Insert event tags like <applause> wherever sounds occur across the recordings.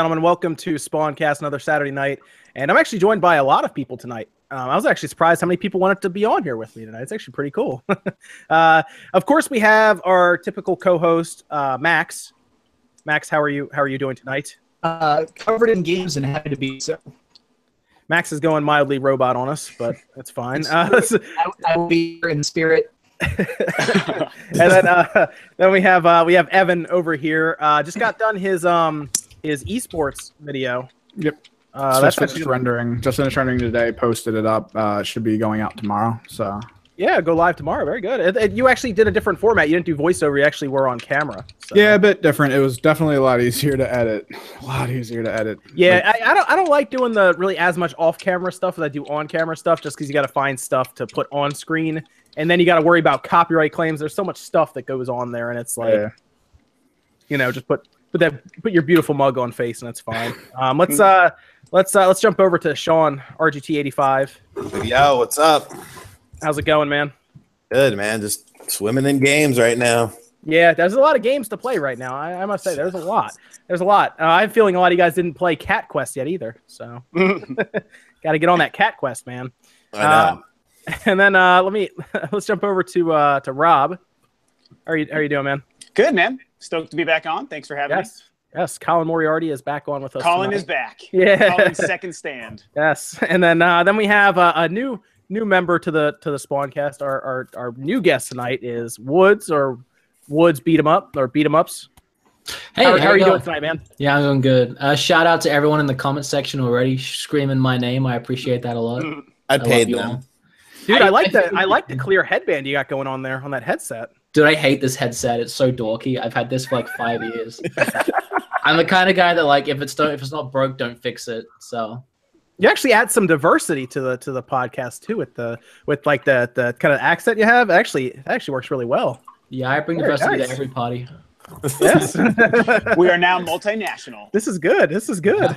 gentlemen, welcome to Spawncast, another Saturday night. And I'm actually joined by a lot of people tonight. Um, I was actually surprised how many people wanted to be on here with me tonight. It's actually pretty cool. <laughs> uh, of course, we have our typical co-host, uh, Max. Max, how are you? How are you doing tonight? Uh, covered in games and happy to be so. Max is going mildly robot on us, but that's fine. <laughs> Uh, so- I, I will be here in spirit. <laughs> and then uh, then we have uh, we have Evan over here. Uh, just got done his um his esports video. Yep. Uh, Just that's finished rendering. Just finished rendering today. Posted it up. Uh, should be going out tomorrow. So yeah, go live tomorrow. Very good. It, it- you actually did a different format. You didn't do voiceover. You actually were on camera. So. yeah, a bit different. It was definitely a lot easier to edit. <laughs> A lot easier to edit. Yeah, Like, I, I don't I don't like doing the really as much off camera stuff as I do on camera stuff just because you got to find stuff to put on screen and then you got to worry about copyright claims. There's so much stuff that goes on there, and it's like yeah. you know just put put that put your beautiful mug on face and that's fine. <laughs> Um, let's uh let's uh let's jump over to Sean RGT85. Yo, what's up? How's it going, man? Good, man. Just swimming in games right now. Yeah, there's a lot of games to play right now. I, I must say, there's a lot. There's a lot. Uh, I'm feeling a lot of you guys didn't play Cat Quest yet either, so <laughs> <laughs> got to get on that Cat Quest, man. I know. And then uh, let me let's jump over to uh, to Rob. How are you? How are you doing, man? Good, man. Stoked to be back on. Thanks for having Yes, yes. Colin Moriarty is back on with us. Colin tonight. is back. <laughs> Yeah. Colin's second stand. Yes, and then uh, then we have uh, a new new member to the to the Spawncast. Our, our our new guest tonight is Woods or Woods beat 'em up or beat 'em ups. Hey, how, how are you doing going? tonight, man? Yeah, I'm doing good. Uh, shout out to everyone in the comment section already screaming my name. I appreciate that a lot. I love paid them. all. Dude, I, I- like I the I like the clear headband you got going on there on that headset. Dude, I hate this headset. It's so dorky. I've had this for like five years. <laughs> I'm the kind of guy that like if it's don't if it's not broke, don't fix it. So You actually add some diversity to the to the podcast too with the with like the the kind of accent you have. Actually, it actually works really well. yeah, I bring Very diversity nice. to every party. Yes. <laughs> <laughs> We are now multinational. This is good. This is good.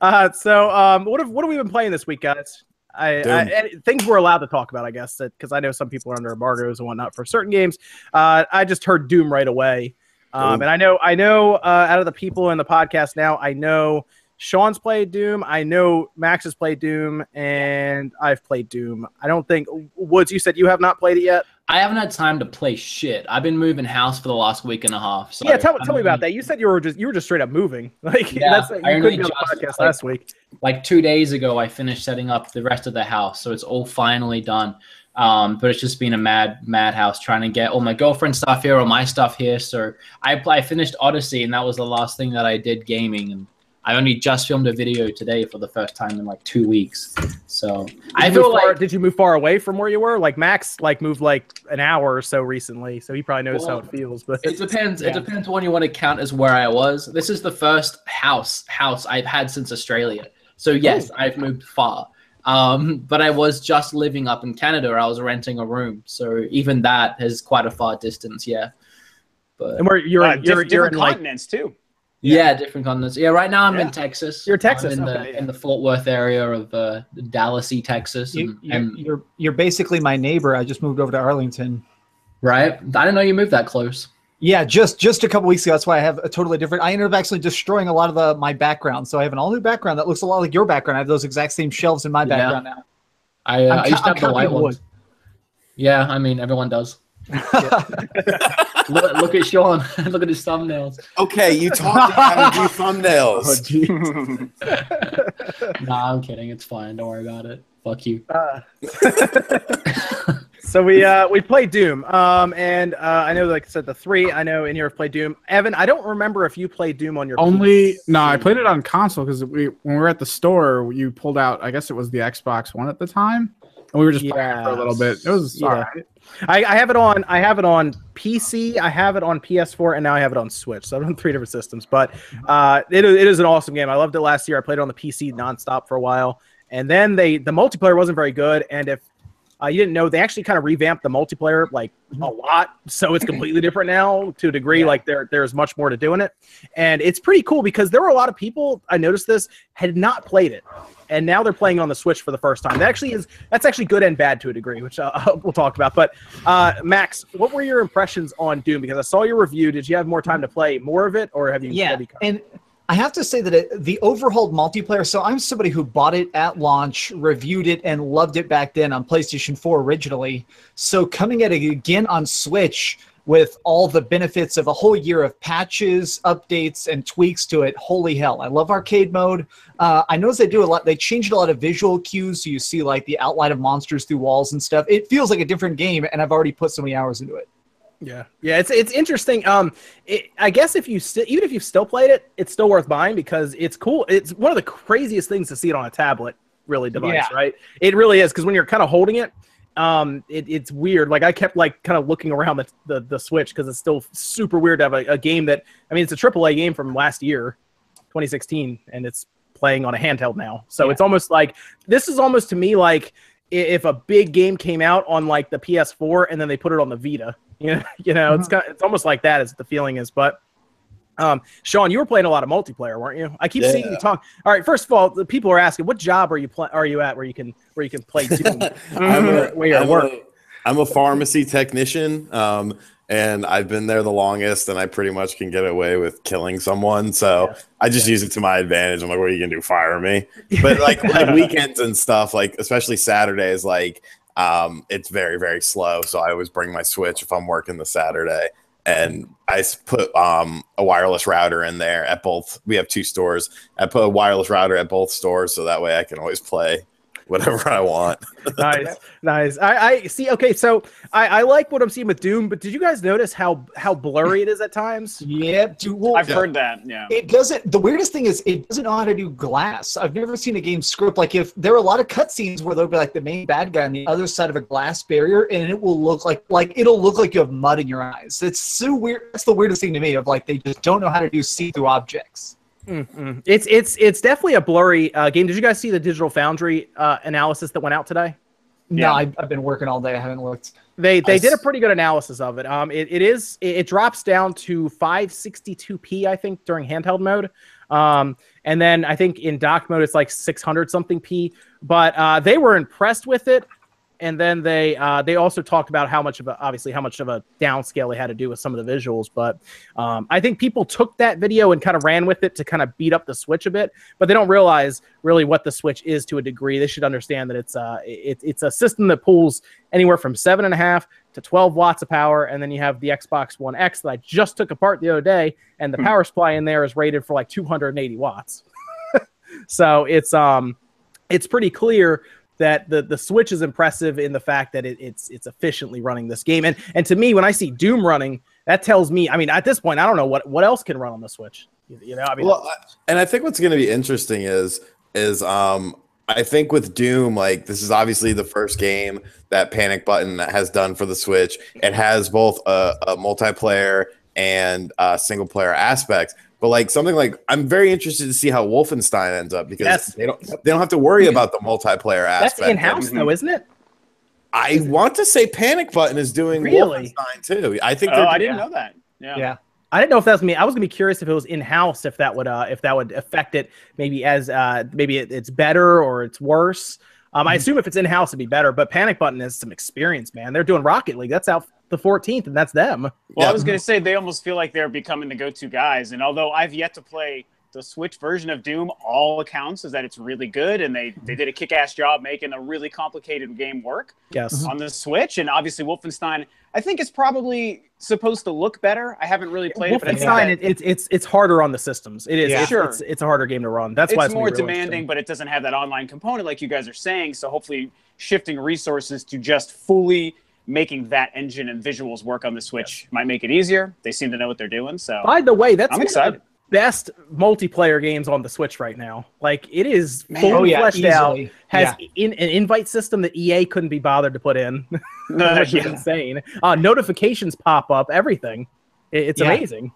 uh, so, um, what have what have we been playing this week, guys? I, I things we're allowed to talk about, I guess, because I know some people are under embargoes and whatnot for certain games. Uh, I just heard Doom right away, um, and I know I know uh, out of the people in the podcast now, I know Sean's played Doom, I know Max has played Doom, and I've played Doom. I don't think Woods. You said you have not played it yet. I haven't had time to play shit. I've been moving house for the last week and a half. So yeah, tell, I'm tell me about that. You said you were just you were just straight up moving. <laughs> Like Yeah, that's you I only be on podcast like- last week. like two days ago i finished setting up the rest of the house so it's all finally done um, but it's just been a mad madhouse trying to get all my girlfriend stuff here all my stuff here so I, I finished odyssey and that was the last thing that i did gaming and i only just filmed a video today for the first time in like two weeks so i Did you, feel move far, like did you move far away from where you were? Like Max, like moved like an hour or so recently, so he probably knows how it feels. But it depends Yeah. it depends when you want to count as where i was this is the first house house i've had since australia so yes i've moved far um, but i was just living up in canada i was renting a room so even that is quite a far distance yeah but and where you're, Uh, in, diff- you're, you're different in like continents too. Yeah. different continents yeah right now i'm in texas You're Texas, I'm in the yeah. in the fort worth area of uh, dallasy texas You, and, you're, and- you're you're basically my neighbor. I just moved over to Arlington. right i didn't know you moved that close Yeah, just just a couple weeks ago. That's why I have a totally different. I ended up actually destroying a lot of the my background, so I have an all new background that looks a lot like your background. I have those exact same shelves in my Yeah. background now. i, uh, I'm used to I'm have the white ones yeah i mean everyone does <laughs> look, look at sean <laughs> look at his thumbnails Okay, you taught me how to do Oh, thumbnails. <laughs> gee. nah, I'm kidding. It's fine. Don't worry about it. Fuck you. Uh, so we uh we played Doom. Um and uh I know like I said the three I know in here have played Doom. Evan, I don't remember if you played Doom on your Only PC. no, I played it on console because we when we were at the store, you pulled out. I guess it was the Xbox One at the time, and we were just playing for a little bit. It was Yeah. alright. I, I have it on I have it on PC, I have it on PS4, and now I have it on Switch. So I'm on three different systems. But uh it, is- it is an awesome game. I loved it last year. I played it on the PC nonstop for a while. And then they the multiplayer wasn't very good. And if uh, you didn't know, they actually kind of revamped the multiplayer like a lot. So it's completely different now to a degree. Like there there's much more to do in it. And it's pretty cool because there were a lot of people, I noticed this, had not played it. And now they're playing on the Switch for the first time. That actually is that's actually good and bad to a degree, which uh, <laughs> we'll talk about. But uh, Max, what were your impressions on Doom? Because I saw your review. Did you have more time to play more of it, or have you? yeah and I have to say that it, the overhauled multiplayer. So I'm somebody who bought it at launch, reviewed it, and loved it back then on PlayStation 4 originally. So coming at it again on Switch with all the benefits of a whole year of patches, updates, and tweaks to it. Holy hell! I love arcade mode. Uh, I noticed they do a lot. They changed a lot of visual cues, so you see like the outline of monsters through walls and stuff. It feels like a different game, and I've already put so many hours into it. Yeah, yeah, it's it's interesting. Um, it, I guess if you st- even if you've still played it, it's still worth buying because it's cool. It's one of the craziest things to see it on a tablet, really device, Yeah. right? It really is because when you're kind of holding it, um, it, it's weird. Like I kept like kind of looking around the the, the Switch because it's still super weird to have a, a game that I mean it's a AAA game from last year, 2016, and it's playing on a handheld now. So Yeah. it's almost like this is almost to me like if a big game came out on like the PS4 and then they put it on the Vita. <laughs> You know, you know, it's kind of, it's almost like that is the feeling is. But um, Sean, you were playing a lot of multiplayer, weren't you? I keep seeing you talk. All right, first of all, the people are asking, what job are you pl- are you at where you can where you can play <laughs> Doom? I'm a, where you're I'm work. a- I'm a pharmacy technician, um, and I've been there the longest, and I pretty much can get away with killing someone. So Yeah. I just use it to my advantage. I'm like, what are you gonna do? Fire me? <laughs> But like, like weekends and stuff, like especially Saturdays, like um, it's very very slow. So I always bring my Switch if I'm working the Saturday. And I put um, a wireless router in there at both. We have two stores. I put a wireless router at both stores, so that way I can always play <laughs> whatever I want. <laughs> nice, nice. I, I see. Okay, so I, I like what I'm seeing with Doom, but did you guys notice how how blurry it is at times? Yep. dude, well, I've Yeah. heard that. Yeah. It doesn't. The weirdest thing is it doesn't know how to do glass. I've never seen a game script like if there are a lot of cutscenes where there'll be like the main bad guy on the other side of a glass barrier, and it will look like like it'll look like you have mud in your eyes. It's so weird. That's the weirdest thing to me. Of like they just don't know how to do see-through objects. Mm-mm. It's it's it's definitely a blurry uh, game. Did you guys see the Digital Foundry uh, analysis that went out today? No, Yeah. I've, I've been working all day. I haven't looked. They they I did a s- pretty good analysis of it. Um, it, it is it, it drops down to 562p I think during handheld mode, um, and then I think in dock mode it's like 600 something p. But uh, they were impressed with it, and then they uh, they also talked about how much of a obviously how much of a downscale they had to do with some of the visuals. But um, I think people took that video and kind of ran with it to kind of beat up the Switch a bit, but they don't realize really what the Switch is to a degree. They should understand that it's uh it, it's a system that pulls anywhere from seven and a half to 12 watts of power, and then you have the Xbox One X that I just took apart the other day, and the Hmm. power supply in there is rated for like 280 watts. <laughs> so it's um it's pretty clear that the the Switch is impressive in the fact that it, it's it's efficiently running this game. And and to me, when I see Doom running, that tells me. I mean, at this point, I don't know what what else can run on the Switch. You, know, I mean, well, and I think what's going to be interesting is is um I think with Doom, like this is obviously the first game that Panic Button has done for the Switch. It has both a, a multiplayer and uh, single player aspects. But like something like I'm very interested to see how Wolfenstein ends up because Yes. they don't they don't have to worry about the multiplayer aspect. that's in house though, isn't it? I want to say Panic Button is doing Really? Wolfenstein too. I think Oh, they're I didn't yeah. know that. Yeah. Yeah. I didn't know if that was me. I was gonna be curious if it was in house, if that would uh, if that would affect it, maybe as uh, maybe it, it's better or it's worse. Um, I assume if it's in house, it'd be better. But Panic Button has some experience, man. They're doing Rocket League. That's out the 14th, and that's them. Well, Yeah. I was going to say they almost feel like they're becoming the go-to guys, and although I've yet to play the Switch version of Doom, all accounts is that it's really good, and they they did a kick-ass job making a really complicated game work Yes. Mm-hmm. on the Switch. And obviously, Wolfenstein, I think it's probably supposed to look better. I haven't really played it, but I think Wolfenstein, that it, it's it's it's harder on the systems. It is. Yeah. It's, Sure. it's, it's a harder game to run. That's why it's it's more gonna be real demanding, but it doesn't have that online component like you guys are saying. So hopefully, shifting resources to just fully making that engine and visuals work on the Switch might make it easier. They seem to know what they're doing. So By the way, that's I'm one of the excited. best multiplayer games on the Switch right now. Like it is Man. fully Oh yeah, fleshed out. Has yeah. in, an invite system that EA couldn't be bothered to put in, <laughs> <laughs> No, which is yeah. insane. Uh, notifications pop up, everything. It- it's Yeah. amazing.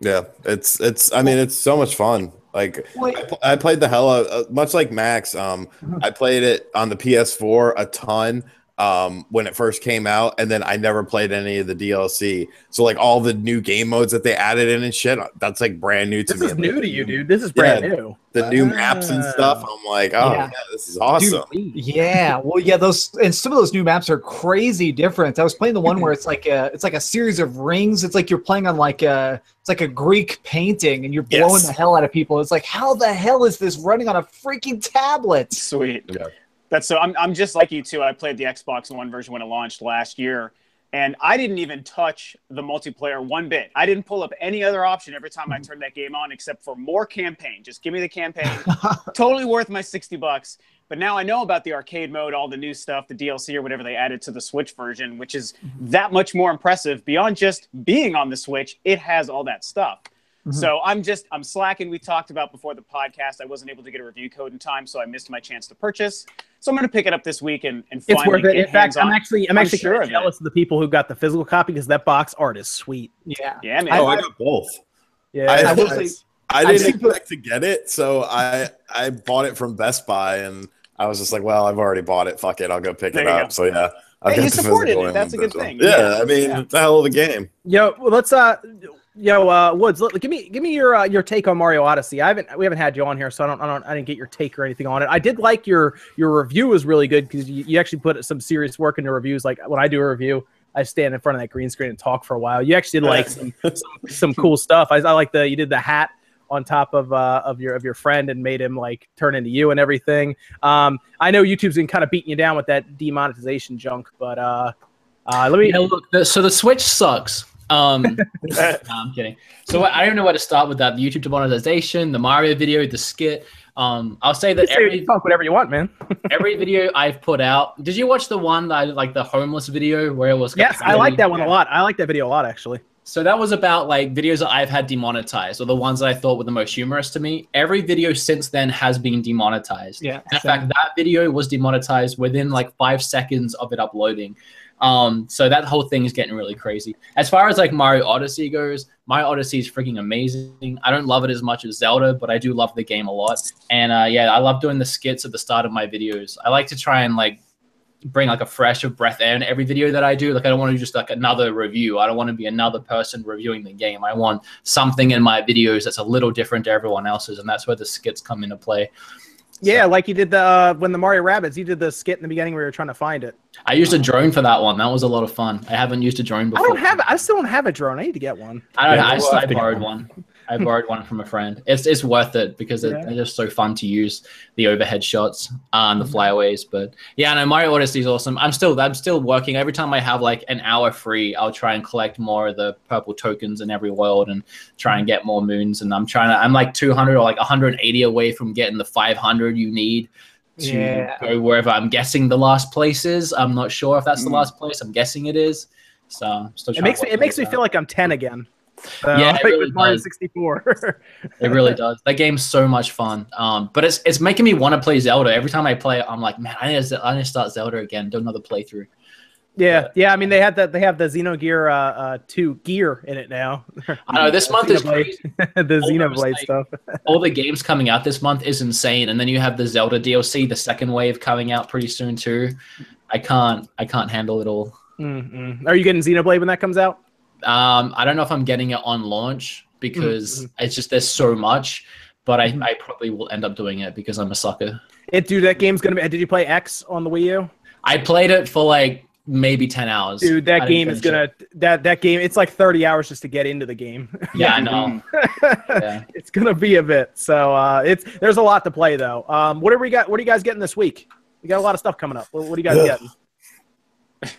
Yeah, it's it's. I mean, it's so much fun. Like I, I played the hell out, uh, much like Max. Um, I played it on the PS4 a ton. Um, when it first came out, and then I never played any of the DLC. So like all the new game modes that they added in and shit, that's like brand new to This me. is Like, new to you, dude. This is brand Yeah. new. The new maps and stuff. I'm like, oh Yeah. yeah, this is awesome. Yeah, well, yeah, those and some of those new maps are crazy different. I was playing the one where it's like a it's like a series of rings. It's like you're playing on like a it's like a Greek painting, and you're blowing Yes. the hell out of people. It's like, how the hell is this running on a freaking tablet? Sweet. Yeah. That's so. I'm, I'm just like you too. I played the Xbox One version when it launched last year, and I didn't even touch the multiplayer one bit. I didn't pull up any other option every time I mm-hmm. turned that game on, except for more campaign. Just give me the campaign. <laughs> totally worth my 60 bucks. But now I know about the arcade mode, all the new stuff, the DLC or whatever they added to the Switch version, which is mm-hmm. that much more impressive. Beyond just being on the Switch, it has all that stuff. So I'm just I'm slacking. We talked about before the podcast. I wasn't able to get a review code in time, so I missed my chance to purchase. So I'm going to pick it up this week and, and It's finally worth it. In fact, I'm actually I'm I'm actually sure kinda of it. jealous of the people who got the physical copy because that box art is sweet. Yeah, Yeah, man. Oh, I got both. Yeah, I- I will I didn't seen- expect to get it, so I I bought it from Best Buy, and I was just like, well, I've already bought it. Fuck it, I'll go pick There it up. go. So yeah, I've Hey, got you supported it. That's a good thing. Yeah, Yeah. I mean, Yeah. it's a hell of a game. Yo, well, let's uh, yo, uh, Woods, let, give me give me your uh, your take on Mario Odyssey. I haven't we haven't had you on here, so I don't I don't I didn't get your take or anything on it. I did like your your review was really good because you, you actually put some serious work into reviews. Like when I do a review, I stand in front of that green screen and talk for a while. You actually did like some, some some cool stuff. I, I like the you did the hat on top of uh, of your of your friend and made him like turn into you and everything. Um, I know YouTube's been kind of beating you down with that demonetization junk, but uh, uh, let me. Yeah, look, the, so the Switch sucks. Um, <laughs> no, I'm kidding. So I don't know where to start with that. The YouTube demonetization, the Mario video, the skit. Um, I'll say that every talk whatever you want, man. <laughs> every video I've put out. Did you watch the one that I like the homeless video where it was? Yes, I like that one a lot. I like that video a lot, actually. So that was about like videos that I've had demonetized, or the ones that I thought were the most humorous to me. Every video since then has been demonetized. yeah. In fact, that video was demonetized within like five seconds of it uploading. Um, so that whole thing is getting really crazy. As far as like Mario Odyssey goes, Mario Odyssey is freaking amazing. I don't love it as much as Zelda, but I do love the game a lot. And uh, yeah, I love doing the skits at the start of my videos. I like to try and like bring like a fresh of breath air in every video that I do. Like I don't want to just like another review. I don't want to be another person reviewing the game. I want something in my videos that's a little different to everyone else's, and that's where the skits come into play. Yeah, like you did the uh, when the Mario Rabbits, you did the skit in the beginning where you were trying to find it. I used a drone for that one. That was a lot of fun. I haven't used a drone before. I don't have I still don't have a drone. I need to get one. I don't. Yeah, I, we'll I borrowed one. one. I borrowed one from a friend. It's it's worth it because it, Yeah. they're just so fun to use the overhead shots and the Mm-hmm. flyaways. But yeah, no, Mario Odyssey is awesome. I'm still I'm still working. Every time I have like an hour free, I'll try and collect more of the purple tokens in every world and try and get more moons. And I'm trying to. I'm like 200 or like 180 away from getting the 500 you need to Yeah. go wherever I'm guessing the last place is. I'm not sure if that's the Mm. last place. I'm guessing it is. So I'm still It makes to me it makes me feel like I'm ten again. Uh, Yeah, it like <laughs> really Mario 64. It really does. That game's so much fun. Um, but it's it's making me want to play Zelda. Every time I play it, I'm like, man, I need to, I need to start Zelda again. Do another playthrough. yeah, yeah. I mean, they had that. They have the Xenogear uh, uh, two gear in it now. I know this <laughs> month is crazy. <laughs> the Almost Xenoblade like- stuff. All the games coming out this month is insane, and then you have the Zelda DLC, the second wave coming out pretty soon too. I can't I can't handle it all. Mm-mm. Are you getting Xenoblade when that comes out? Um, I don't know if I'm getting it on launch because it's just there's so much, but I, I probably will end up doing it because I'm a sucker. It, dude. That game's gonna be. Did you play X on the Wii U? I played it for like maybe ten hours. Dude, that game is gonna that that game. It's like 30 hours just to get into the game. <laughs> Yeah, I know. <laughs> Yeah. it's gonna be a bit. So uh, it's there's a lot to play though. Um, what do we got? What are you guys getting this week? We got a lot of stuff coming up. What, what are you guys Ugh. getting?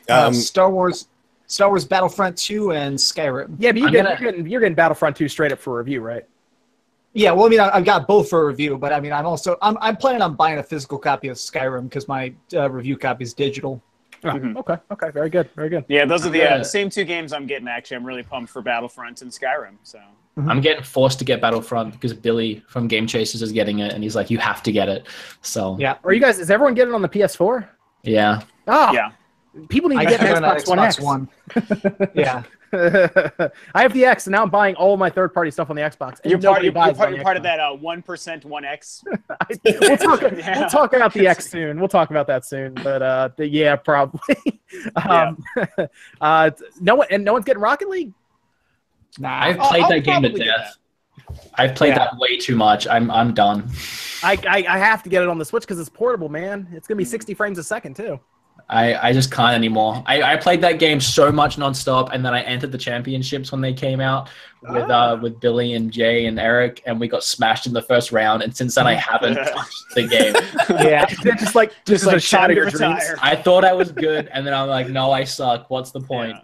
Uh, Um, Star Wars, Star Wars Battlefront 2 and Skyrim. Yeah, but you're getting, gonna- you're getting you're getting Battlefront 2 straight up for review, right? Yeah, well, I mean, I, I've got both for review, but I mean, I'm also I'm, I'm planning on buying a physical copy of Skyrim because my uh, review copy is digital. Oh, Mhm. Okay, okay, very good, very good. Yeah, those are the uh, same two games I'm getting. Actually, I'm really pumped for Battlefront and Skyrim. So I'm getting forced to get Battlefront because Billy from Game Chasers is getting it, and he's like, "You have to get it." So Yeah, Are you guys? Is everyone getting it on the PS4? yeah. Oh, yeah, people need I to get got an it on Xbox One X. One. <laughs> yeah, I have the X, and now I'm buying all of my third-party stuff on the Xbox. and You're part, nobody you're, you're part, you're part of Xbox. that uh, 1% 1X. <laughs> we'll, talk, <laughs> Yeah. we'll talk about the X soon. We'll talk about that soon. But uh, the, yeah, probably. um, uh, no one and no one's getting Rocket League. Nah, I've I'll- played I'll that game to death. I've played Yeah. that way too much. I'm I'm done. I, I I have to get it on the Switch because it's portable, man. It's gonna be 60 frames a second too. I, I just can't anymore. I, I played that game so much nonstop, and then I entered the championships when they came out with Ah. uh with Billy and Jay and Eric, and we got smashed in the first round. And since then, I haven't <laughs> touched the game. <laughs> Yeah, it's <laughs> just like Just just like like shatter time to your dreams. I thought I was good, and then I'm like, no, I suck. What's the point?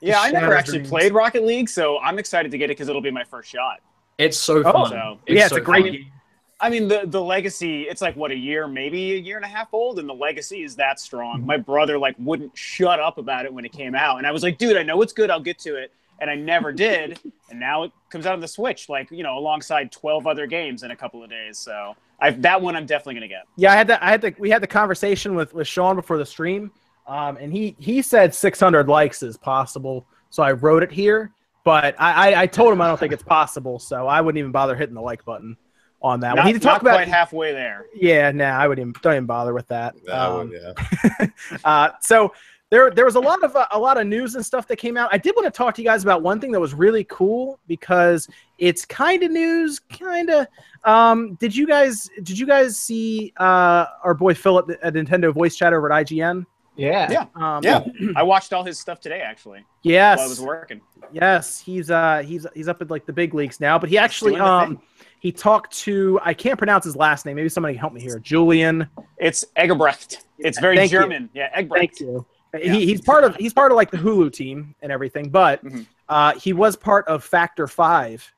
Yeah, I never actually dreams. played Rocket League, so I'm excited to get it because it'll be my first shot. It's so Oh, fun. so- yeah, it's so a great fun. I mean, the the legacy, it's like what a year, maybe a year and a half old, and the legacy is that strong. My brother like wouldn't shut up about it when it came out, and I was like, dude, I know it's good, I'll get to it, and I never did, <laughs> and now it comes out on the Switch, like you know, alongside twelve other games in a couple of days. So I that one I'm definitely gonna get. Yeah, I had that. I had the. We had the conversation with with Sean before the stream, um, and he he said 600 likes is possible. So I wrote it here, but I I, I told him I don't think it's possible, so I wouldn't even bother hitting the like button on that. Not, one. He did talk not about. quite halfway there. Yeah, nah, I wouldn't even, don't even bother with that. That Um, yeah. <laughs> uh, so there there was a lot of uh, a lot of news and stuff that came out. I did want to talk to you guys about one thing that was really cool because it's kind of news, kind of. Um, did you guys did you guys see uh, our boy Philip at Nintendo Voice Chat over at IGN? Yeah. Yeah. Um, Yeah. I watched all his stuff today, actually, Yes. while I was working. Yes, he's uh he's he's up at like the big leagues now, but he actually um thing. He talked to I can't pronounce his last name. Maybe somebody can help me here. Julian. It's Eggebrecht. It's very Thank you. German. Yeah, Eggebrecht. Thank you. He, he's part of he's part of like the Hulu team and everything, but Mhm. uh, he was part of Factor Five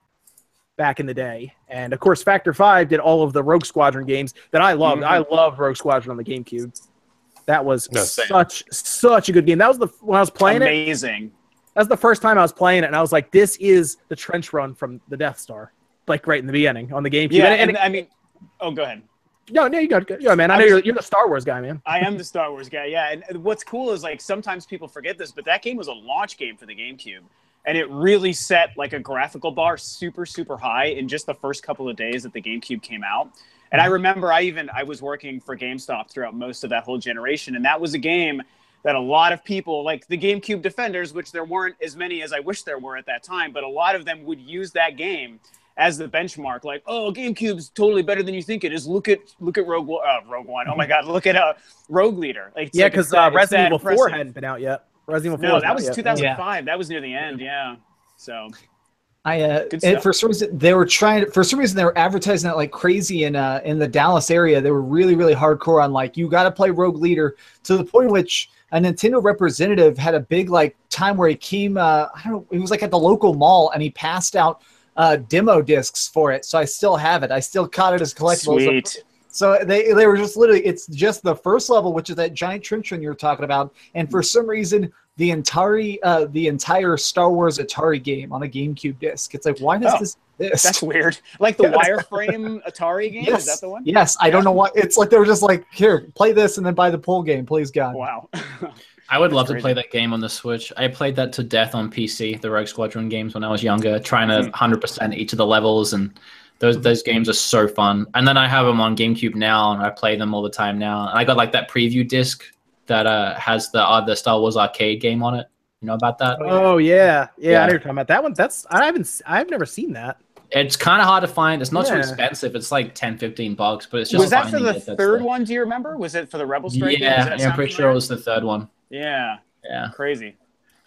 back in the day, and of course Factor Five did all of the Rogue Squadron games that I loved. Mhm. I loved Rogue Squadron on the GameCube. That was No, such such a good game. That was the when I was playing it. Amazing. That was the first time I was playing it, and I was like, "This is the trench run from the Death Star." Like right in the beginning on the GameCube. Yeah, and, and, and I mean, oh, go ahead. no, no, you got good. Yeah, man. I know you're, you're the Star Wars guy, man. I am the Star Wars guy, yeah. And- And what's cool is like sometimes people forget this, but that game was a launch game for the GameCube, and it really set like a graphical bar super super high in just the first couple of days that the GameCube came out. And I mm-hmm. remember I even I was working for GameStop throughout most of that whole generation, and that was a game that a lot of people like the GameCube defenders, which there weren't as many as I wish there were at that time, but a lot of them would use that game as the benchmark. Like, oh, GameCube's totally better than you think it is. Look at look at Rogue One- uh, Rogue One. Oh my God, look at uh, Rogue Leader. Like, Yeah, because it's that- uh, Resident Evil Four hadn't been out yet. Resident Evil 4 No, wasn't that was yet. 2005. That was near the end. Yeah. So I uh, Good and for some reason they were trying. For some reason they were advertising that like crazy in uh in the Dallas area. They were really really hardcore on like you got to play Rogue Leader to the point in which a Nintendo representative had a big like time where he came. Uh, I don't know. He was like at the local mall and he passed out uh demo discs for it. So I still have it. I still caught it as collectibles. sweet. So they they were just literally it's just the first level, which is that giant trench you're talking about, and for some reason the entire uh, the entire Star Wars Atari game on a GameCube disc. It's like why does Oh, this this? That's weird. Like the <laughs> wireframe Atari game. yes, Is that the one? yes. I don't know why. It's like they were just like here, play this and then buy the pool game, please God. Wow. <laughs> I would love to play that game on the Switch. I played that to death on PC, the Rogue Squadron games when I was younger, trying to Mhm. 100% each of the levels, and those those games are so fun. And then I have them on GameCube now, and I play them all the time now. And I got like that preview disc that uh, has the uh, the Star Wars arcade game on it. You know about that? Oh yeah, yeah. I know you're talking about that one. That's I haven't I've never seen that. It's kind of hard to find. It's not too expensive. It's like 10, 15 bucks, but it's just was that for the third there. one? Do you remember? Was it for the Rebel Strike? Yeah, yeah, I'm pretty sure it was the third one. Yeah. Yeah. Crazy.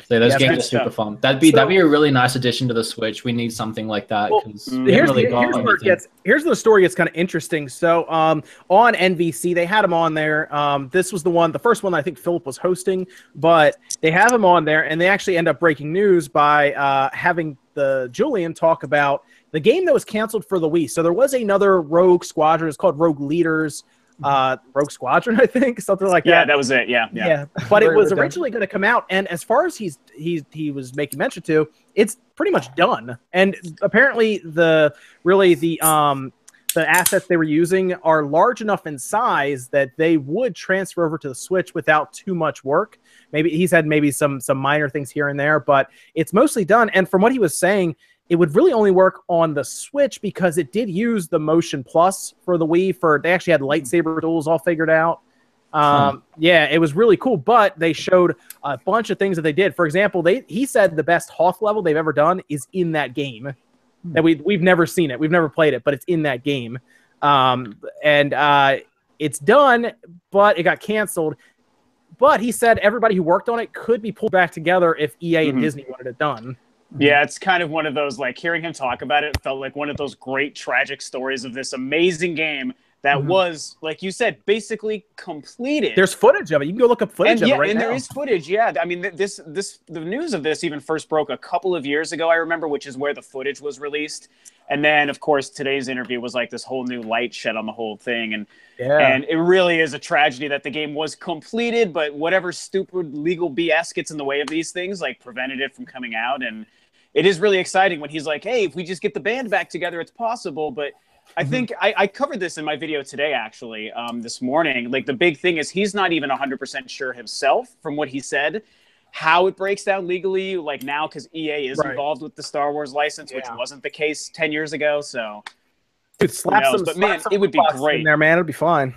So those Yeah, games are super stuff. fun. That'd be So- that'd be a really nice addition to the Switch. We need something like that because mm, we here's, haven't really the, here's where it gets here's the story gets kind of interesting. So um, on NVC they had him on there. Um, this was the one, the first one I think Philip was hosting, but they have him on there, and they actually end up breaking news by uh, having the Julian talk about the game that was canceled for the Wii. So there was another Rogue Squadron. It's called Rogue Leaders. Uh, Rogue Squadron, <laughs> I think, something like Yeah, that. Yeah, that was it. Yeah. Yeah, Yeah. but it was originally going to come out, and as far as he's he's he was making mention to, it's pretty much done. And apparently, the really the um the assets they were using are large enough in size that they would transfer over to the Switch without too much work. Maybe he's had maybe some some minor things here and there, but it's mostly done. And from what he was saying, it would really only work on the Switch because it did use the Motion Plus for the Wii. For they actually had lightsaber duels all figured out. Um, Yeah, it was really cool. But they showed a bunch of things that they did. For example, they he said the best Hoth level they've ever done is in that game. That we we've never seen it, we've never played it, but it's in that game. Um, and uh, it's done, but it got canceled. But he said everybody who worked on it could be pulled back together if EA and Mhm. Disney wanted it done. Yeah, it's kind of one of those like hearing him talk about it felt like one of those great tragic stories of this amazing game that Mhm. was, like you said, basically completed. There's footage of it. You can go look up footage and of yeah, it right and now. there is footage. Yeah, I mean, th- this this the news of this even first broke a couple of years ago. I remember, which is where the footage was released. And then, of course, today's interview was like this whole new light shed on the whole thing, and yeah. and it really is a tragedy that the game was completed, but whatever stupid legal BS gets in the way of these things, like prevented it from coming out. And it is really exciting when he's like, "Hey, if we just get the band back together, it's possible." But I think I, I covered this in my video today, actually, um, this morning. Like the big thing is he's not even 100% sure himself from what he said how it breaks down legally like now because ea is Right. involved with the star wars license which wasn't the case 10 years ago so Dude, slap knows? some, But slap man, some it would be robots in great. there, man. It'd be fine.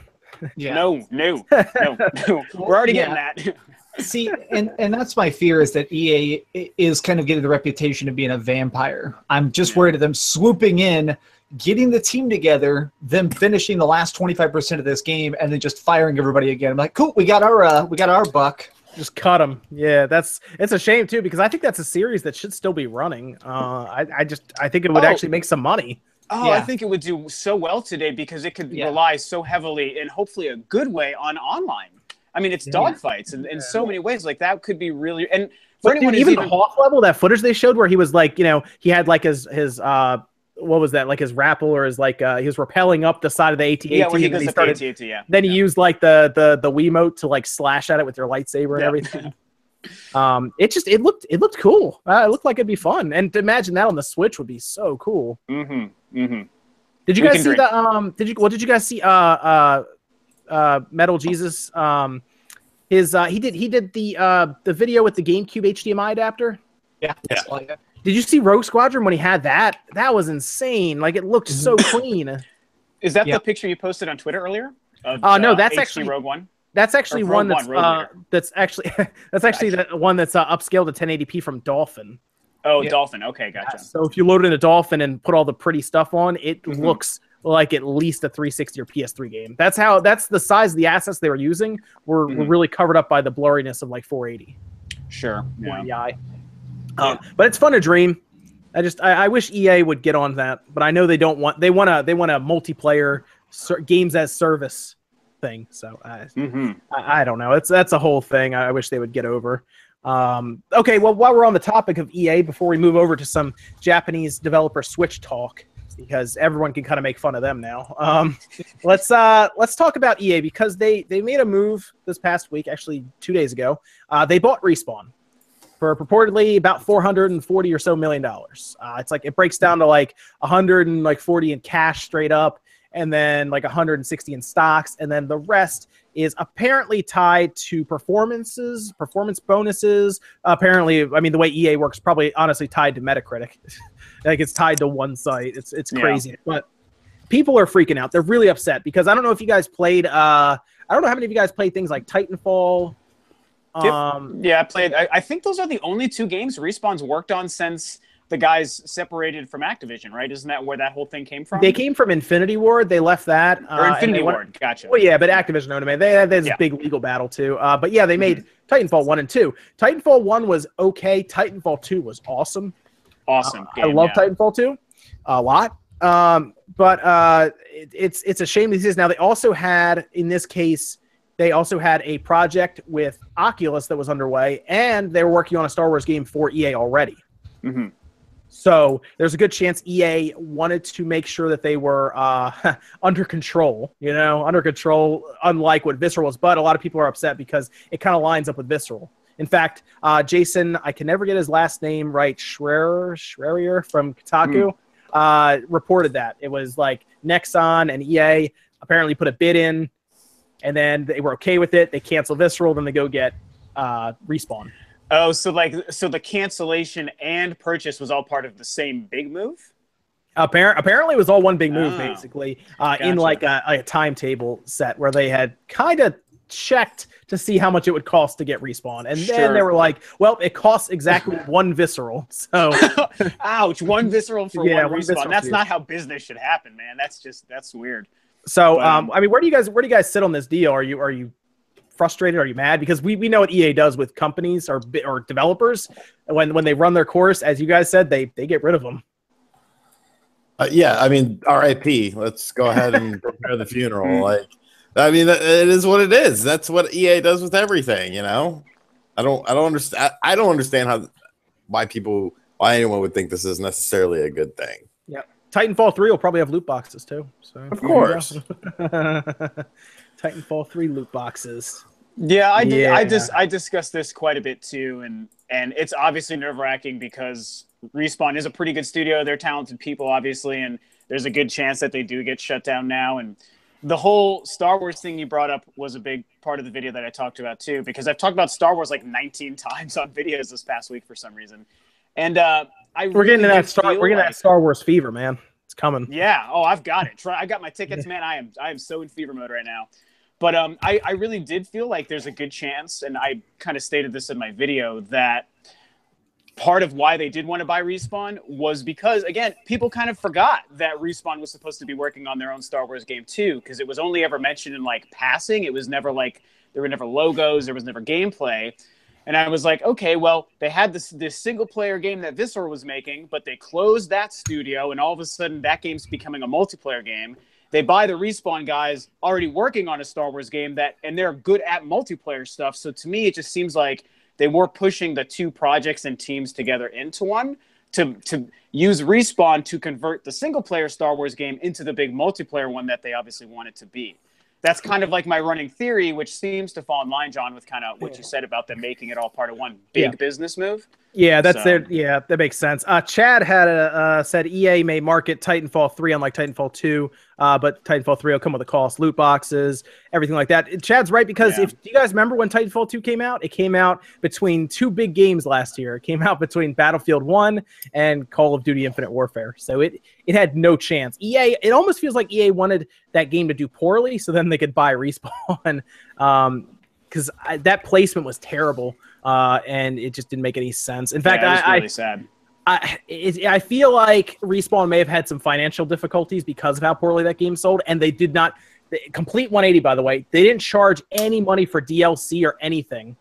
Yeah. no no no no <laughs> we're already Yeah. getting that <laughs> See, and and that's my fear is that EA is kind of getting the reputation of being a vampire. I'm just worried of them swooping in, getting the team together, them finishing the last 25% of this game, and then just firing everybody again. I'm like, cool, we got our uh, we got our buck. Just cut them. Yeah, that's it's a shame too because I think that's a series that should still be running. Uh, I, I just I think it would Oh. actually make some money. Oh, I think it would do so well today because it could Yeah. rely so heavily and hopefully a good way on online. I mean, it's Yeah. dogfights in, in so many ways. Like that could be really and for But anyone dude, even even, the Hoth level, that footage they showed where he was like, you know, he had like his his uh what was that like his rappel or his like uh he was rappelling up the side of the AT-AT yeah, when he goes he started AT-AT, yeah. then he used like the the the Wiimote to like slash at it with your lightsaber and Yeah. everything. <laughs> Um, it just it looked it looked cool. Uh, it looked like it'd be fun, and to imagine that on the Switch would be so cool. Mm-hmm. Mm-hmm. Did you We guys see drink. the um? Did you well? Did you guys see uh uh uh Metal Jesus um his uh he did he did the uh the video with the GameCube HDMI adapter. Yeah. Yeah. Well. Did you see Rogue Squadron when he had that? That was insane. Like it looked so clean. Is that Yeah. the picture you posted on Twitter earlier? Of, Uh, no, that's HD actually- Rogue One. That's actually Or one that's One, uh, that's actually <laughs> that's actually the one that's uh, upscaled to 1080p from Dolphin. Oh, Yeah. Dolphin. Okay, gotcha. So if you load it in a Dolphin and put all the pretty stuff on, it Mhm. looks like at least a 360 or PS3 game. That's how that's the size of the assets they were using were, were Mhm. really covered up by the blurriness of like 480. Sure. Yeah. Yeah. Um, but it's fun to dream. I just I, I wish EA would get on that, but I know they don't want they want to they want a multiplayer ser- games as service thing. So I, Mm-hmm. I, I don't know. It's that's a whole thing. I, I wish they would get over. Um, okay, well, while we're on the topic of EA, before we move over to some Japanese developer Switch talk, because everyone can kind of make fun of them now. Um, <laughs> let's uh, let's talk about EA because they they made a move this past week, actually two days ago. Uh, they bought Respawn for purportedly about 440 or so million dollars. Uh, it's like it breaks down to like 140 in cash straight up, and then like 160 in stocks, and then the rest is apparently tied to performances, performance bonuses. apparently, I mean the way EA works, probably honestly tied to Metacritic. <laughs> like it's tied to one site. It's it's Yeah. crazy, but people are freaking out. They're really upset because I don't know if you guys played. Uh, I don't know how many of you guys played things like Titanfall. Um, Yeah, I played. I, I think those are the only two games Respawn's worked on since the guys separated from Activision, right? Isn't that where that whole thing came from? They came from Infinity Ward. They left that. uh, or and Infinity went- Ward. Gotcha. Well, yeah, but Activision owned them. They had this Yeah. Mm-hmm. big legal battle too. Uh, but yeah, they made Titanfall one and two. Titanfall one was okay. Titanfall two was awesome. Awesome. Uh, I love. Titanfall 2 a lot. Um, but uh, it, it's it's a shame these is Now they also had in this case they also had a project with Oculus that was underway, and they were working on a Star Wars game for EA already. Mhm. So there's a good chance EA wanted to make sure that they were uh, <laughs> under control, you know, under control, unlike what Visceral was. But a lot of people are upset because it kind of lines up with Visceral. In fact, uh, Jason, I can never get his last name right, Schreier, Schreier from Kotaku, uh, reported that. It was like Nexon and EA apparently put a bid in, and then they were okay with it. They cancel Visceral, then they go get uh, respawn. Oh, so like so the cancellation and purchase was all part of the same big move. Appar- apparently, it was all one big move, Oh. basically, uh, in like a, a timetable set where they had kind of checked to see how much it would cost to get respawn, and then Sure. they were like, "Well, it costs exactly <laughs> one visceral." So <laughs> Ouch! One visceral for Yeah, one one respawn. visceral That's for not how business should happen, man. That's just that's weird. So, But, um, um, I mean, where do you guys where do you guys sit on this deal? Are you are you frustrated? Are you mad? Because we, we know what EA does with companies or or developers when when they run their course, as you guys said, they they get rid of them. Uh, yeah, I mean, R.I.P. Let's go ahead and prepare the funeral. <laughs> Like, I mean, it is what it is. That's what EA does with everything. You know, I don't, I don't understand. I don't understand how why people, why anyone would think this is necessarily a good thing. Yeah, Titanfall three will probably have loot boxes too. So Of course. <laughs> Titanfall three loot boxes. Yeah, I did. I just I discussed this quite a bit too, and and it's obviously nerve wracking because Respawn is a pretty good studio. They're talented people, obviously, and there's a good chance that they do get shut down now. And the whole Star Wars thing you brought up was a big part of the video that I talked about too, because I've talked about Star Wars like 19 <laughs> times on videos this past week for some reason, and uh, I We're getting that Star we're getting like- that Star Wars fever, man. It's coming. yeah. Oh, I've got it. Try. I got my tickets, man. I am. I am so in fever mode right now. But um, I, I really did feel like there's a good chance, and I kind of stated this in my video that part of why they did want to buy Respawn was because again, people kind of forgot that Respawn was supposed to be working on their own Star Wars game too, because it was only ever mentioned in like passing. It was never like there were never logos, there was never gameplay. And I was like, okay, well, they had this this single player game that Visceral was making, but they closed that studio, and all of a sudden that game's becoming a multiplayer game. They buy the respawn guys already working on a Star Wars game that, and they're good at multiplayer stuff. So to me, it just seems like they were pushing the two projects and teams together into one to to use respawn to convert the single player Star Wars game into the big multiplayer one that they obviously want it to be that's kind of like my running theory, which seems to fall in line, John, with kind of what you said about them making it all part of one big Yeah. business move. Yeah, that's So- their. Yeah, that makes sense. Uh, Chad had a, uh, said EA may market Titanfall three unlike Titanfall two, uh, but Titanfall three will come with a cost, loot boxes, everything like that. Chad's right because Yeah. if do you guys remember when Titanfall two came out, it came out between two big games last year. It came <laughs> out between Battlefield one and Call of Duty Infinite Warfare, so it it had no chance. EA, it almost feels like EA wanted that game to do poorly, so then they could buy respawn. <laughs> um, because that placement was terrible, uh, and it just didn't make any sense. In fact, yeah, it was I, really I sad. I, it, I feel like Respawn may have had some financial difficulties because of how poorly that game sold, and they did not the complete 180. By the way, they didn't charge any money for DLC or anything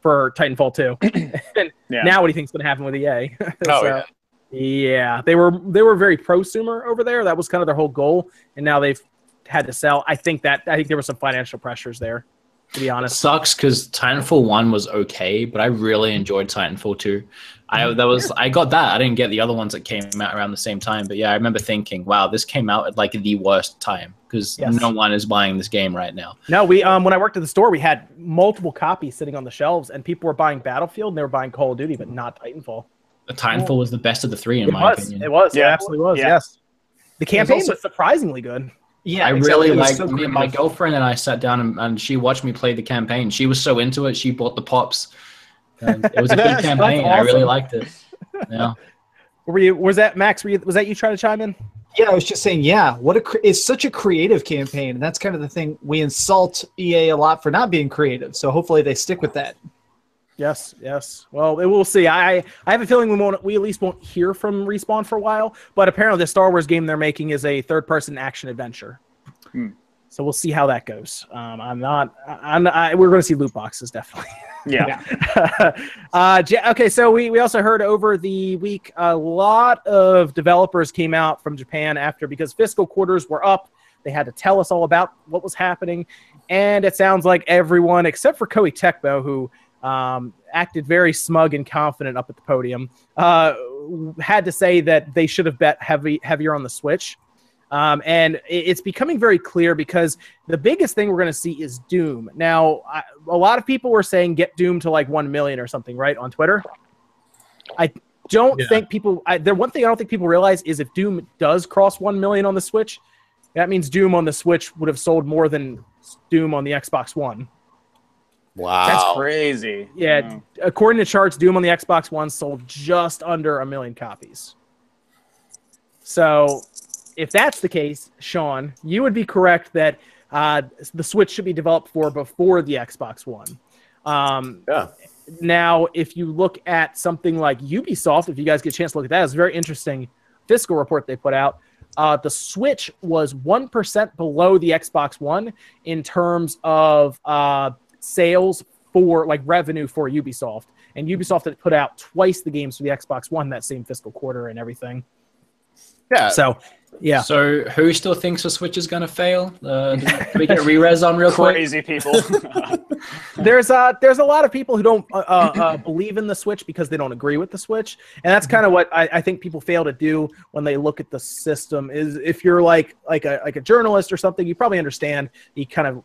for Titanfall 2. <clears throat> Yeah. now, what do you think's going to happen with EA? <laughs> Oh, So, yeah, they were they were very prosumer over there. That was kind of their whole goal, and now they've had to sell. I think that I think there were some financial pressures there, to be It honest. sucks because Titanfall one was okay, but I really enjoyed Titanfall two. I that was I got that. I didn't get the other ones that came out around the same time. But yeah, I remember thinking, wow, this came out at like the worst time because Yes. no one is buying this game right now. No, we um when I worked at the store, we had multiple copies sitting on the shelves, and people were buying Battlefield and they were buying Call of Duty, but not Titanfall. Titanfall was the best of the three in It my was. opinion. It was. It Yeah. absolutely was. Yeah. Yes. The campaign also- was surprisingly good. Yeah, I exactly. really It was liked so my girlfriend and I sat down and, and she watched me play the campaign. She was so into it, she bought the pops. And it was a good That's campaign. I really liked it. Yeah. <laughs> Were you? Was that Max? Were you, was that you trying to chime in? Yeah, I was just saying, yeah, what a it's such a creative campaign, and that's kind of the thing. We insult EA a lot for not being creative, so hopefully they stick with that. Yes. Yes. Well, we'll see. I I have a feeling we won't. We at least won't hear from Respawn for a while. But apparently, the Star Wars game they're making is a third-person action adventure. Hmm. So we'll see how that goes. Um, I'm not. I'm. I, we're going to see loot boxes definitely. <laughs> Yeah. <laughs> uh, okay, so we, we also heard over the week a lot of developers came out from Japan after because fiscal quarters were up. They had to tell us all about what was happening, and it sounds like everyone except for Koei Tecmo, who um, acted very smug and confident up at the podium, uh, had to say that they should have bet heavy heavier on the Switch. Um, and it's becoming very clear because the biggest thing we're going to see is Doom. Now, I, a lot of people were saying get Doom to like 1 million or something, right, on Twitter. I don't Yeah. think people, I, the one thing I don't think people realize is if Doom does cross 1 million on the Switch, that means Doom on the Switch would have sold more than Doom on the Xbox One. Wow. That's crazy. Yeah, Wow. according to charts, Doom on the Xbox One sold just under a million copies. So, if that's the case, Sean, you would be correct that uh, the Switch should be developed for before the Xbox One. Um, Yeah. now, if you look at something like Ubisoft, if you guys get a chance to look at that, it's a very interesting fiscal report they put out. Uh, the Switch was 1% below the Xbox One in terms of uh, sales for like revenue for Ubisoft. And Ubisoft had put out twice the games for the Xbox One that same fiscal quarter and everything. Yeah. So, yeah. So who still thinks the Switch is going to fail? Uh, do we get re-res on real quick? Crazy people. <laughs> there's uh there's a lot of people who don't uh, uh, uh, believe in the switch because they don't agree with the switch and that's kind of what I, I think people fail to do when they look at the system is if you're like like a like a journalist or something you probably understand you kind of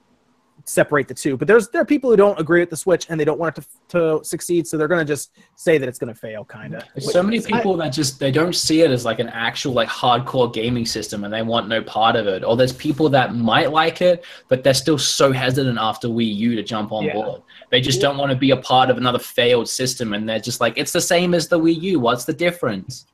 separate the two but there's there are people who don't agree with the switch and they don't want it to, to succeed so they're going to just say that it's going to fail kind of There's so many people that just they don't see it as like an actual like hardcore gaming system and they want no part of it. Or there's people that might like it, but they're still so hesitant after Wii U to jump on Yeah. board. They just don't want to be a part of another failed system and they're just like, it's the same as the Wii U. What's the difference?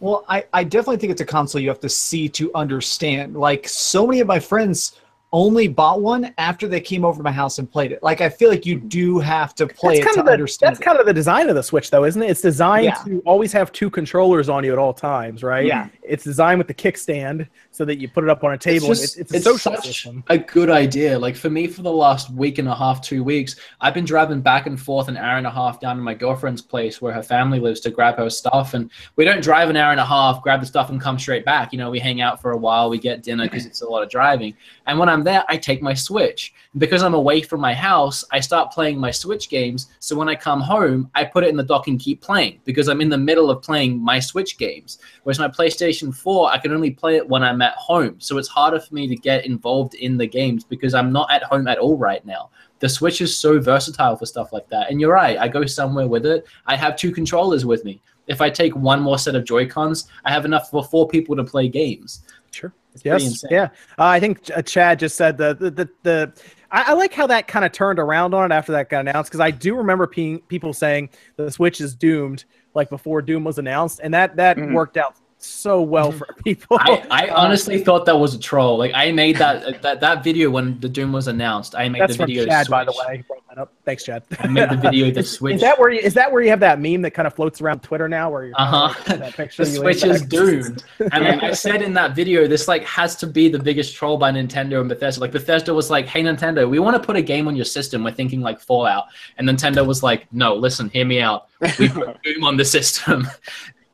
Well, I, I definitely think it's a console you have to see to understand. Like so many of my friends only bought one after they came over to my house and played it. Like I feel like you do have to play that's it kind to of the, understand. that's kind of the design of the switch though isn't it it's designed Yeah. to always have two controllers on you at all times right Yeah. It's designed with the kickstand so that you put it up on a table and just- it's, it's a social such system a good idea. Like for me, for the last week and a half, two weeks, I've been driving back and forth an hour and a half down to my girlfriend's place where her family lives to grab her stuff. And we don't drive an hour and a half, grab the stuff, and come straight back. You know, we hang out for a while, we get dinner because it's a lot of driving. And when I'm there, I take my Switch. Because I'm away from my house, I start playing my Switch games. So when I come home, I put it in the dock and keep playing because I'm in the middle of playing my Switch games. Whereas my PlayStation 4, I can only play it when I'm at home. So it's harder for me to get involved in the games because I'm not at home at all right now. The Switch is so versatile for stuff like that. And you're right, I go somewhere with it. I have two controllers with me. If I take one more set of Joy-Cons, I have enough for four people to play games. Sure. It's Yes. Yeah. Uh, I think uh, Chad just said the the the. the I, I like how that kind of turned around on it after that got announced because I do remember pe- people saying the Switch is doomed like before Doom was announced, and that that Mhm. worked out so well for <laughs> people. I, I <laughs> honestly thought that was a troll. Like I made that that, that video when the Doom was announced. I made That's the from video. Chad, to by the way. Brought that up. Thanks, Chad. I made the video to <laughs> Switch. Is that where you, is that where you have that meme that kind of floats around Twitter now, where you're Uh-huh. like, that picture the you Switch is back? doomed. And like I said in that video, this like has to be the biggest troll by Nintendo and Bethesda. Like Bethesda was like, "Hey Nintendo, we want to put a game on your system. We're thinking like Fallout." And Nintendo was like, "No, listen, hear me out. We put Doom on the system."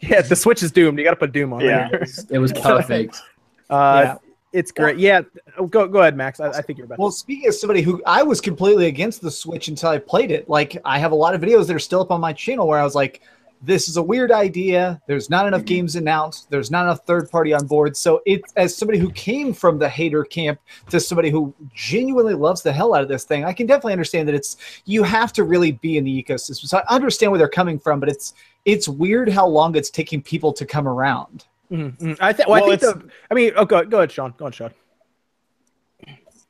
Yeah, the Switch is doomed. You got to put Doom on Yeah. there. it was perfect. <laughs> Uh, Yeah. It's great. Yeah. Oh, Go go ahead, Max. I, I think you're about. Well, speaking of somebody who I was completely against the Switch until I played it, like I have a lot of videos that are still up on my channel where I was like, this is a weird idea. There's not enough games announced. There's not enough third party on board. So it as somebody who came from the hater camp to somebody who genuinely loves the hell out of this thing, I can definitely understand that it's you have to really be in the ecosystem. So I understand where they're coming from, but it's it's weird how long it's taking people to come around. Mhm, mhm. I think. Well, Well, I think the. I mean, oh, go, go ahead, Sean. Go ahead, Sean.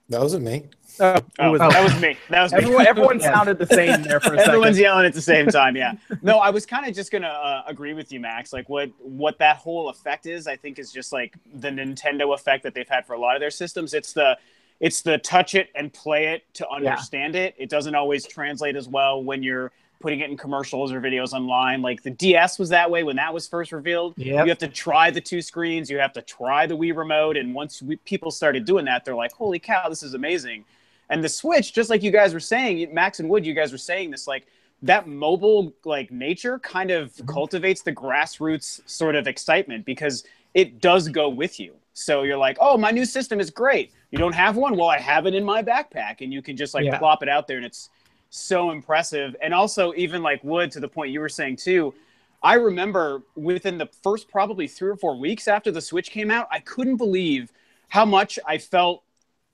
That wasn't me. It Oh, was- that was me. That was me. everyone. Everyone Yeah. sounded the same there for a Everyone's second. yelling at the same time. Yeah. No, I was kind of just gonna uh, agree with you, Max. Like what what that whole effect is, I think, is just like the Nintendo effect that they've had for a lot of their systems. It's the it's the touch it and play it to understand it. It doesn't always translate as well when you're putting it in commercials or videos online. Like the DS was that way when that was first revealed. Yep. You have to try the two screens. You have to try the Wii remote, and once we, people started doing that, they're like, "Holy cow, this is amazing!" And the Switch, just like you guys were saying, Max and Wood, you guys were saying this, like that mobile like nature kind of mm-hmm. cultivates the grassroots sort of excitement because it does go with you. So you're like, oh, my new system is great. You don't have one? Well, I have it in my backpack, and you can just like Yeah. plop it out there, and it's so impressive. And also, even like Wood, to the point you were saying too, I remember within the first probably three or four weeks after the Switch came out, I couldn't believe how much I felt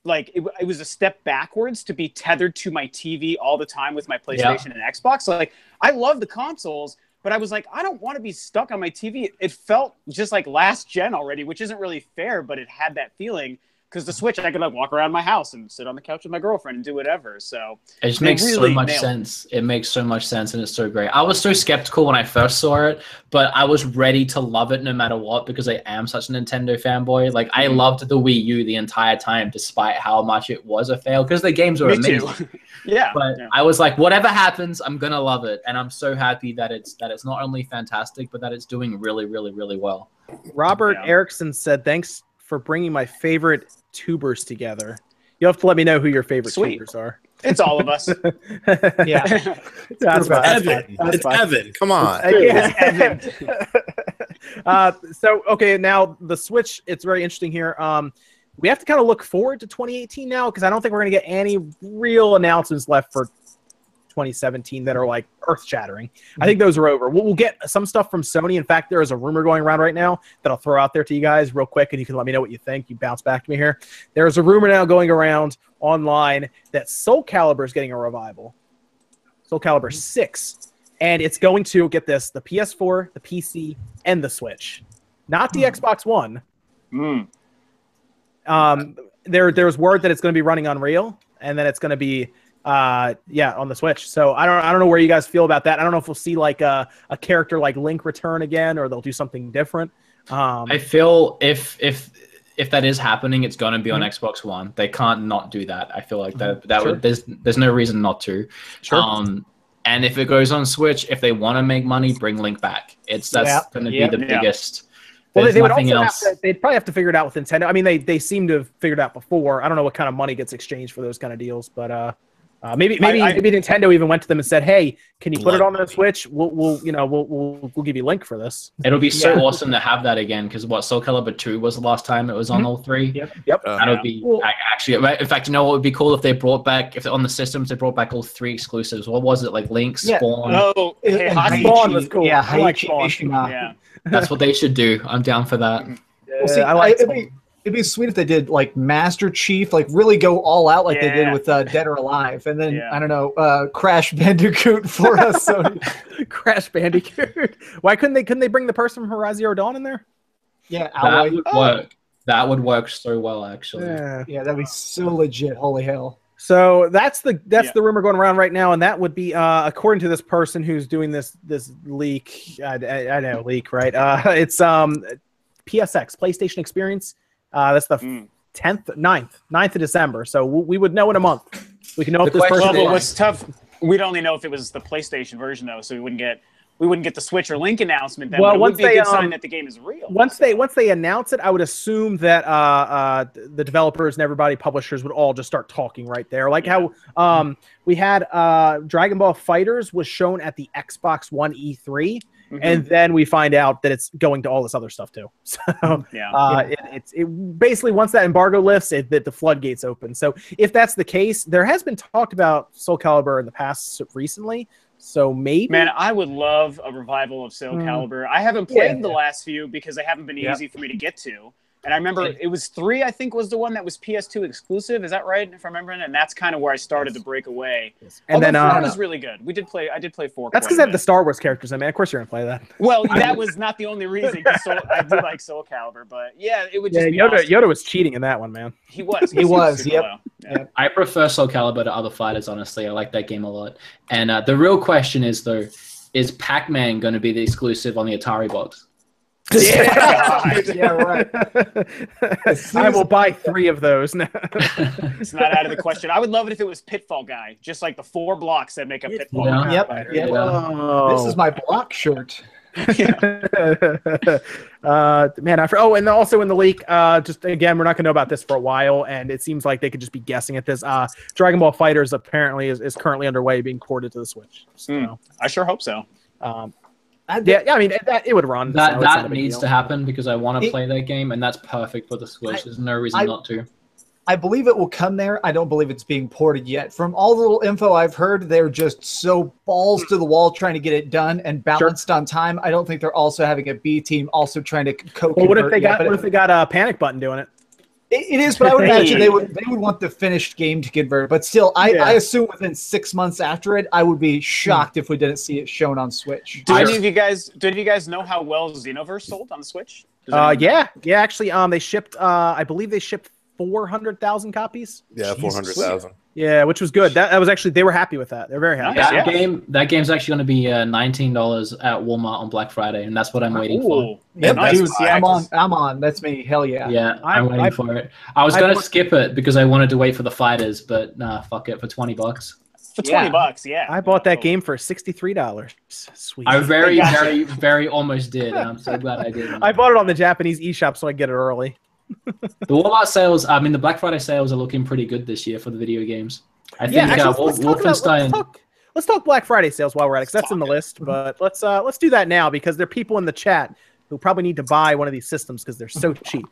like it, it was a step backwards to be tethered to my TV all the time with my PlayStation and Xbox. Like, I love the consoles, but I was like, I don't want to be stuck on my TV. It felt just like last gen already, which isn't really fair, but it had that feeling. Because the Switch I could like walk around my house and sit on the couch with my girlfriend and do whatever. So It just makes really so much nailed it. sense. It makes so much sense and it's so great. I was so skeptical when I first saw it, but I was ready to love it no matter what because I am such a Nintendo fanboy. Like I Mhm. loved the Wii U the entire time despite how much it was a fail because the games were me amazing. too. <laughs> yeah, But yeah. I was like, whatever happens, I'm gonna love it, and I'm so happy that it's that it's not only fantastic, but that it's doing really, really, really well. Robert Yeah. Erickson said, "Thanks for bringing my favorite tubers together." You have to let me know who your favorite Sweet. tubers are. it's all of us. <laughs> Yeah. that's fine. Evan. That's it's fine. Evan. Come on. Uh, <laughs> yeah. uh, so okay, now the Switch. It's very interesting here. Um, we have to kind of look forward to 2018 now because I don't think we're going to get any real announcements left for 2017 that are like earth shattering. I think those are over. We'll, we'll get some stuff from Sony. In fact, there is a rumor going around right now that I'll throw out there to you guys real quick, and you can let me know what you think. You bounce back to me here. There is a rumor now going around online that Soul Calibur is getting a revival. Soul Calibur 6 and it's going to get this the PS4, the PC, and the Switch, not the Xbox One. Mm. Um, there, there's word that it's going to be running Unreal, and then it's going to be, uh, yeah, on the Switch. So I don't, I don't know where you guys feel about that. I don't know if we'll see like a, a character like Link return again, or they'll do something different. Um, I feel if if if that is happening, it's gonna be on Mhm. Xbox One. They can't not do that. I feel like that that Sure. would there's there's no reason not to. sure. Um, and if it goes on Switch, if they want to make money, bring Link back. It's that's Yeah. going to Yeah. be the Yeah. biggest. Well, they, they would nothing also else. have to, they'd probably have to figure it out with Nintendo. I mean, they they seem to have figured it out before. I don't know what kind of money gets exchanged for those kind of deals, but uh, uh maybe maybe I- maybe Nintendo even went to them and said, "Hey, can you put it on the Switch? We'll, we'll you know we'll, we'll we'll give you Link for this." It'll be so Yeah. awesome to have that again because what Soul Calibur two was the last time it was on Mhm. all three. Yep. Yep. Uh, That Yeah. would be Well- actually. In fact, you know what would be cool if they brought back if on the systems they brought back all three exclusives. What was it like? Link, Yeah. Spawn. Oh, hey, Haichi- Spawn was cool. Yeah, I like Spawn. Yeah, That's what they should do. I'm down for that. Well, see, I like. it'd, be, it'd be sweet if they did like Master Chief, like really go all out like they did with uh, Dead or Alive, and then Yeah. I don't know, uh, Crash Bandicoot for us. So <laughs> Crash Bandicoot. Why couldn't they? Couldn't they bring the person from Horizon Zero Dawn in there? yeah, That Aloy. would Oh. work. That would work so well, actually. Yeah. Yeah, that'd be so legit. Holy hell! So that's the that's Yeah. the rumor going around right now, and that would be uh, according to this person who's doing this this leak. I, I, I know leak, right? Uh, <laughs> it's um PSX PlayStation Experience. Uh, that's the Mm. tenth, 9th, 9th of December. So we we would know in a month. We can know if The this question person. Well, but what's tough, we'd only know if it was the PlayStation version though, so we wouldn't get we wouldn't get the Switch or Link announcement. Then Well, but it once would be a they, good sign um, that the game is real. once so. they once they announce it, I would assume that uh, uh, the developers and everybody, publishers, would all just start talking right there, like how um, we had uh, Dragon Ball FighterZ was shown at the Xbox One E3, Mhm. and then we find out that it's going to all this other stuff too. <laughs> So yeah, uh, it, it's it, basically once that embargo lifts, it, that the floodgates open. So if that's the case, there has been talked about Soul Calibur in the past recently. So maybe Man, I would love a revival of Soul Mm. Calibur. I haven't played Yeah. the last few because they haven't been Yeah. easy for me to get to. And I remember it was three, I think, was the one that was PS2 exclusive. Is that right? If I remember, and that's kind of where I started to break away. and then Although four uh, was really good. We did play. I did play four. that's because I have the. Star Wars characters. I mean, of course you're gonna play that. <laughs> Well, that was not the only reason. Soul, I do like Soul Calibur, but yeah, it would Yeah, just be Yoda, awesome. Yoda was cheating in that one, man. He was. He was, super yep. Yeah. I prefer Soul Calibur to other fighters, honestly. I like that game a lot. And uh, the real question is, though, is Pac Man going to be the exclusive on the Atari box? Yeah, <laughs> <laughs> Yeah, right. <laughs> I will buy three of those now. It's not out of the question. I would love it if it was Pitfall Guy, just like the four blocks that make up Pitfall. Yeah. Guy. Yep, Fighter. yep. Whoa. This is my block shirt. uh, man, I for, oh, and also in the leak, uh, just again, we're not gonna know about this for a while, and it seems like they could just be guessing at this. Uh, Dragon Ball FighterZ apparently is, is currently underway, being ported to the Switch. So, I sure hope so. um, I, yeah, yeah, I mean, it, that, it would run. That so it's not a that needs deal. to happen because I want to play that game, and that's perfect for the Switch. I- There's no reason I- not to. I believe it will come there. I don't believe it's being ported yet. From all the little info I've heard, they're just so balls to the wall trying to get it done and balanced on time. I don't think they're also having a B team also trying to co. Well, what if they got? What if they got a panic button doing it? It, it is, but I would imagine they would they would want the finished game to convert. But still, I, Yeah. I assume within six months after it, I would be shocked if we didn't see it shown on Switch. Do any of you guys? Do any of you guys know how well Xenoverse sold on the Switch? Uh, yeah, yeah. Actually, um, they shipped. Uh, I believe they shipped four hundred thousand copies. Yeah, Jesus. four hundred thousand. Yeah, which was good. That, that was actually they were happy with that. They're very happy. That Yeah. game, that game's actually going to be uh, nineteen dollars at Walmart on Black Friday, and that's what I'm waiting for. Ooh. Yep, Nice. dude, Yeah, I'm on. 'cause- I'm on. That's me. Hell yeah. Yeah, I- I'm waiting I- for it. I was gonna skip it because I wanted to wait for the fighters, but nah, fuck it for twenty bucks. For twenty Yeah. bucks, yeah. I bought that Oh. game for sixty three dollars. Sweet. I very, <laughs> Gotcha. very, very almost did. And I'm so glad I did. <laughs> I bought it on the Japanese eShop so I get it early. The Walmart sales, I mean, the Black Friday sales are looking pretty good this year for the video games. I think Yeah, uh, actually, Wol- let's, talk about, let's, Wolfenstein. talk, let's talk Black Friday sales while we're at it, because that's in the list. But let's uh, let's do that now because there are people in the chat who probably need to buy one of these systems because they're so cheap.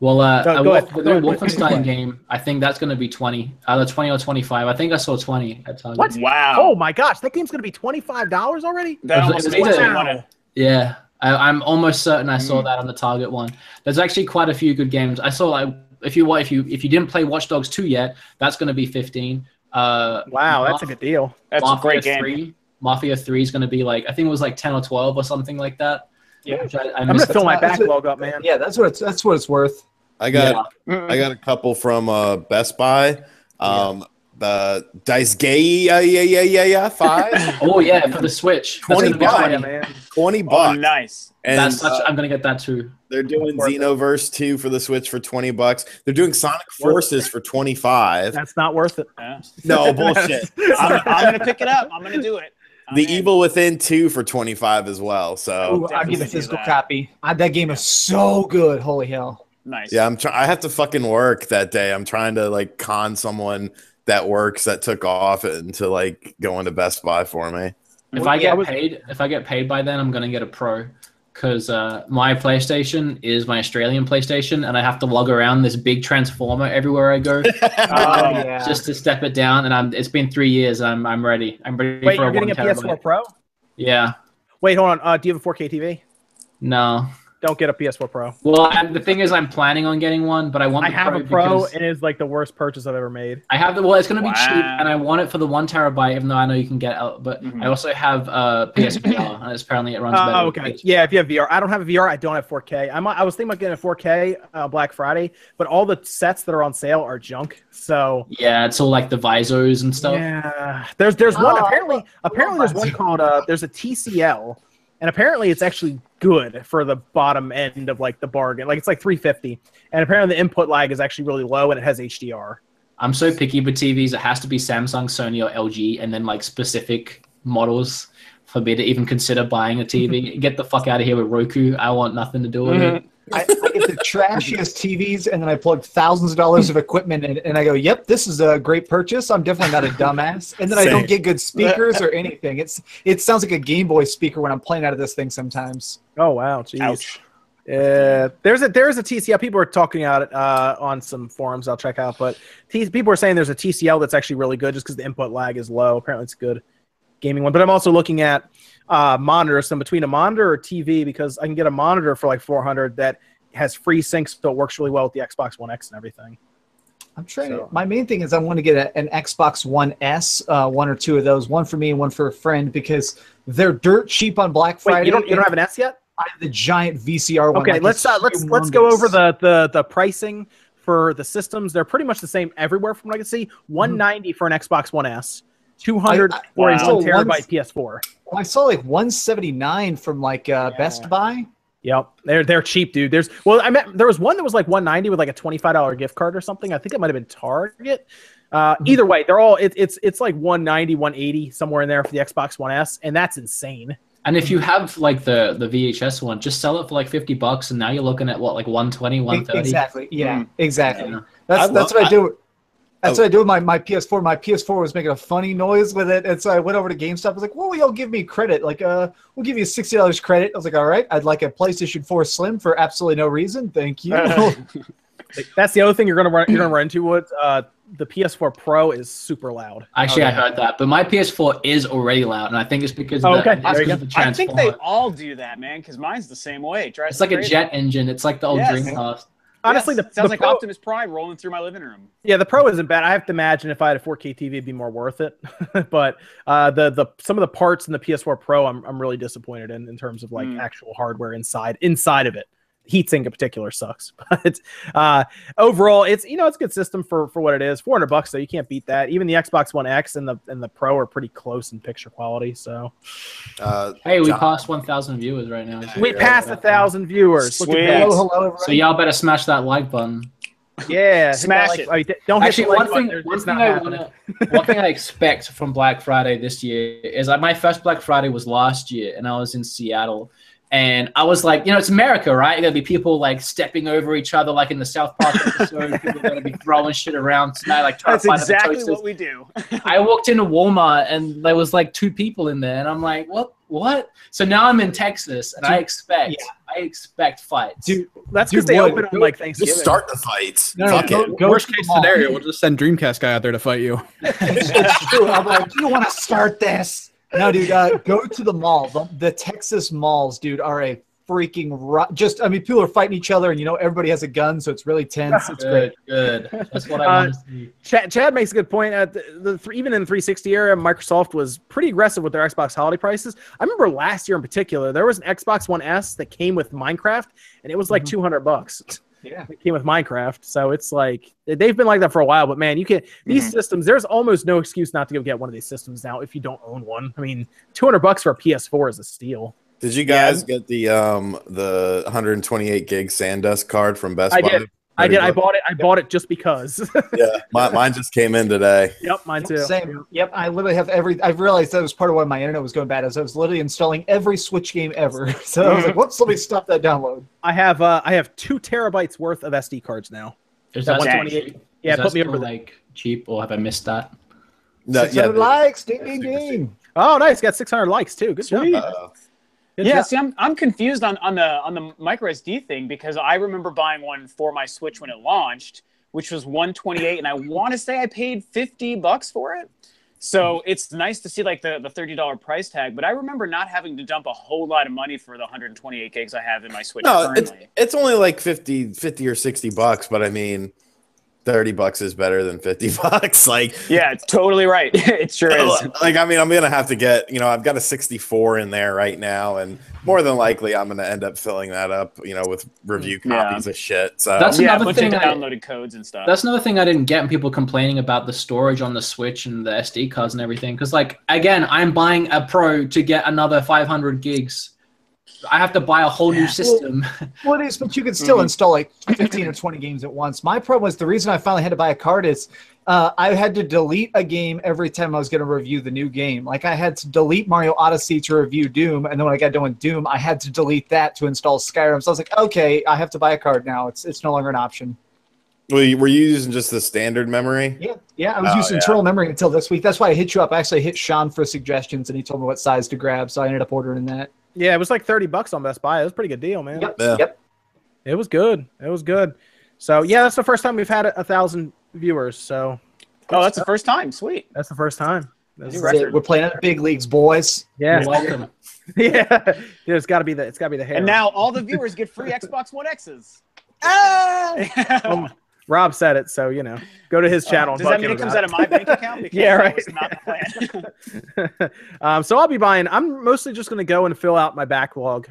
Well, uh, Go- uh, go Wolf- ahead. the Go new ahead. Wolfenstein game, I think that's going to be 20, either 20 or 25. I think I saw 20 at Target. What? Wow. Oh my gosh, that game's gonna be twenty five dollars already. That was- almost it was makes me either- Yeah, I, I'm almost certain I saw that on the Target one. There's actually quite a few good games. I saw like if you if you if you didn't play Watch Dogs 2 yet, that's going to be 15. Uh, Wow, that's a good deal. That's Mafia a great game. 3, Mafia 3 is going to be like I think it was like 10 or 12 or something like that. Yeah. I, I I'm gonna fill my That's- backlog up, man. Yeah, that's what it's. That's what it's worth. I got Mm-mm. I got a couple from uh, Best Buy. Um, the Disgaea yeah yeah yeah yeah yeah five <laughs> Oh yeah, for the Switch. 20 bucks. 20. Man. Twenty bucks. nice. And That's such, uh, I'm gonna get that too. they're doing Worth it. Xenoverse 2 for the Switch for 20 bucks. They're doing Sonic Forces for 25. That's not worth it. Yeah. No <laughs> bullshit. I'm, I'm gonna pick it up. I'm gonna do it. I'm The in. Evil Within 2 for 25 as well. So Ooh, I'll definitely get a physical copy. Uh, that game is so good. Holy hell. Nice. yeah, I'm trying I have to fucking work that day. I'm trying to like con someone that works that took off into like going to Best Buy for me. If Well, I get I paid, if I get paid by then, I'm gonna get a pro, because uh, my PlayStation is my Australian PlayStation, and I have to lug around this big transformer everywhere I go <laughs> Oh, Um, yeah. just to step it down. And I'm. It's been three years. I'm. I'm ready. I'm ready Wait, for you're a getting a PS4. Pro? Yeah. Wait, hold on. Uh, do you have a 4K TV? No. Don't get a PS4 Pro. Well, I'm, the thing is, I'm planning on getting one, but I want. I have pro a Pro, and it's like the worst purchase I've ever made. I have the. Well, it's gonna be cheap, and I want it for the one terabyte, even though I know you can get out. But Mhm. I also have uh, PSVR, <laughs> and it's apparently it runs better. Oh, okay. Yeah, if you have VR, I don't have a VR. I don't have 4K. I'm. I was thinking about getting a 4K uh, Black Friday, but all the sets that are on sale are junk. So Yeah, it's all like the visors and stuff. yeah, there's there's one Oh, apparently apparently there's one <laughs> called uh there's a TCL, and apparently it's actually good for the bottom end of like the bargain. Like it's like 350, and apparently the input lag is actually really low and it has HDR. I'm so picky with TVs. It has to be Samsung, Sony, or LG, and then like specific models for me to even consider buying a TV. <laughs> Get the fuck out of here with Roku. I want nothing to do with it. Mm-hmm. I, I get the trashiest TVs, and then I plug thousands of dollars of equipment in, and I go, "Yep, this is a great purchase. I'm definitely not a <laughs> dumbass." And then I don't get good speakers or anything. It's it sounds like a Game Boy speaker when I'm playing out of this thing sometimes. Oh wow, jeez. Ouch. Uh, there's a there's a TCL. People are talking about it uh, on some forums. I'll check out, but T- people are saying there's a TCL that's actually really good, just because the input lag is low. Apparently, it's a good gaming one. But I'm also looking at uh, monitors. So I'm between a monitor or TV because I can get a monitor for like 400 that has free sync, so it works really well with the Xbox One X and everything. I'm trying. So- To, my main thing is I want to get a, an Xbox One S, uh, one or two of those, one for me and one for a friend, because they're dirt cheap on Black Friday. Wait, you don't you don't have an S yet? I the giant VCR one. Okay, like, let's uh, let's let's go over the, the the pricing for the systems. They're pretty much the same everywhere from what I can see. 190 for an Xbox One S, 200 I- I- for a Wow. one one- terabyte PS4. I saw like 179 from like uh, Yeah. Best Buy. Yep, they're they're cheap, dude. There's well, I meant there was one that was like 190 with like a 25 dollar gift card or something. I think it might have been Target. Uh, Mm-hmm. either way, they're all it, it's it's like 190, 180 somewhere in there for the Xbox One S, and that's insane. And if you have like the the VHS one, just sell it for like 50 bucks, and now you're looking at what like 120, 130. Exactly. Yeah. Mm. Exactly. Yeah. That's I that's love- what I do. That's Oh. what I do with my, my PS4. My PS4 was making a funny noise with it, and so I went over to GameStop. I was like, "Well, y'all give me credit. Like, uh, we'll give you sixty dollars credit." I was like, "All right, I'd like a PlayStation 4 Slim for absolutely no reason. Thank you." <laughs> Like, that's the other thing you're gonna run you're gonna run into with uh, the PS4 Pro is super loud. Actually, I heard that, but my PS4 is already loud, and I think it's because of Oh, the, okay. it's There you because of the I think they all do that, man, because mine's the same way. It It's like me a jet engine. It's like the old Yes. Dreamcast. Honestly, Yes, the, sounds the like Pro, Optimus Prime rolling through my living room. yeah, the Pro isn't bad. I have to imagine if I had a 4K TV, it'd be more worth it. <laughs> but uh, the the some of the parts in the PS4 Pro, I'm I'm really disappointed in in terms of like Mm. actual hardware inside inside of it. Heatsink in particular sucks. <laughs> But uh, overall, it's you know it's a good system for for what it is. Four hundred bucks though, you can't beat that. Even the Xbox One X and the and the Pro are pretty close in picture quality. So Uh, Hey, we John- passed 1,000 viewers right now. we Yeah. passed a thousand viewers. Sweet. Hello, hello. So y'all better smash that like button. Yeah, hit <laughs> that Smash like- it. oh, don't hit Actually, the one thing, one thing I wanna, one thing I expect from Black Friday this year is like my first Black Friday was last year, and I was in Seattle, and I was like, you know, it's America, right? There'll be people like stepping over each other, like in the South Park episode. people are gonna be throwing shit around tonight, like trying That's to find exactly the what we do. I walked into Walmart and there was like two people in there, and I'm like, what? What? So now I'm in Texas, and I expect, yeah. I expect fights. Dude, That's Dude, because they open on like Thanksgiving. just start the fights. No, no, Fuck go- it. go Worst case the scenario, we'll just send Dreamcast guy out there to fight you. it's, <laughs> it's true. I'm like, do you want to start this? No, dude. Uh, go to the mall. The, the Texas malls, dude, are a freaking ru- just. I mean, people are fighting each other, and you know everybody has a gun, so it's really tense. It's great. good, good. That's what I Uh, want to see. Chad, Chad makes a good point. At the, the th- even in the 360 era, Microsoft was pretty aggressive with their Xbox holiday prices. I remember last year in particular, there was an Xbox One S that came with Minecraft, and it was like Mhm. 200 bucks. Yeah. It came with Minecraft, so it's like they've been like that for a while. But man, you can these Mhm. systems. There's almost no excuse not to go get one of these systems now if you don't own one. I mean, 200 bucks for a PS4 is a steal. Did you guys get the um the 128 gig SanDisk card from Best I Buy? did. I did. I bought it. I bought it just because. <laughs> Yeah, my, mine just came in today. yep, mine too. Same. Yep. I literally have every. I've realized that was part of why my internet was going bad. As I was literally installing every Switch game ever. <laughs> So I was like, "Whoops, let me stop that download." I have. Uh, I have two terabytes worth of SD cards now. Is that that 128? Yeah, Is that put me still, over there. like cheap, or have I missed that? No, Six yeah, likes. Ding, ding, ding. Oh, nice. Got 600 likes too. Good Sweet. job. uh, Good yeah, job. see, I'm I'm confused on, on the on the micro SD thing because I remember buying one for my Switch when it launched, which was 128, and I want to say I paid 50 bucks for it. So it's nice to see like the, the $30 price tag, but I remember not having to dump a whole lot of money for the 128 gigs I have in my Switch no, it's currently. it's only like 50, 50 or 60 bucks, but I mean, 30 bucks is better than 50 <laughs> bucks. Like, Yeah, it's totally right. <laughs> it sure is. like I mean, I'm gonna have to get you know I've got a 64 in there right now, and more than likely I'm gonna end up filling that up, you know, with review mm, Yeah. copies of shit. So That's yeah, a another bunch thing of I- downloaded codes and stuff. That's another thing I didn't get, and people complaining about the storage on the Switch and the SD cards and everything. Because, like, again, I'm buying a Pro to get another 500 gigs. I have to buy a whole new system. <laughs> Well, it is, but you can still Mhm. install like 15 or 20 games at once. My problem was the reason I finally had to buy a card is uh, I had to delete a game every time I was going to review the new game. Like I had to delete Mario Odyssey to review Doom, and then when I got done with Doom, I had to delete that to install Skyrim. So I was like, okay, I have to buy a card now. It's it's no longer an option. were you, were you using just the standard memory? Yeah, yeah. I was Oh, using yeah. internal memory until this week. That's why I hit you up. I actually hit Sean for suggestions, and he told me what size to grab, so I ended up ordering that. Yeah, it was like 30 bucks on Best Buy. It was a pretty good deal, man. Yep, Yeah. yep. It was good. It was good. So yeah, that's the first time we've had a, a thousand viewers. So oh, that's the first time. Sweet. that's the first time. That's- New That's it. record. We're playing at the big leagues, boys. yeah, You're welcome. <laughs> yeah. Dude, it's got to be the it's got to be the hair. And now all the viewers get free Xbox One X's. <laughs> <laughs> Um, Rob said it, so you know, go to his channel. and Does that mean it comes out of my bank account? <laughs> Because Yeah, right. was not the plan. <laughs> <laughs> um, so I'll be buying. I'm mostly just going to go and fill out my backlog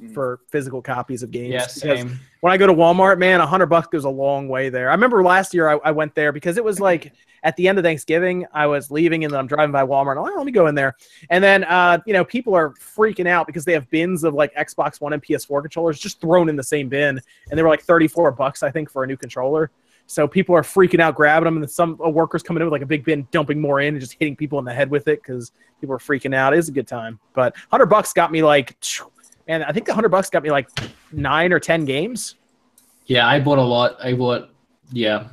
Mm. for physical copies of games. Yeah, same. When I go to Walmart, man, a hundred bucks goes a long way there. I remember last year I, I went there because it was <laughs> like at the end of Thanksgiving, I was leaving and then I'm driving by Walmart. And I'm like, "Oh, let me go in there. And then, uh, you know, people are freaking out because they have bins of like Xbox One and PS4 controllers just thrown in the same bin, and they were like 34 bucks, I think, for a new controller. So people are freaking out, grabbing them, and then some uh, workers coming in with like a big bin, dumping more in, and just hitting people in the head with it because people are freaking out. It is a good time, but hundred bucks got me like, and I think the hundred bucks got me like nine or ten games. Yeah, I bought a lot. I bought, yeah.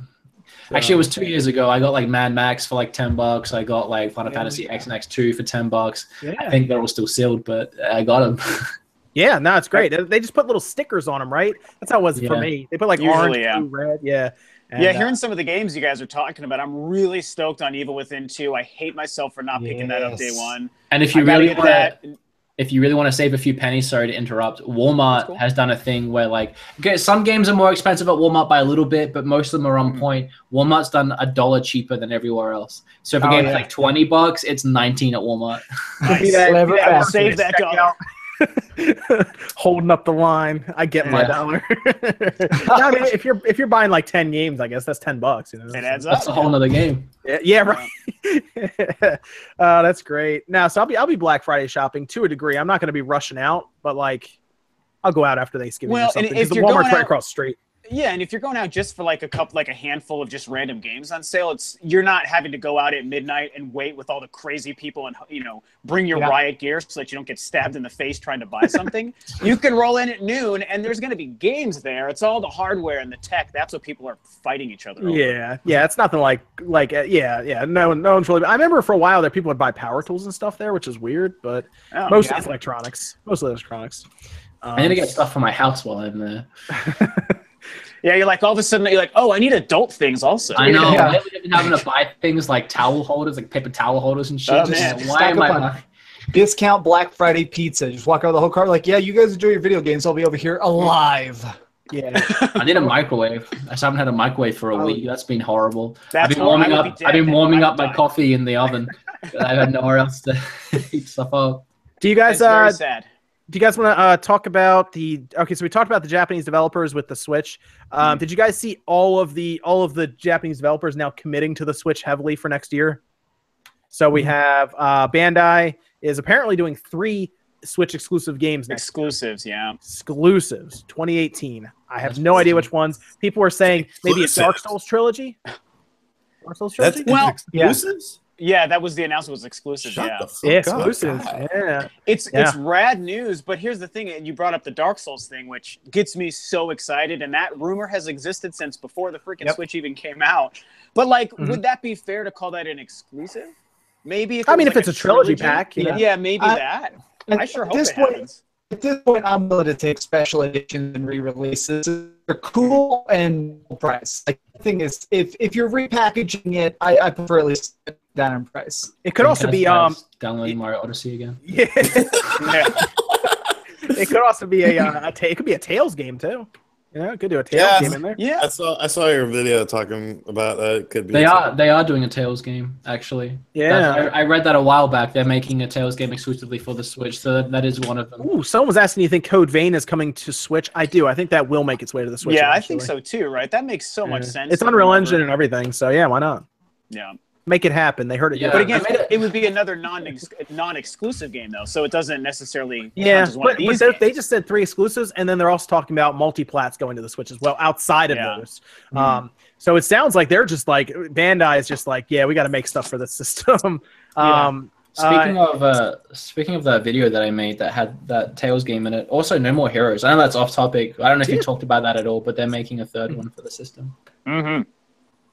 Actually, it was two years ago. I got like Mad Max for like 10 bucks. I got like Final Yeah. Fantasy X and X2 for 10 bucks. Yeah. I think they're all still sealed, but I got them. <laughs> yeah, no, it's great. They just put little stickers on them, right? That's how it was for me. They put like Usually, orange, yeah. blue, red, yeah. And, yeah, uh, hearing some of the games you guys are talking about, I'm really stoked on Evil Within 2. I hate myself for not picking that up day one. And if you I really get want that. To, if you really want to save a few pennies, sorry to interrupt, Walmart cool. has done a thing where like, okay, some games are more expensive at Walmart by a little bit, but most of them are on Mhm. point. Walmart's done a dollar cheaper than everywhere else. So if a Oh, game's yeah. like 20 bucks, it's 19 at Walmart. Could be that- Clever be that I will bastard. save that dollar. <laughs> Holding up the line. I get my dollar. <laughs> <laughs> No, I mean, if you're if you're buying like ten games, I guess that's ten bucks. You know, It adds up. That's a whole nother game. Yeah, yeah, right. uh, that's great. Now, so I'll be I'll be Black Friday shopping to a degree. I'm not going to be rushing out, but like I'll go out after Thanksgiving Well, or something. and if Because the you're Walmart's going right out- across the street. Yeah, and if you're going out just for like a couple, like a handful of just random games on sale, it's you're not having to go out at midnight and wait with all the crazy people and you know bring your Yeah. riot gear so that you don't get stabbed in the face trying to buy something. <laughs> you can roll in at noon, and there's going to be games there. It's all the hardware and the tech. That's what people are fighting each other over. Yeah, yeah, it's nothing like like uh, yeah, yeah. No, no one's really. I remember for a while that people would buy power tools and stuff there, which is weird, but Oh, mostly yeah. it's electronics. Mostly electronics. I need to Um, get stuff for my house while I'm there. <laughs> Yeah, you're like all of a sudden you're like, oh, I need adult things also. I know. Yeah. Lately I've been having to buy things like towel holders, like paper towel holders and shit. Oh, Just man. like, Stack why am I buying- Discount Black Friday pizza. Just walk out of the whole car like, yeah, you guys enjoy your video games. I'll be over here alive. yeah, I need a microwave. I just haven't had a microwave for a Oh. week. That's been horrible. That's I've been warming up. be I've been warming up my die. coffee in the oven. <laughs> I've had nowhere else to <laughs> heat stuff up. do you guys That's very uh sad. Do you guys want to uh, talk about the okay so we talked about the japanese developers with the switch. Um, did you guys see all of the all of the japanese developers now committing to the switch heavily for next year? So we have uh, bandai is apparently doing three switch exclusive games next Exclusives, yeah. exclusives 2018 i have That's no idea which ones. People were saying maybe a dark souls trilogy? Dark souls That's trilogy? Well, exclusives. Yeah, that was the announcement was exclusive. Shut yeah. the fuck yeah, up, exclusives God. yeah It's Yeah. it's rad news, but here's the thing, and you brought up the Dark Souls thing, which gets me so excited, and that rumor has existed since before the freaking Yep. Switch even came out. But like, Mhm. would that be fair to call that an exclusive? Maybe if I mean, was if it's like a trilogy pack, you yeah, know. yeah, maybe I- that. I sure at hope this it point, happens. At this point, I'm willing to take special editions and re-releases. They're cool and price. Like the thing is, if if you're repackaging it, I, I prefer at least down in price. it could also be um downloading Mario Odyssey again. yeah Yeah. <laughs> it could also be a, uh, a ta- it could be a Tails game too. You know, could do a Tails Yeah. game in there. yeah. I saw I saw your video talking about that. It could be They are something. they are doing a Tails game actually. Yeah. I, I read that a while back. They're making a Tails game exclusively for the Switch, so that, that is one of them. Ooh, someone was asking, "Do you think Code Vein is coming to Switch?" I do. I think that will make its way to the Switch. yeah, I think so too, right? That makes so much sense. It's Unreal. Engine and everything, so yeah, why not Yeah. Make it happen? They heard it. Yeah. But again, it- it would be another non non-exclusive game though, so it doesn't necessarily yeah, one but, of but these they- they just said three exclusives, and then they're also talking about multi-plats going to the Switch as well, outside of Yeah. Those. Um, so it sounds like they're just like Bandai is just like, yeah, we got to make stuff for the <laughs> system. Yeah. um, Speaking of uh, speaking of that video that I made that had that Tails game in it, also No More Heroes. I know that's off topic. I don't know if Yeah. you talked about that at all, but they're making a third one for the system. Mm-hmm.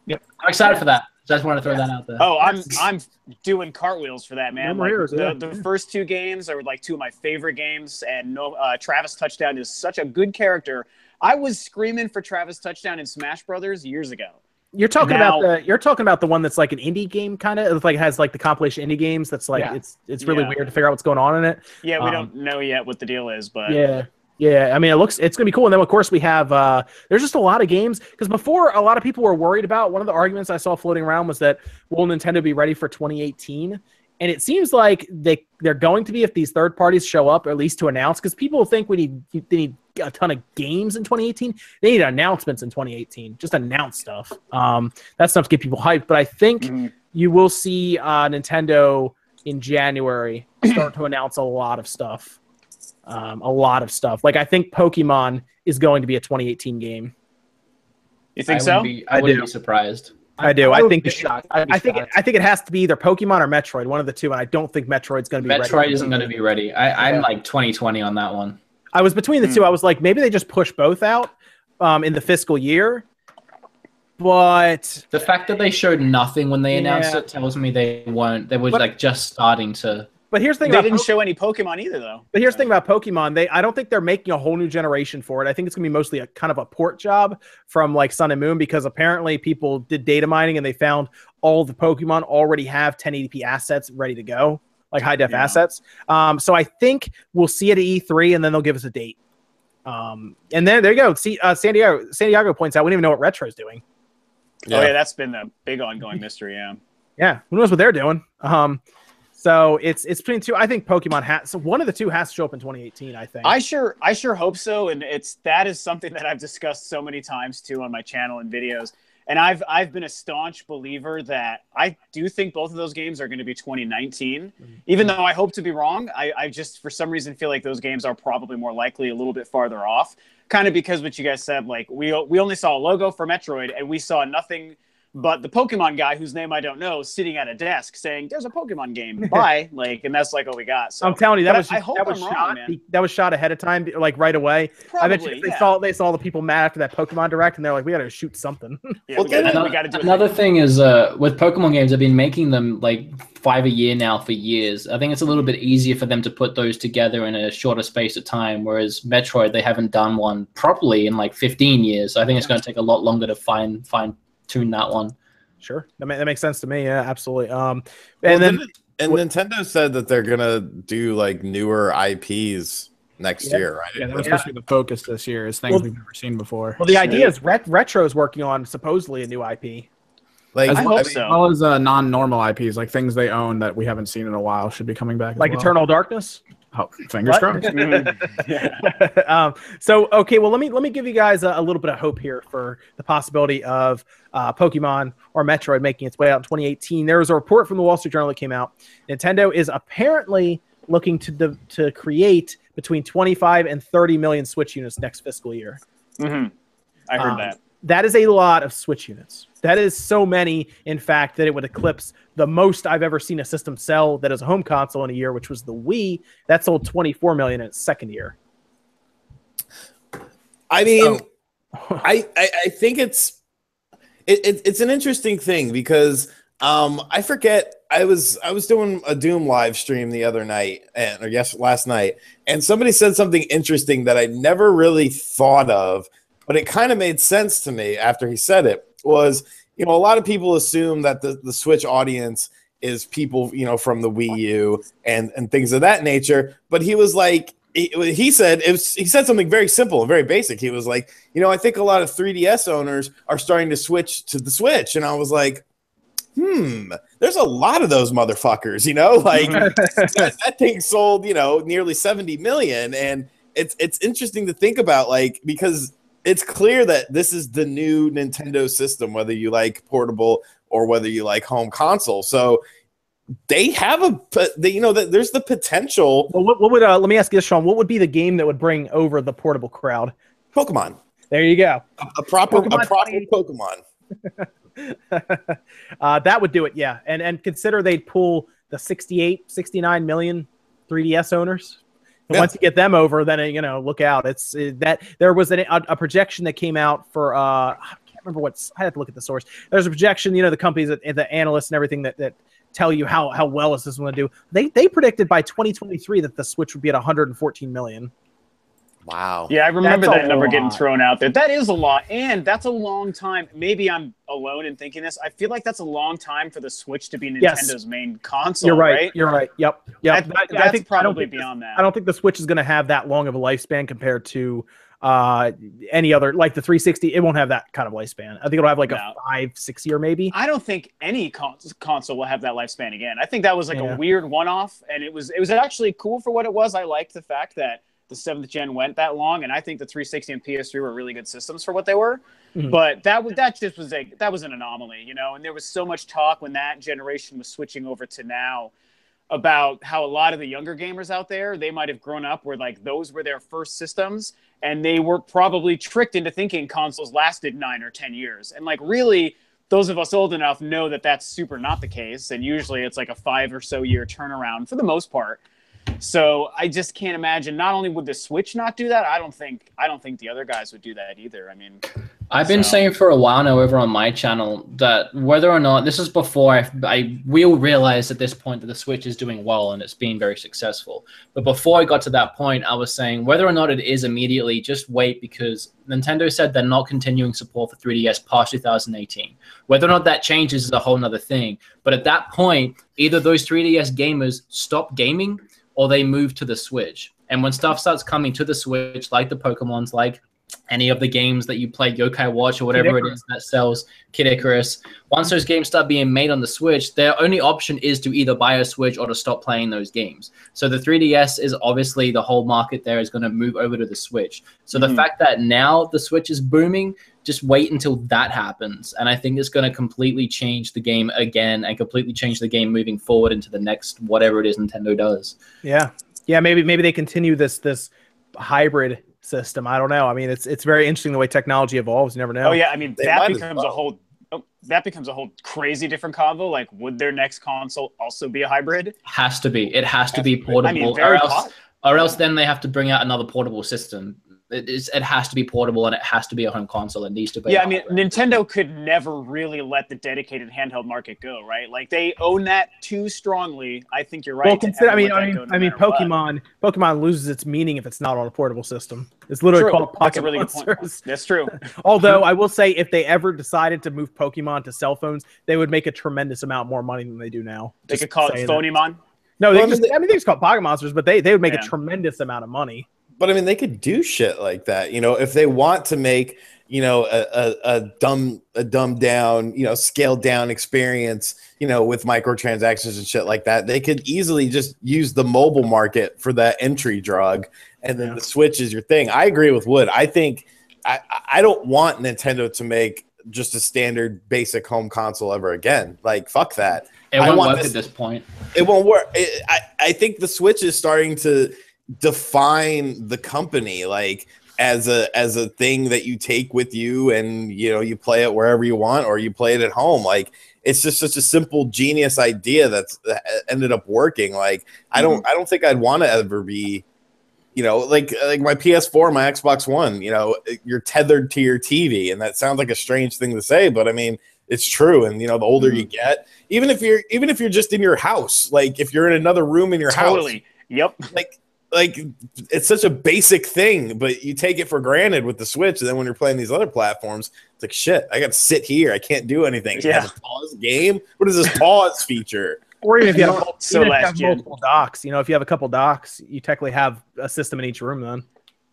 Yep. I'm excited for that. Just want to throw that out there. Oh, I'm I'm doing cartwheels for that man. No Like, Heroes, the, the first two games are like two of my favorite games, and no uh, Travis Touchdown is such a good character. I was screaming for Travis Touchdown in Smash Brothers years ago. You're talking Now- about the you're talking about the one that's like an indie game kind of It's like it has like the compilation indie games that's like Yeah. it's it's really Yeah. weird to figure out what's going on in it. Yeah, we Um, don't know yet what the deal is, but Yeah. Yeah, I mean it looks it's going to be cool and then of course we have uh there's just a lot of games cuz before a lot of people were worried about one of the arguments I saw floating around was that will Nintendo be ready for 2018? And it seems like they they're going to be if these third parties show up at least to announce cuz people think we need they need a ton of games in 2018. They need announcements in 2018. Just announce stuff. Um that stuff to get people hyped, but I think Mhm. you will see uh, Nintendo in January start to announce a lot of stuff. Um, a lot of stuff. Like I think Pokemon is going to be a 2018 game. you think I so? Be, I, I wouldn't do. be surprised. I do. I, would think be the- shocked. I'd be I think it. I think it has to be either Pokemon or Metroid, one of the two, and I don't think Metroid's going to be. ready. Metroid isn't going to be ready. I, I'm Yeah. like 2020 on that one. I was between the Hmm. two. I was like, maybe they just push both out um, in the fiscal year, but The fact that they showed nothing when they announced Yeah. it tells me they weren't. They were But- like just starting to. But here's the thing They about didn't Po- show any Pokemon either, though. But here's the thing about Pokemon. They I don't think they're making a whole new generation for it. I think it's gonna be mostly a kind of a port job from like Sun and Moon because apparently people did data mining and they found all the Pokemon already have 1080p assets ready to go, like high def Yeah. assets. Um, so I think we'll see it at E3 and then they'll give us a date. Um, and then there you go. See, uh, San Diego. San Diego points out we don't even know what Retro's doing. Oh yeah, that's been the big ongoing mystery. Yeah. Yeah, who knows what they're doing? Um, So it's it's between two. I think Pokemon has so one of the two has to show up in 2018. I think. I sure I sure hope so, and it's that is something <laughs> that I've discussed so many times too on my channel and videos. And I've I've been a staunch believer that I do think both of those games are going to be 2019. Mm-hmm. Even though I hope to be wrong, I, I just for some reason feel like those games are probably more likely a little bit farther off. Kind of because what you guys said, like we we only saw a logo for Metroid and we saw nothing but the Pokemon guy, whose name I don't know, sitting at a desk saying, "There's a Pokemon game, <laughs> bye!" like, and that's like all we got. So I'm telling you, that but was I, I hope that was I'm shot. wrong, man. That was shot ahead of time, like right away. I bet you Probably, they yeah. saw they saw the people mad after that Pokemon direct, and they're like, "We got to shoot something." <laughs> Yeah, Well, we gotta, Another, we gotta do it. another thing is uh, with Pokemon games, I've been making them like five a year now for years. I think it's a little bit easier for them to put those together in a shorter space of time, whereas Metroid they haven't done one properly in like 15 years. So I think it's going to take a lot longer to find fine tune that one. sure, that, ma- that makes sense to me. Yeah, absolutely. Um, Well, and then didn't- and Nintendo said that they're gonna do like newer IPs next Yeah. year, right? Yeah, that was Yeah. supposed to be the focus this year. Is things Well- we've never seen before. well, the idea is Ret- Retro is working on supposedly a new IP. Like, As I I hope mean, so. As well as uh, non-normal IPs, like things they own that we haven't seen in a while, should be coming back. as like well. Eternal Darkness. Oh, fingers What? crossed. <laughs> Mhm. yeah. <laughs> um, so okay, well let me let me give you guys a, a little bit of hope here for the possibility of uh, Pokemon or Metroid making its way out in 2018. There was a report from the Wall Street Journal that came out. Nintendo is apparently looking to de- to create between 25 and 30 million Switch units next fiscal year. Mhm. I heard Um, that. That is a lot of Switch units. That is so many, in fact, that it would eclipse the most I've ever seen a system sell that is a home console in a year, which was the Wii. That sold 24 million in its second year. I mean, So- <laughs> I, I I think it's it, it, it's an interesting thing because um I forget I was I was doing a Doom live stream the other night and or yes last night and somebody said something interesting that I never really thought of but it kind of made sense to me after he said it was you know a lot of people assume that the the Switch audience is people you know from the Wii U and and things of that nature but he was like he, he said it was, he said something very simple and very basic he was like you know, I think a lot of 3DS owners are starting to switch to the Switch. And I was like, hmm, there's a lot of those motherfuckers, you know, <laughs> like <laughs> that, that thing sold, you know, nearly 70 million. And it's, it's interesting to think about, like, because it's clear that this is the new Nintendo system, whether you like portable or whether you like home console. So they have a, they, you know, that there's the potential Well, what, what would uh, let me ask you this, Sean? What would be the game that would bring over the portable crowd? Pokemon, There you go. a, a proper, Pokemon a proper 20. Pokemon. <laughs> uh, that would do it, yeah. And and consider they'd pull the 68, 69 million 3DS owners. And Yeah. once you get them over, then you know, look out. It's uh, that there was an, a, a projection that came out for uh, I can't remember what's. I have to look at the source. There's a projection, you know, the companies, that, the analysts, and everything that that tell you how how well is this going to do. They they predicted by 2023 that the Switch would be at 114 million. Wow. Yeah, I remember That's that number getting thrown out there. That is a lot, and that's a long time. Maybe I'm alone in thinking this. I feel like that's a long time for the Switch to be Yes. Nintendo's main console. You're right. right? You're right. Yep. Yep. That- I- I that's think- I don't probably think this- beyond that. I don't think the Switch is going to have that long of a lifespan compared to uh, any other, like the 360. It won't have that kind of lifespan. I think it'll have like a No. five, six year maybe. I don't think any con- console will have that lifespan again. I think that was like Yeah. a weird one-off, and it was it was actually cool for what it was. I liked the fact that the seventh gen went that long, and I think the 360 and PS3 were really good systems for what they were. Mhm. But that was that just was like that was an anomaly, you know. And there was so much talk when that generation was switching over to now about how a lot of the younger gamers out there they might have grown up where like those were their first systems and they were probably tricked into thinking consoles lasted 9 or 10 years and like really those of us old enough know that that's super not the case and usually it's like a 5 or so year turnaround for the most part so I just can't imagine not only would the Switch not do that I don't think I don't think the other guys would do that either I mean I've been saying for a while now over on my channel that whether or not this is before I, I will realize at this point that the Switch is doing well and it's been very successful. But before I got to that point, I was saying whether or not it is immediately, just wait because Nintendo said they're not continuing support for 3DS past 2018. Whether or not that changes is a whole other thing. But at that point, either those 3DS gamers stop gaming or they move to the Switch. And when stuff starts coming to the Switch, like the Pokemons, like any of the games that you play, Yokai Watch or whatever it is that sells Kid Icarus. Once those games start being made on the Switch, their only option is to either buy a Switch or to stop playing those games. So the 3DS is obviously the whole market there is going to move over to the Switch. So the Mhm. fact that now the Switch is booming, just wait until that happens. And I think it's going to completely change the game again and completely change the game moving forward into the next whatever it is Nintendo does. Yeah, yeah. Maybe maybe they continue this this hybrid system. I don't know. I mean, it's it's very interesting the way technology evolves. You never know. Oh yeah, I mean They that might as becomes a whole oh, that becomes a whole crazy different convo. Like, would their next console also be a hybrid? Has to be. It has to be portable, I portable. mean, or very else pot- or else then they have to bring out another portable system. It, is, it has to be portable and it has to be a home console. It needs to be. Yeah, a I mean, hardware. Nintendo could never really let the dedicated handheld market go, right? Like they own that too strongly. I think you're right. well, consider. I mean, I mean, no I mean, matter what. Pokemon. Pokemon loses its meaning if it's not on a portable system. It's literally True. called Pocket a really. Monsters. <laughs> That's true. <laughs> Although I will say, if they ever decided to move Pokemon to cell phones, they would make a tremendous amount more money than they do now. They could call it saying that. Phonymon. No, they Well, I mean, just, I mean, they just call it Pocket Monsters, but they they would make Yeah. a tremendous amount of money. But I mean, they could do shit like that. You know, if they want to make you know a, a, a dumb a dumbed down you know scaled down experience you know with microtransactions and shit like that they could easily just use the mobile market for that entry drug and then Yeah. the switch is your thing. I agree with wood. I think i i don't want nintendo to make just a standard basic home console ever again. Like fuck that. It I won't work this- at this point. it won't work. It, I I think the Switch is starting to define the company like as a as a thing that you take with you and you know you play it wherever you want or you play it at home. Like it's just such a simple genius idea that's that ended up working. Like i mm-hmm. don't i don't think i'd want to ever be you know like uh, like my ps4 my xbox one you know uh, you're tethered to your tv and that sounds like a strange thing to say but i mean it's true and you know the older you mm-hmm. get even if you're even if you're just in your house like if you're in another room in your house Totally. Yep. like like it's such a basic thing but you take it for granted with the switch and then when you're playing these other platforms it's like shit i gotta sit here i can't do anything Yeah. Pause game what is this pause feature Or even if you have, So mul- even if you have multiple docks, you know, if you have a couple docks, you technically have a system in each room. Then,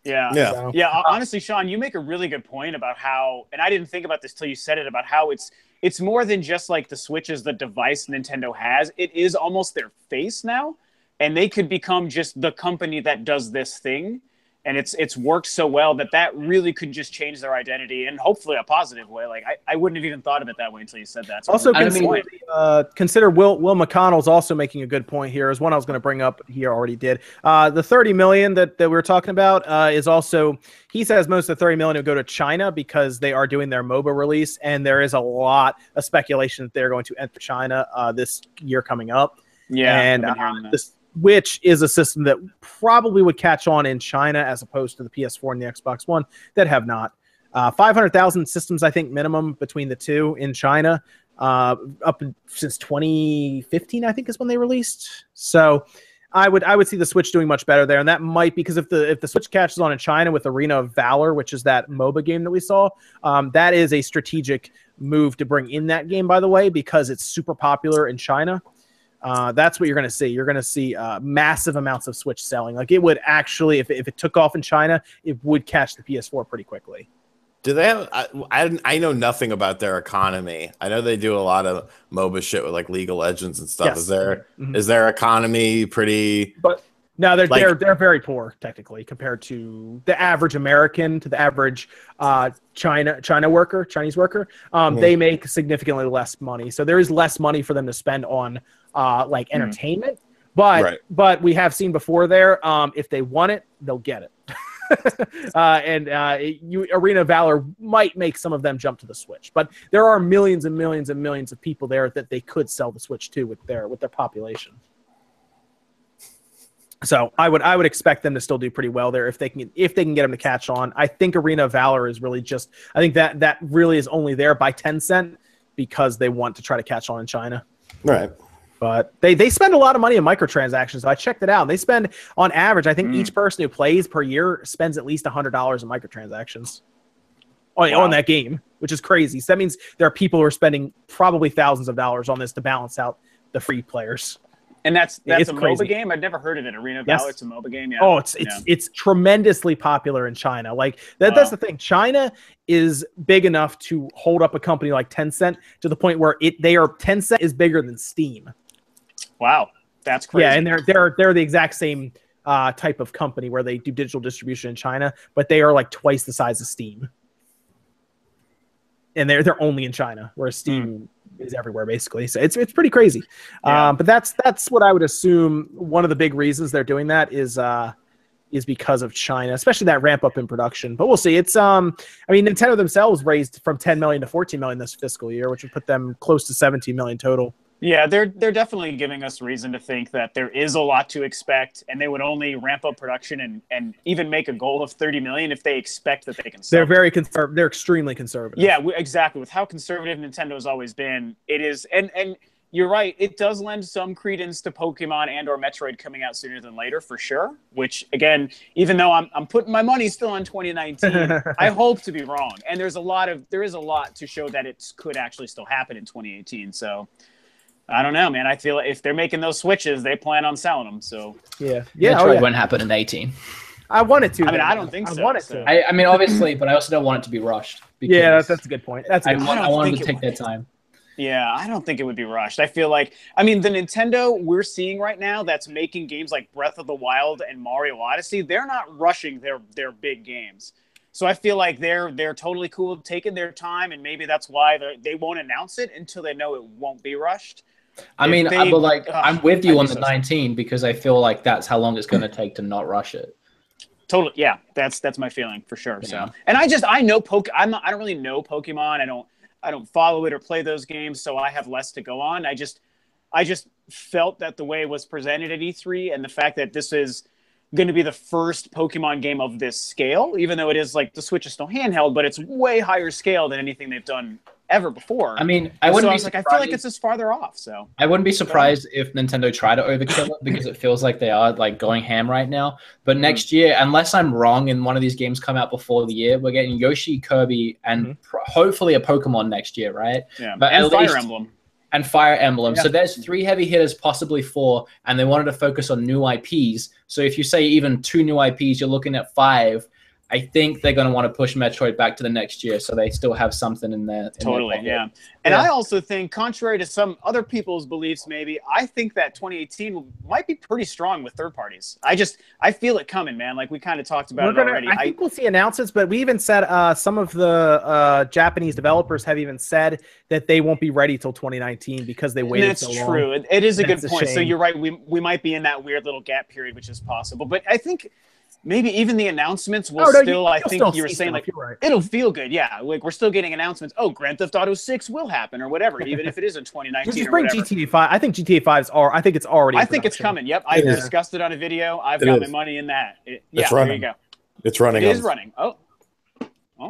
Yeah. yeah So- Yeah, honestly, Sean, you make a really good point about how, and I didn't think about this till you said it about how it's it's more than just like the Switch is the device Nintendo has. It is almost their face now, and they could become just the company that does this thing. And it's it's worked so well that that really could just change their identity and hopefully a positive way. Like I, I wouldn't have even thought of it that way until you said that. So also I mean- consider, uh, consider Will Will McConnell's also making a good point here. Is one I was going to bring up here already did. Uh, the thirty million that, that we were talking about uh, is also he says most of the thirty million will go to China because they are doing their MOBA release, and there is a lot of speculation that they're going to enter China uh, this year coming up. yeah, and uh, this which is a system that probably would catch on in China as opposed to the PS4 and the Xbox One that have not. Uh, 500,000 systems, I think, minimum between the two in China. Uh, up since 2015, I think, is when they released. So, I would I would see the Switch doing much better there, and that might because if the if the Switch catches on in China with Arena of Valor, which is that MOBA game that we saw, um, that is a strategic move to bring in that game, by the way, because it's super popular in China. Uh, that's what you're going to see. You're going to see uh, massive amounts of Switch selling. Like it would actually, if, if it took off in China, it would catch the PS4 pretty quickly. do they have I, I i know nothing about their economy i know they do a lot of moba shit with like league of legends and stuff Yes. is there is Mhm. their economy pretty But No, they're Like- they're they're very poor technically compared to the average American to the average uh, China China worker Chinese worker. Um, Mhm. They make significantly less money, so there is less money for them to spend on uh, like Mhm. entertainment. But Right. but we have seen before there, um, if they want it, they'll get it. <laughs> uh, and uh, you, Arena Valor might make some of them jump to the Switch, but there are millions and millions and millions of people there that they could sell the Switch to with their with their population. So I would I would expect them to still do pretty well there if they can if they can get them to catch on. I think Arena Valor is really just I think that that really is only there by Tencent because they want to try to catch on in China. right But they they spend a lot of money in microtransactions. So I checked it out. They spend on average, I think Mm. each person who plays per year spends at least hundred dollars in microtransactions on, Wow. on that game, which is crazy. So that means there are people who are spending probably thousands of dollars on this to balance out the free players. And that's that's It's a crazy. MOBA game. I'd never heard of it. Arena Yes. Valor. It's a MOBA game. Yeah. Oh, it's it's Yeah. it's tremendously popular in China. Like that, that's the thing. China is big enough to hold up a company like Tencent to the point where it they are Tencent is bigger than Steam. Wow. That's crazy. Yeah, and they're they're they're the exact same uh, type of company where they do digital distribution in China, but they are like twice the size of Steam. And they're they're only in China, whereas Steam is everywhere basically. So it's it's pretty crazy. Yeah. Um, but that's that's what I would assume. One of the big reasons they're doing that is uh, is because of China, especially that ramp up in production. But we'll see. It's um, I mean, Nintendo themselves raised from 10 million to 14 million this fiscal year, which would put them close to 17 million total. Yeah, they're they're definitely giving us reason to think that there is a lot to expect, and they would only ramp up production and and even make a goal of 30 million if they expect that they can. Sell They're very conservative. They're extremely conservative. Yeah, exactly. With how conservative Nintendo has always been, it is, and and you're right. It does lend some credence to Pokemon and or Metroid coming out sooner than later, for sure. Which again, even though I'm I'm putting my money still on 2019, <laughs> I hope to be wrong. And there's a lot of there is a lot to show that it could actually still happen in 2018. So. I don't know, man. I feel like if they're making those switches, they plan on selling them. So yeah, yeah. Metroid oh, yeah. won't happen in 18. I wanted to. I mean, though. I don't think so, I wanted so- to. I, I mean, obviously, but I also don't want it to be rushed. Because yeah, that's, that's a good point. That's a I, good want, I I don't want them to it take their time. Yeah, I don't think it would be rushed. I feel like, I mean, the Nintendo we're seeing right now that's making games like Breath of the Wild and Mario Odyssey, they're not rushing their their big games. So I feel like they're they're totally cool taking their time, and maybe that's why they they won't announce it until they know it won't be rushed. I mean, they- I, but like, Ugh, I'm with you I'd on the so- 19 because I feel like that's how long it's going to <clears throat> take to not rush it. Totally, yeah, that's that's my feeling for sure. Yeah. So, and I just I know poke, I'm not, I don't really know Pokemon. I don't I don't follow it or play those games, so I have less to go on. I just I just felt that the way it was presented at E3 and the fact that this is going to be the first Pokemon game of this scale, even though it is like the Switch is still handheld, but it's way higher scale than anything they've done ever before. I mean, I wouldn't so I be was like, I surprised. feel like it's just farther off. So I wouldn't be surprised if Nintendo tried to overkill it because it feels like they are like going ham right now. But Mm-hmm. next year, unless I'm wrong and one of these games come out before the year, we're getting Yoshi, Kirby, and Mm-hmm. pro- hopefully a Pokemon next year, right? yeah, But and Fire least- Emblem. And Fire Emblem. So there's three heavy hitters, possibly four, and they wanted to focus on new IPs. So if you say even two new IPs, you're looking at five. I think they're going to want to push Metroid back to the next year, so they still have something in there. in their Totally, pocket. yeah. And Yeah. I also think, contrary to some other people's beliefs, maybe I think that 2018 might be pretty strong with third parties. I just I feel it coming, man. Like we kind of talked about We're it gonna, already. I think we'll see announcements, but we even said uh, some of the uh, Japanese developers have even said that they won't be ready till 2019 because they and waited that's so long. true. It, it is a That's good a point. so you're right. We we might be in that weird little gap period, which is possible. But I think maybe even the announcements will Oh, no, still. I you'll think still you were saying stuff, like right. it'll feel good. Yeah, like we're still getting announcements. Oh, Grand Theft Auto 6 will happen or whatever, even if it is in <laughs> 2019 Just or bring whatever. GTA 5. I think GTA 5's are. I think it's already. I in think it's coming. Yep, I It is. discussed it on a video. I've It got my money in that. It, yeah, It's there you running. go. It's running. It is on- running. Oh,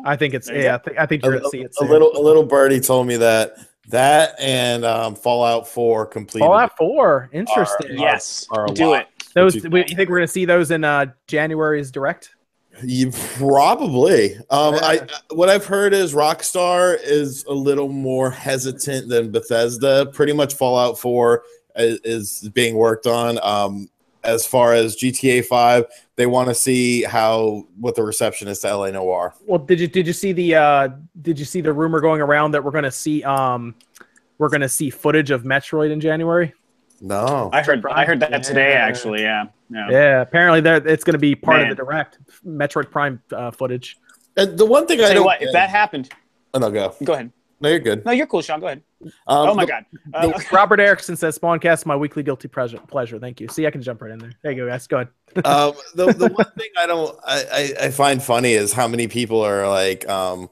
I think it's. Yeah, I think, I think A, you're gonna see it. a little, a little birdie told me that that and um, Fallout Four completed. Fallout 4. Interesting. Are- yes, are a do lot. it. Those. What you- we- You think we're gonna see those in uh, January's direct? You probably. Um, Yeah. I what I've heard is Rockstar is a little more hesitant than Bethesda. Pretty much Fallout Four is, is being worked on. Um, as far as GTA Five, they want to see how what the reception is to LA Noire. Well, did you did you see the uh, did you see the rumor going around that we're gonna see um, we're gonna see footage of Metroid in January? No, I heard. I heard that today. Actually, yeah. yeah. Yeah, apparently there it's gonna be part Man. of the direct Metroid Prime uh, footage. And the one thing I Tell you don't. what, if that happened, oh, no, go. go ahead. No, you're good. No, you're cool, Sean. Go ahead. Um, oh my the- god. <laughs> Uh, Robert Erickson says Spawncast is my weekly guilty pleasure. Pleasure. Thank you. See, I can jump right in there. There you go, guys. Go ahead. <laughs> um, the, the one thing I don't I, I, I find funny is how many people are like um,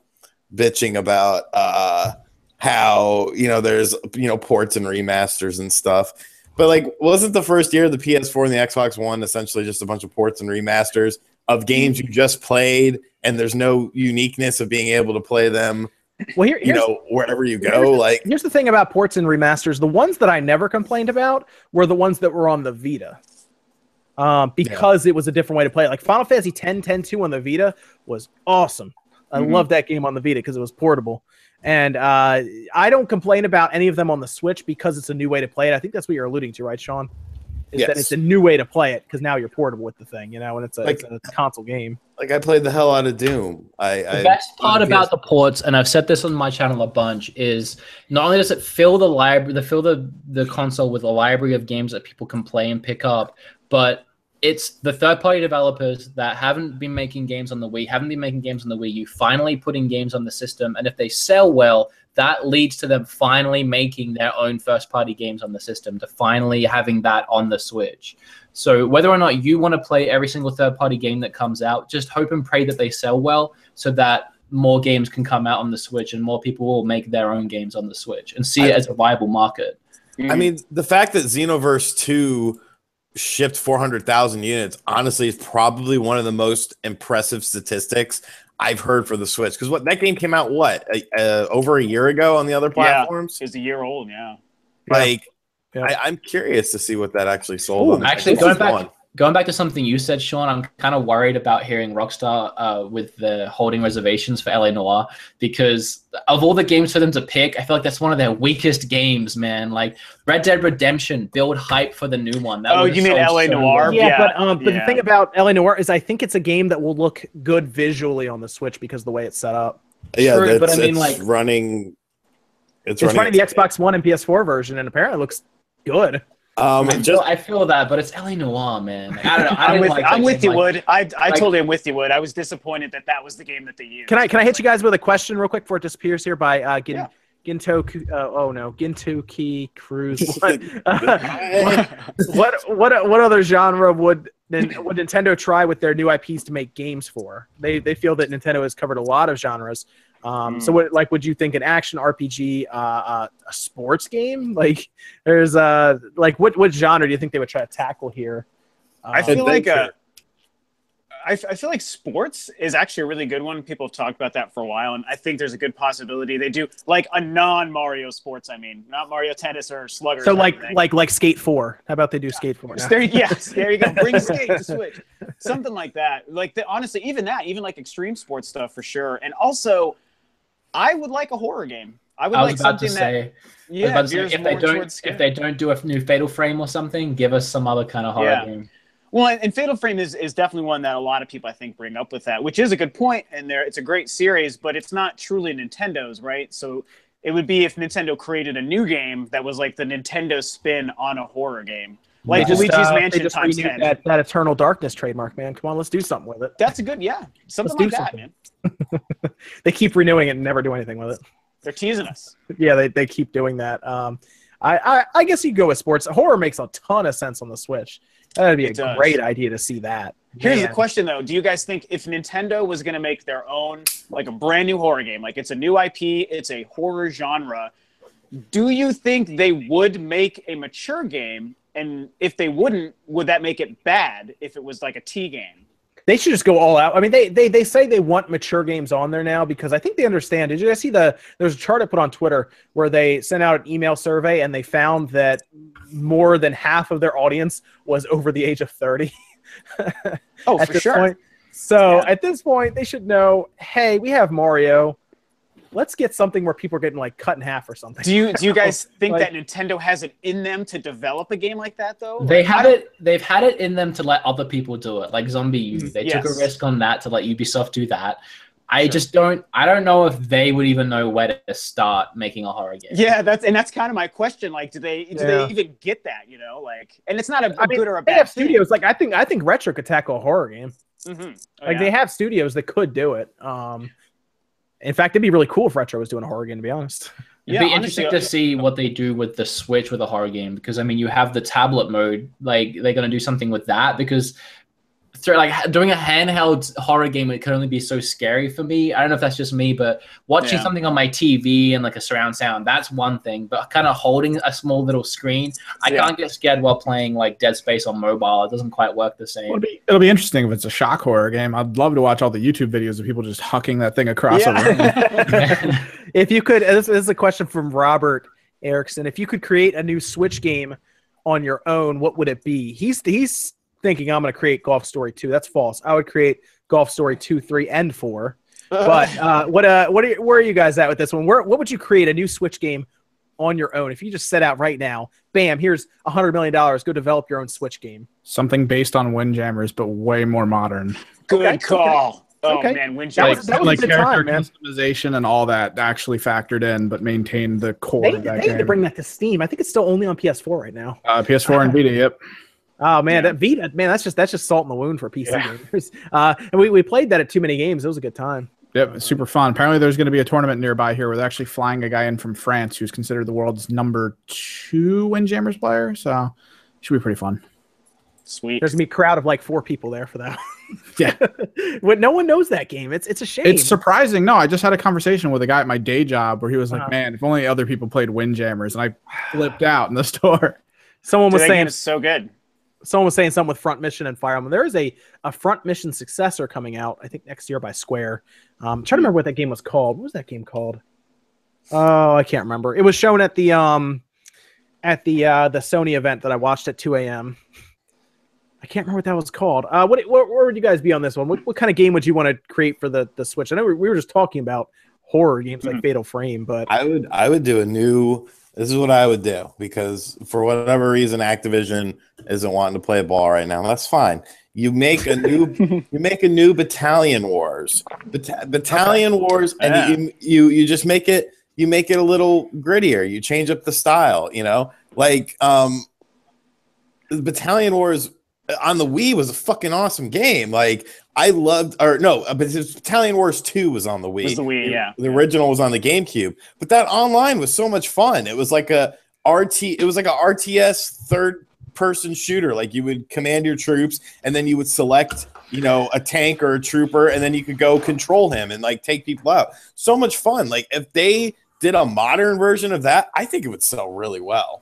bitching about uh, how you know there's you know ports and remasters and stuff. But like, wasn't the first year of the PS4 and the Xbox One essentially just a bunch of ports and remasters of games you just played, and there's no uniqueness of being able to play them, Well, here, you know, wherever you go. Like, here's the thing about ports and remasters. The ones that I never complained about were the ones that were on the Vita. Um, because it was a different way to play it. Like Final Fantasy 10, 10 2 on the Vita was awesome. I Mhm. love that game on the Vita because it was portable. And uh, I don't complain about any of them on the Switch because it's a new way to play it. I think that's what you're alluding to, right, Sean? is that Yes. it's a new way to play it because now you're portable with the thing, you know, and it's a, Like- it's a console game. Like I played the hell out of Doom. I, The I best part about the ports, and I've said this on my channel a bunch, is not only does it fill the library, the fill the the console with a library of games that people can play and pick up, but it's the third party developers that haven't been making games on the Wii, haven't been making games on the Wii U, finally putting games on the system, and if they sell well, that leads to them finally making their own first party games on the system, to finally having that on the Switch. So whether or not you want to play every single third party game that comes out, just hope and pray that they sell well so that more games can come out on the Switch and more people will make their own games on the Switch and see it I- as a viable market. I mean, the fact that Xenoverse 2 shipped 400,000 units, honestly, is probably one of the most impressive statistics I've heard for the Switch. Because what that game came out, what, uh, over a year ago on the other Yeah. platforms? It's a year old, yeah. Like, Yeah. I, I'm curious to see what that actually sold. Ooh, on the actually, going back- one. Going back to something you said, Sean, I'm kind of worried about hearing Rockstar uh, with the holding reservations for LA Noire because of all the games for them to pick, I feel like that's one of their weakest games, man. Like Red Dead Redemption, build hype for the new one. That Oh, you mean sold LA so Noir? Yeah, Yeah, but um, but the thing about LA Noire is I think it's a game that will look good visually on the Switch because of the way it's set up. Yeah, True, but I mean, it's like- running. It's, It's running the Xbox One and PS4 version, and apparently it looks good. Um, I feel, just I feel that, but it's LA Noire, man. Like, I don't know. I I'm with, like I'm with you, like- Wood. I, I like- totally am with you, Wood. I was disappointed that that was the game that they used. Can I can I hit you guys with a question real quick before it disappears here by uh, Gin, Yeah. Ginto? Uh, oh no, Ginto Key Cruise. What, what what what other genre would Nin- would Nintendo try with their new IPs to make games for? They they feel that Nintendo has covered a lot of genres. Um, So Hmm. what like would you think an action RPG, uh, uh, a sports game? <laughs> Like there's uh like what what genre do you think they would try to tackle here? I Um, feel like uh, Adventure. I, f- I feel like sports is actually a really good one. People have talked about that for a while, and I think there's a good possibility they do like a non Mario sports. I mean, not Mario Tennis or Slugger. so like like like Skate Four. How about they do Skate Four? now? There, <laughs> yes, there you go. Bring skate to Switch, something like that. Like the, honestly, even that, even like extreme sports stuff for sure. And also, I would like a horror game. I would I was like about to something that say, I was yeah, about to say, if they don't, if they don't do a new Fatal Frame or something, give us some other kind of horror Yeah. game. Well, and, and Fatal Frame is, is definitely one that a lot of people I think bring up with that, which is a good point. And there, it's a great series, but it's not truly Nintendo's, right? So it would be if Nintendo created a new game that was like the Nintendo spin on a horror game, like just, Luigi's uh, Mansion times ten. That, that Eternal Darkness trademark, man. Come on, let's do something with it. That's a good, yeah, something Let's like that, something. man. <laughs> They keep renewing it and never do anything with it. They're teasing us. Yeah, they, they keep doing that. Um, I, I I guess you go with sports. Horror makes a ton of sense on the Switch. That'd be It a does. great idea to see that. Here's the question though: Do you guys think if Nintendo was going to make their own, like a brand new horror game, like it's a new IP, it's a horror genre, do you think they would make a mature game? And if they wouldn't, would that make it bad if it was like a T game? They should just go all out. I mean, they, they they say they want mature games on there now because I think they understand. Did you guys see the? There's a chart I put on Twitter where they sent out an email survey and they found that more than half of their audience was over the age of 30. Oh, <laughs> for sure. point. So Yeah. at this point, they should know. Hey, we have Mario. Let's get something where people are getting like cut in half or something. Do you do you <laughs> guys think Like- that Nintendo has it in them to develop a game like that though? They like, have it. They've had it in them to let other people do it, like ZombiU. They took a risk on that to let Ubisoft do that. I Sure. just don't. I don't know if they would even know where to start making a horror game. Yeah, that's and that's kind of my question. Like, do they do Yeah. they even get that? You know, like, and it's not a, a I mean, good or a they bad have thing. like I think I think Retro could tackle a horror game. Mhm. Oh, Like yeah. they have studios that could do it. Um, in fact, it'd be really cool if Retro was doing a horror game. To be honest, It'd Yeah, be honestly, interesting uh, to see what they do with the Switch with a horror game because I mean you have the tablet mode. Like they're gonna do something with that because through, like doing a handheld horror game it could only be so scary for me. I don't know if that's just me, but watching Yeah. something on my TV and like a surround sound that's one thing. But kind of holding a small little screen, I Yeah. can't get scared while playing like Dead Space on mobile. It doesn't quite work the It'll same. be, it'll be interesting if it's a shock horror game. I'd love to watch all the YouTube videos of people just hucking that thing across a room. Yeah. <laughs> <laughs> if you could, this, this is a question from Robert Erickson. If you could create a new Switch game on your own, what would it be? He's he's thinking I'm going to create Golf Story 2. That's false. I would create Golf Story 2, 3, and 4. But <laughs> uh, what uh, what are you, where are you guys at with this one? Where what would you create a new Switch game on your own, if you just set out right now, bam, here's a hundred million dollars, go develop your own Switch game. Something based on Windjammers, but way more modern. Good Okay, call. Oh Okay. man, That Windjammer. was- that was a like good character time, man. customization and all that actually factored in, but maintained the core They, of that they need to bring that to Steam. I think it's still only on PS4 right now. uh, PS4 and Vita. Yep. Oh man, Yeah. that Vita, man, that's just that's just salt in the wound for PC Yeah. gamers. <laughs> Uh, and we, we played that at too many games. It was a good time. Yep, it's super fun. Apparently, there's going to be a tournament nearby here where they're actually flying a guy in from France who's considered the world's number two Windjammers player. So, should be pretty fun. Sweet. There's gonna be a crowd of like four people there for that. Yeah. <laughs> but no one knows that game. It's it's a shame. It's surprising. No, I just had a conversation with a guy at my day job where he was like, Uh-huh. "Man, if only other people played Windjammers," and I flipped out in the <laughs> store. someone was Dude, saying game is so good. Someone was saying something with Front Mission and Fire Emblem. There is a, a Front Mission successor coming out, I think next year by Square. Um, I'm trying to remember what that game was called. What was that game called? Oh, I can't remember. It was shown at the um at the uh the Sony event that I watched at 2 a.m. I can't remember what that was called. Uh, what, what where would you guys be on this one? What, what kind of game would you want to create for the the Switch? I know we, we were just talking about horror games like Fatal Frame, but I would I would do a new. This is what I would do because for whatever reason, Activision isn't wanting to play ball right now. That's fine. You make a new <laughs> you make a new Battalion Wars, Bata- Battalion Wars, and Yeah. you, you you just make it you make it a little grittier. You change up the style. You know, like um, the Battalion Wars on the Wii was a fucking awesome game. Like I loved, or no, uh, Battalion Wars Two was on the Wii. Was the Wii, yeah. The original was on the GameCube, but that online was so much fun. It was like a RT, it was like a RTS third person shooter. Like you would command your troops, and then you would select, you know, a tank or a trooper, and then you could go control him and like take people out. So much fun. Like if they did a modern version of that, I think it would sell really well.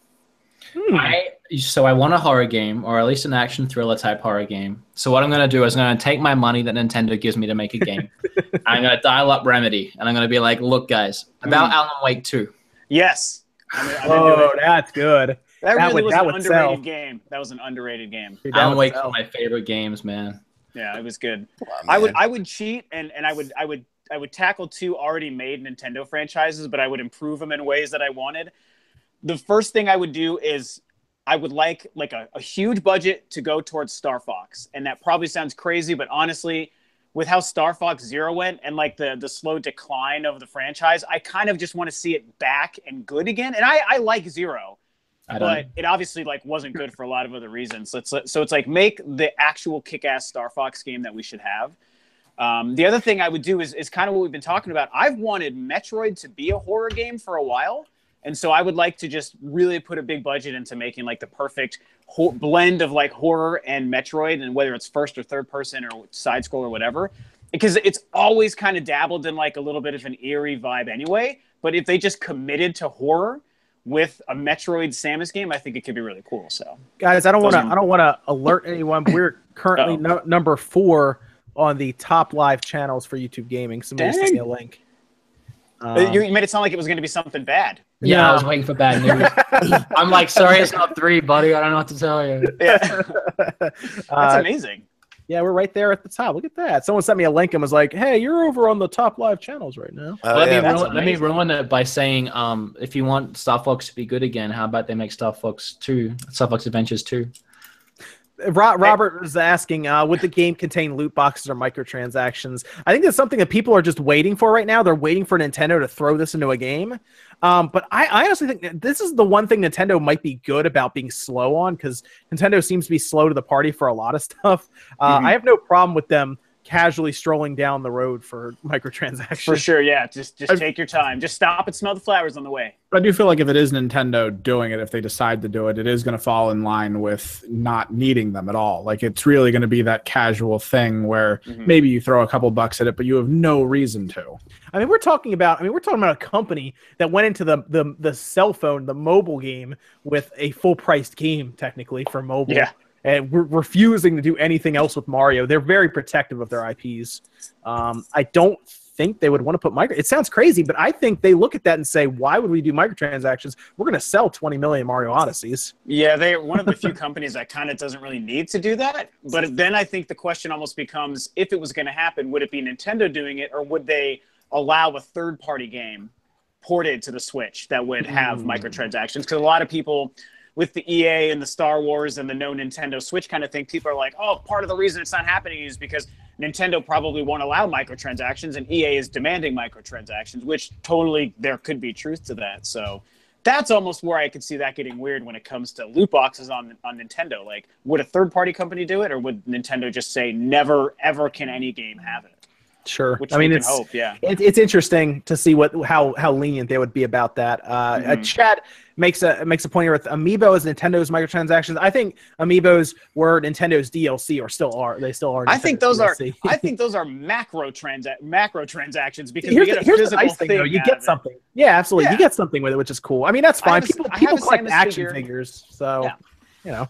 Hmm, I so I want a horror game or at least an action thriller type horror game. So what I'm gonna do is I'm gonna take my money that Nintendo gives me to make a game. <laughs> I'm gonna dial up Remedy and I'm gonna be like, look guys, about Alan Wake 2. Yes. I mean, I've oh, that's good. that, that really would- was that an would underrated sell. game. That was an underrated game. Dude, Alan would Wake's one of my favorite games, man. Yeah, it was good. Come on, I would. I would cheat and and I would I would I would tackle two already made Nintendo franchises, but I would improve them in ways that I wanted. The first thing I would do is I would like like a, a huge budget to go towards Star Fox, and that probably sounds crazy, but honestly, with how Star Fox Zero went and like the the slow decline of the franchise, I kind of just want to see it back and good again. And I I like Zero, I don't but it obviously like wasn't good for a lot of other reasons. So it's so it's like make the actual kick-ass Star Fox game that we should have. Um, the other thing I would do is is kind of what we've been talking about. I've wanted Metroid to be a horror game for a while, and so I would like to just really put a big budget into making like the perfect ho- blend of like horror and Metroid, and whether it's first or third person or side scroll or whatever. Because it's always kind of dabbled in like a little bit of an eerie vibe anyway. But if they just committed to horror, with a Metroid Samus game, I think it could be really cool. So guys i don't want to i don't want to alert anyone we're currently no, number four on the top live channels for youtube gaming somebody sent Dang. me a link Uh, Um, you made it sound like it was going to be something bad. Yeah, No. I was waiting for bad news. <laughs> I'm like, sorry, it's not three, buddy. I don't know what to tell you. <laughs> Yeah, <laughs> that's uh, amazing. yeah we're right there at the top look at that someone sent me a link and was like hey you're over on the top live channels right now Oh, let, yeah, me that's ruin, let me ruin it by saying, um, if you want Star Fox to be good again, how about they make Star Fox Two, Star Fox Adventures Two? Ro- Robert was asking, uh, would the game contain loot boxes or microtransactions? I think that's something that people are just waiting for right now. They're waiting for Nintendo to throw this into a game. Um, but I, I honestly think this is the one thing Nintendo might be good about being slow on because Nintendo seems to be slow to the party for a lot of stuff. Uh, Mhm. I have no problem with them casually strolling down the road for <laughs> microtransactions. For sure, yeah. Just just I've- take your time. Just stop and smell the flowers on the way. I do feel like if it is Nintendo doing it, if they decide to do it, it is going to fall in line with not needing them at all. Like it's really going to be that casual thing where Mhm. maybe you throw a couple bucks at it, but you have no reason to. I mean, we're talking about. I mean, we're talking about a company that went into the the the cell phone, the mobile game, with a full priced game technically for mobile. Yeah. And we're refusing to do anything else with Mario. They're very protective of their IPs. Um, I don't think they would want to put micro. It sounds crazy, but I think they look at that and say, "Why would we do microtransactions? We're going to sell 20 million Mario Odysseys." Yeah, they're <laughs> one of the few companies that kind of doesn't really need to do that. But then I think the question almost becomes if it was going to happen, would it be Nintendo doing it or would they allow a third party game ported to the Switch that would have Mm. microtransactions because a lot of people with the EA and the Star Wars and the no Nintendo Switch kind of thing, people are like, oh, part of the reason it's not happening is because Nintendo probably won't allow microtransactions and EA is demanding microtransactions, which totally there could be truth to that. So that's almost where I could see that getting weird when it comes to loot boxes on on Nintendo. Like, would a third party company do it, or would Nintendo just say never ever can any game have it? Sure. Which I mean, it's hope, yeah. it, it's interesting to see what how how lenient they would be about that. Uh, a Mhm. chat makes a makes a point here with Amiibo as Nintendo's microtransactions. I think Amiibos were Nintendo's DLC or still are. They still are. I think Nintendo's those are I think <laughs> those are macro transa- macro transactions because here's the, a here's the physical nice thing, thing. though. You get of it. something. Yeah, absolutely. You get something with it, which is cool. I mean, that's fine. have a- People people collect action figure. figures, so Yeah. you know.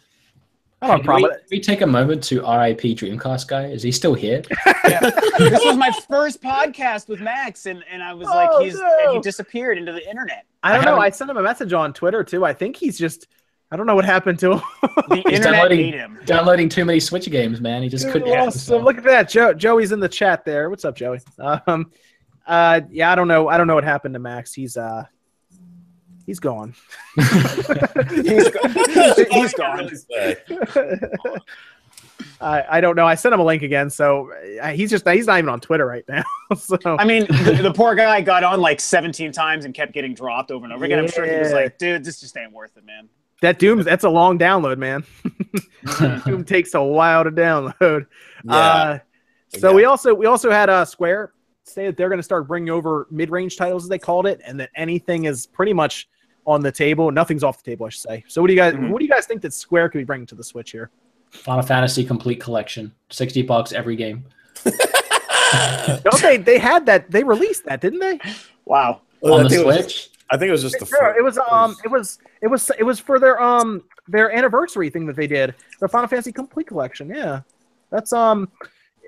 I don't have a Can we, we take a moment to RIP Dreamcast guy? Is he still here? <laughs> Yeah. this was my first podcast with Max, and, and I was like, Oh, he's no. and he disappeared into the internet. I don't I know. I sent him a message on Twitter too. I think he's just. I don't know what happened to him. The <laughs> He's internet downloading- ate him. Downloading too many Switch games, man. He just couldn't. Awesome. himself. Look at that. Joe Joey's in the chat there. What's up, Joey? Um uh yeah, I don't know. I don't know what happened to Max. He's uh he's gone. <laughs> He's, go- he's gone. I, I don't know. I sent him a link again, so uh, he's just he's not even on Twitter right now. <laughs> so I mean, the, the poor guy got on like 17 times and kept getting dropped over and over again. I'm sure he was like, dude, this just ain't worth it, man. that Doom that's a long download, man. <laughs> Doom takes a while to download. Yeah. Uh, so Yeah. we also we also had uh, Square say that they're going to start bringing over mid-range titles as they called it, and that anything is pretty much on the table. Nothing's off the table, I should say. So what do you guys Mhm. what do you guys think that Square could be bringing to the Switch here? Final Fantasy Complete Collection, sixty bucks every game. <laughs> Don't they they had that they released that didn't they? Wow. Well, on I the think it was Switch. just- I think it was just the. No, it was um it was it was it was for their um their anniversary thing that they did the Final Fantasy Complete Collection. Yeah, that's um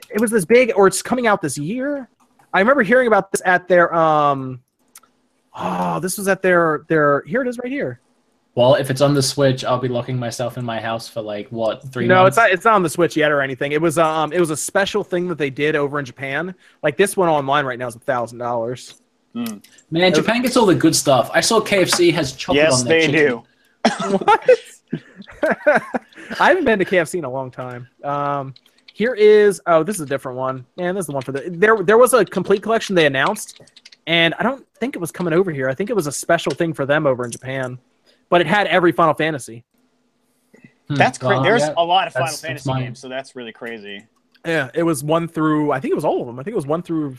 it was this big or it's coming out this year. I remember hearing about this at their um oh this was at their their here it is right here. Well, if it's on the Switch, I'll be locking myself in my house for like what three no, months. it's not. It's not on the Switch yet or anything. It was um, it was a special thing that they did over in Japan. Like this one online right now is a thousand dollars. Man, Japan gets all the good stuff. I saw KFC has chocolate Yes, on their they do. <laughs> What? <laughs> I haven't been to KFC in a long time. Um, here is oh, this is a different one. Man, this is the one for the there. There was a complete collection they announced, and I don't think it was coming over here. I think it was a special thing for them over in Japan, but it had every Final Fantasy. Hmm, That's crazy. well, There's yeah, a lot of Final that's- that's Fantasy mine. games, so that's really crazy. Yeah, it was one through. I think it was all of them. I think it was one through.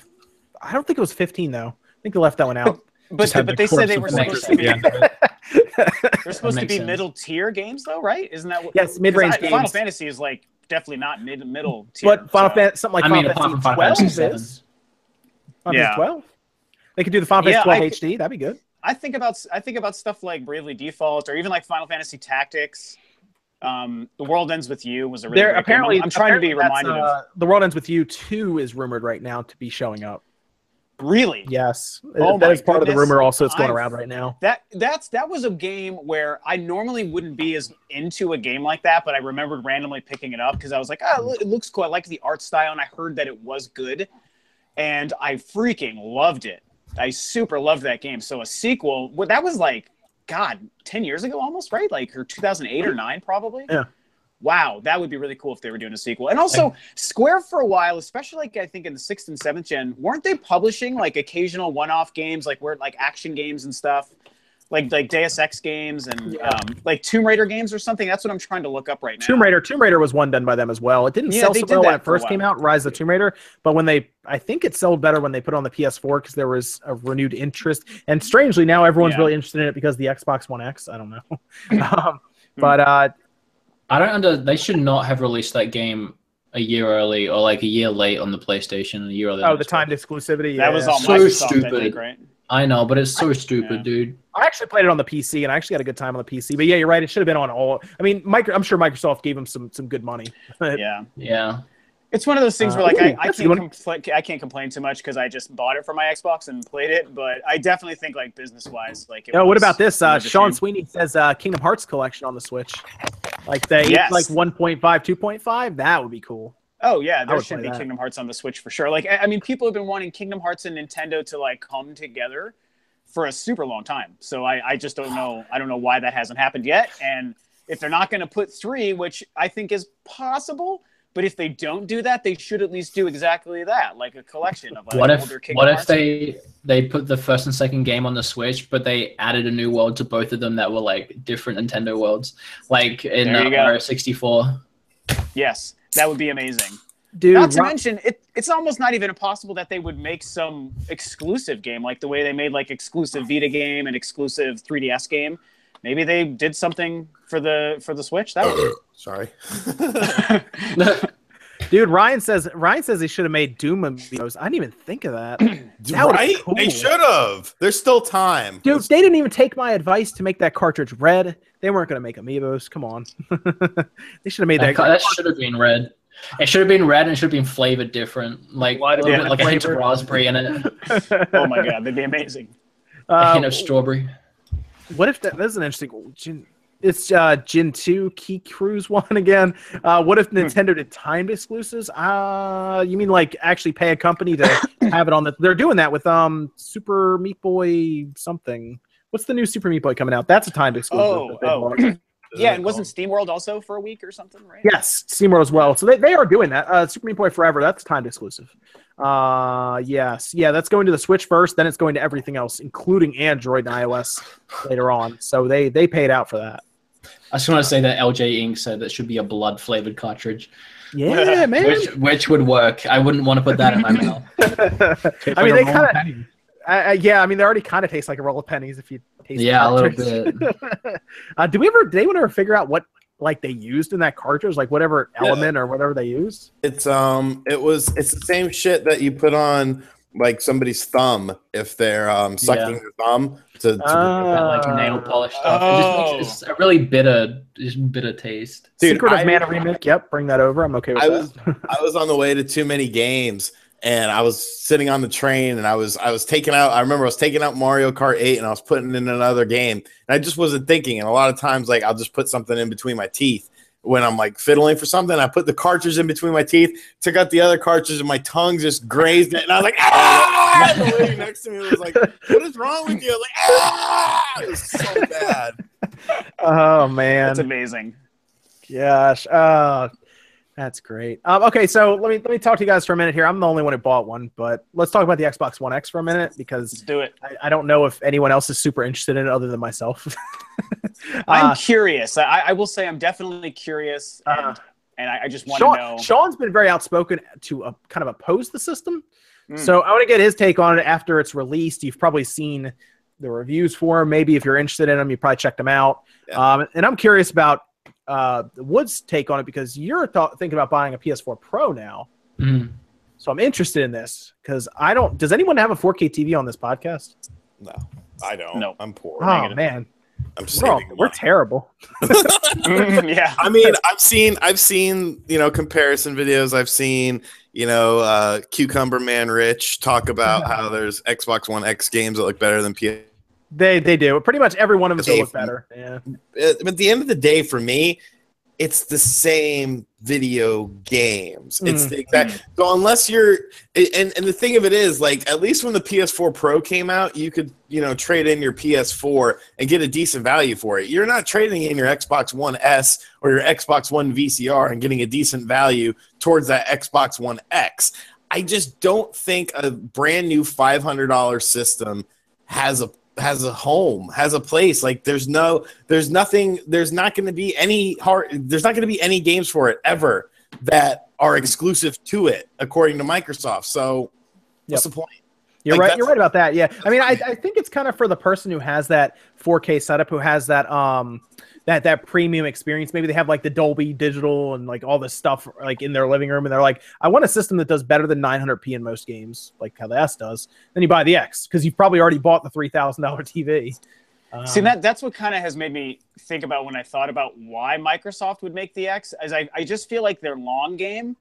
I don't think it was fifteen though. I think they left that one out. <laughs> But, Just but the they said they were supposed to be the end <laughs> they're supposed to be sense. middle tier games though, right? Isn't that what? Yes, mid range I- Final. Fantasy is like definitely not mid middle tier. But Final so- Fantasy, something like I Final apart from Fantasy 12 VII. is. Final Yeah. Fantasy 12. They could do the Final Fantasy Yeah, 12 I HD. That'd be good. I think about I think about stuff like Bravely Default or even like Final Fantasy Tactics. Um, the World Ends with You was a really There great game. apparently, I'm, trying to be reminded uh, of. the World Ends with You two is rumored right now to be showing up. Really, Yes, Oh that is part of the rumor. Also, it's going I'm- around right now. that that's that was a game where I normally wouldn't be as into a game like that, but I remembered randomly picking it up because I was like, oh, it looks cool. I like the art style, and I heard that it was good, and I freaking loved it. I super loved that game. So a sequel, well, that was like, God, ten years ago almost, right? Like or 2008 or nine, probably. Yeah. Wow, that would be really cool if they were doing a sequel. And also, Square for a while, especially like I think in the sixth and seventh gen, weren't they publishing like occasional one-off games, like where like action games and stuff, like like Deus Ex games and Yeah. um, like Tomb Raider games or something? That's what I'm trying to look up right now. Tomb Raider, Tomb Raider was one done by them as well. It didn't Yeah, sell so did well when that it first came out, Rise of the Tomb Raider. But when they, I think it sold better when they put it on the PS4 because there was a renewed interest. And strangely, now everyone's Yeah. really interested in it because of the Xbox One X. I don't know, <laughs> um, Hmm. but uh, I don't under. They should not have released that game a year early or like a year late on the PlayStation. and A year early. oh, the timed exclusivity. That was all So Microsoft, I stupid. think, right? I know, but it's so stupid, Yeah. dude. I actually played it on the PC, and I actually had a good time on the PC. But yeah, you're right. It should have been on all. I mean, micro, I'm sure Microsoft gave them some some good money. <laughs> Yeah. Yeah. It's one of those things Uh, where like ooh, I, I can't good compla- I can't complain too much because I just bought it for my Xbox and played it, but I definitely think like business wise, like it Oh, what about this? Uh, Sean. Sweeney says uh, Kingdom Hearts collection on the Switch. Like the Yes. like 1.5, 2.5. That would be cool. Oh yeah, there should be that. Kingdom Hearts on the Switch for sure. Like I I mean, people have been wanting Kingdom Hearts and Nintendo to like come together for a super long time. So I, I just don't know. I don't know why that hasn't happened yet. And if they're not going to put three, which I think is possible, but if they don't do that, they should at least do exactly that, like a collection of like what if older Kingdom what if Hearts. they they put the first and second game on the Switch, but they added a new world to both of them that were like different Nintendo worlds, like in There uh. Mario 64. Yes, that would be amazing. Dude, not to Ron- mention, it, it's almost not even impossible that they would make some exclusive game, like the way they made like exclusive Vita game and exclusive 3DS game. Maybe they did something for the for the Switch. That would <coughs> Sorry. <laughs> <laughs> <laughs> dude, Ryan says Ryan says he should have made Doom amiibos. I didn't even think of that. <clears throat> That right? cool. They should have. There's still time. Dude, they didn't even take my advice to make that cartridge red. They weren't going to make amiibos. Come on. <laughs> they should have made That, that. that should have been red. It should have been red and it should have been flavored different, like What? a little bit like a hint of raspberry in it, <laughs> oh my god, that'd be amazing. a Uh, hint of strawberry. what if that, that's an interesting. It's uh, Jin 2 Key Cruise <laughs> one again. Uh, what if Nintendo did timed exclusives? Uh, you mean like actually pay a company to <coughs> have it on the? They're doing that with um Super Meat Boy something. What's the new Super Meat Boy coming out? That's a timed exclusive. Oh, oh. <coughs> Yeah, and wasn't SteamWorld also for a week or something, right? Yes, SteamWorld as well. So they, they are doing that. Uh, Super Meat Boy Forever, that's timed exclusive. Uh, yes. Yeah, that's going to the Switch first, then it's going to everything else, including Android and iOS later on. So they they paid out for that. I just want to say that LJ Inc. said that should be a blood flavored cartridge, Yeah, <laughs> man. which which would work. I wouldn't want to put that in my mouth. <laughs> I mean, they kind of, yeah. I mean, they already kind of taste like a roll of pennies if you taste. the Yeah, a little bit. <laughs> uh, do we ever? Did anyone ever figure out what like they used in that cartridge, like whatever Yeah. element or whatever they used? It's um it was it's the same shit that you put on like somebody's thumb if they're um sucking Yeah. their thumb to, to that like Uh, nail polish stuff. It just makes, it's a really bitter, just bitter taste. Dude, Secret of I- Mana remake. Yep, bring that over. I'm okay with I that. was I was on the way to too many games and I was sitting on the train and I was I was taking out I remember I was taking out Mario Kart 8 and I was putting in another game and I just wasn't thinking and a lot of times like I'll just put something in between my teeth when I'm like fiddling for something I put the cartridge in between my teeth took out the other cartridge and my tongue just grazed it and I was like ah! <laughs> And the lady next to me was like what is wrong with you? I was like ah! It was so bad. <laughs> Oh man, That's amazing. Gosh, uh, that's great. Um, okay, so let me let me talk to you guys for a minute here. I'm the only one who bought one, but let's talk about the Xbox One X for a minute Let's because do it. I, I don't know if anyone else is super interested in it other than myself. <laughs> I'm Uh, curious. I, I will say I'm definitely curious, and, Uh, and I, I just want Sean, to know. Sean's been very outspoken to uh, kind of oppose the system. Mm. So I want to get his take on it after it's released. You've probably seen the reviews for him. Maybe if you're interested in them, you probably checked them out. Yeah. Um, and I'm curious about uh, Wood's take on it because you're th- thinking about buying a PS4 Pro now. Mm. So I'm interested in this because I don't. Does anyone have a 4K TV on this podcast? no I don't No. I'm poor Oh negative. man, I'm we're, we're terrible. <laughs> <laughs> yeah. I mean, I've seen I've seen you know comparison videos. I've seen you know uh, Cucumber Man Rich talk about how there's Xbox One X games that look better than PS. They they do. Pretty much every one of them will look better. Yeah. At the end of the day, for me, it's the same video games. It's the exact. Mm. So unless you're, and and the thing of it is, like at least when the PS4 Pro came out, you could you know trade in your PS4 and get a decent value for it. You're not trading in your Xbox One S or your Xbox One VCR and getting a decent value towards that Xbox One X. I just don't think a brand new five hundred dollar system has a has a home, has a place. Like there's no, there's nothing, there's not going to be any hard, there's not going to be any games for it ever that are exclusive to it, according to Microsoft. So what's the point? You're Like, right. You're right about that. Yeah. I mean, I, I think it's kind of for the person who has that 4K setup, who has that um that that premium experience. Maybe they have like the Dolby Digital and like all this stuff like in their living room, and they're like, I want a system that does better than 900p in most games, like how the S does. Then you buy the X because you've probably already bought the three thousand dollar TV. Um, See that that's what kind of has made me think about when I thought about why Microsoft would make the X. As I, I just feel like their long game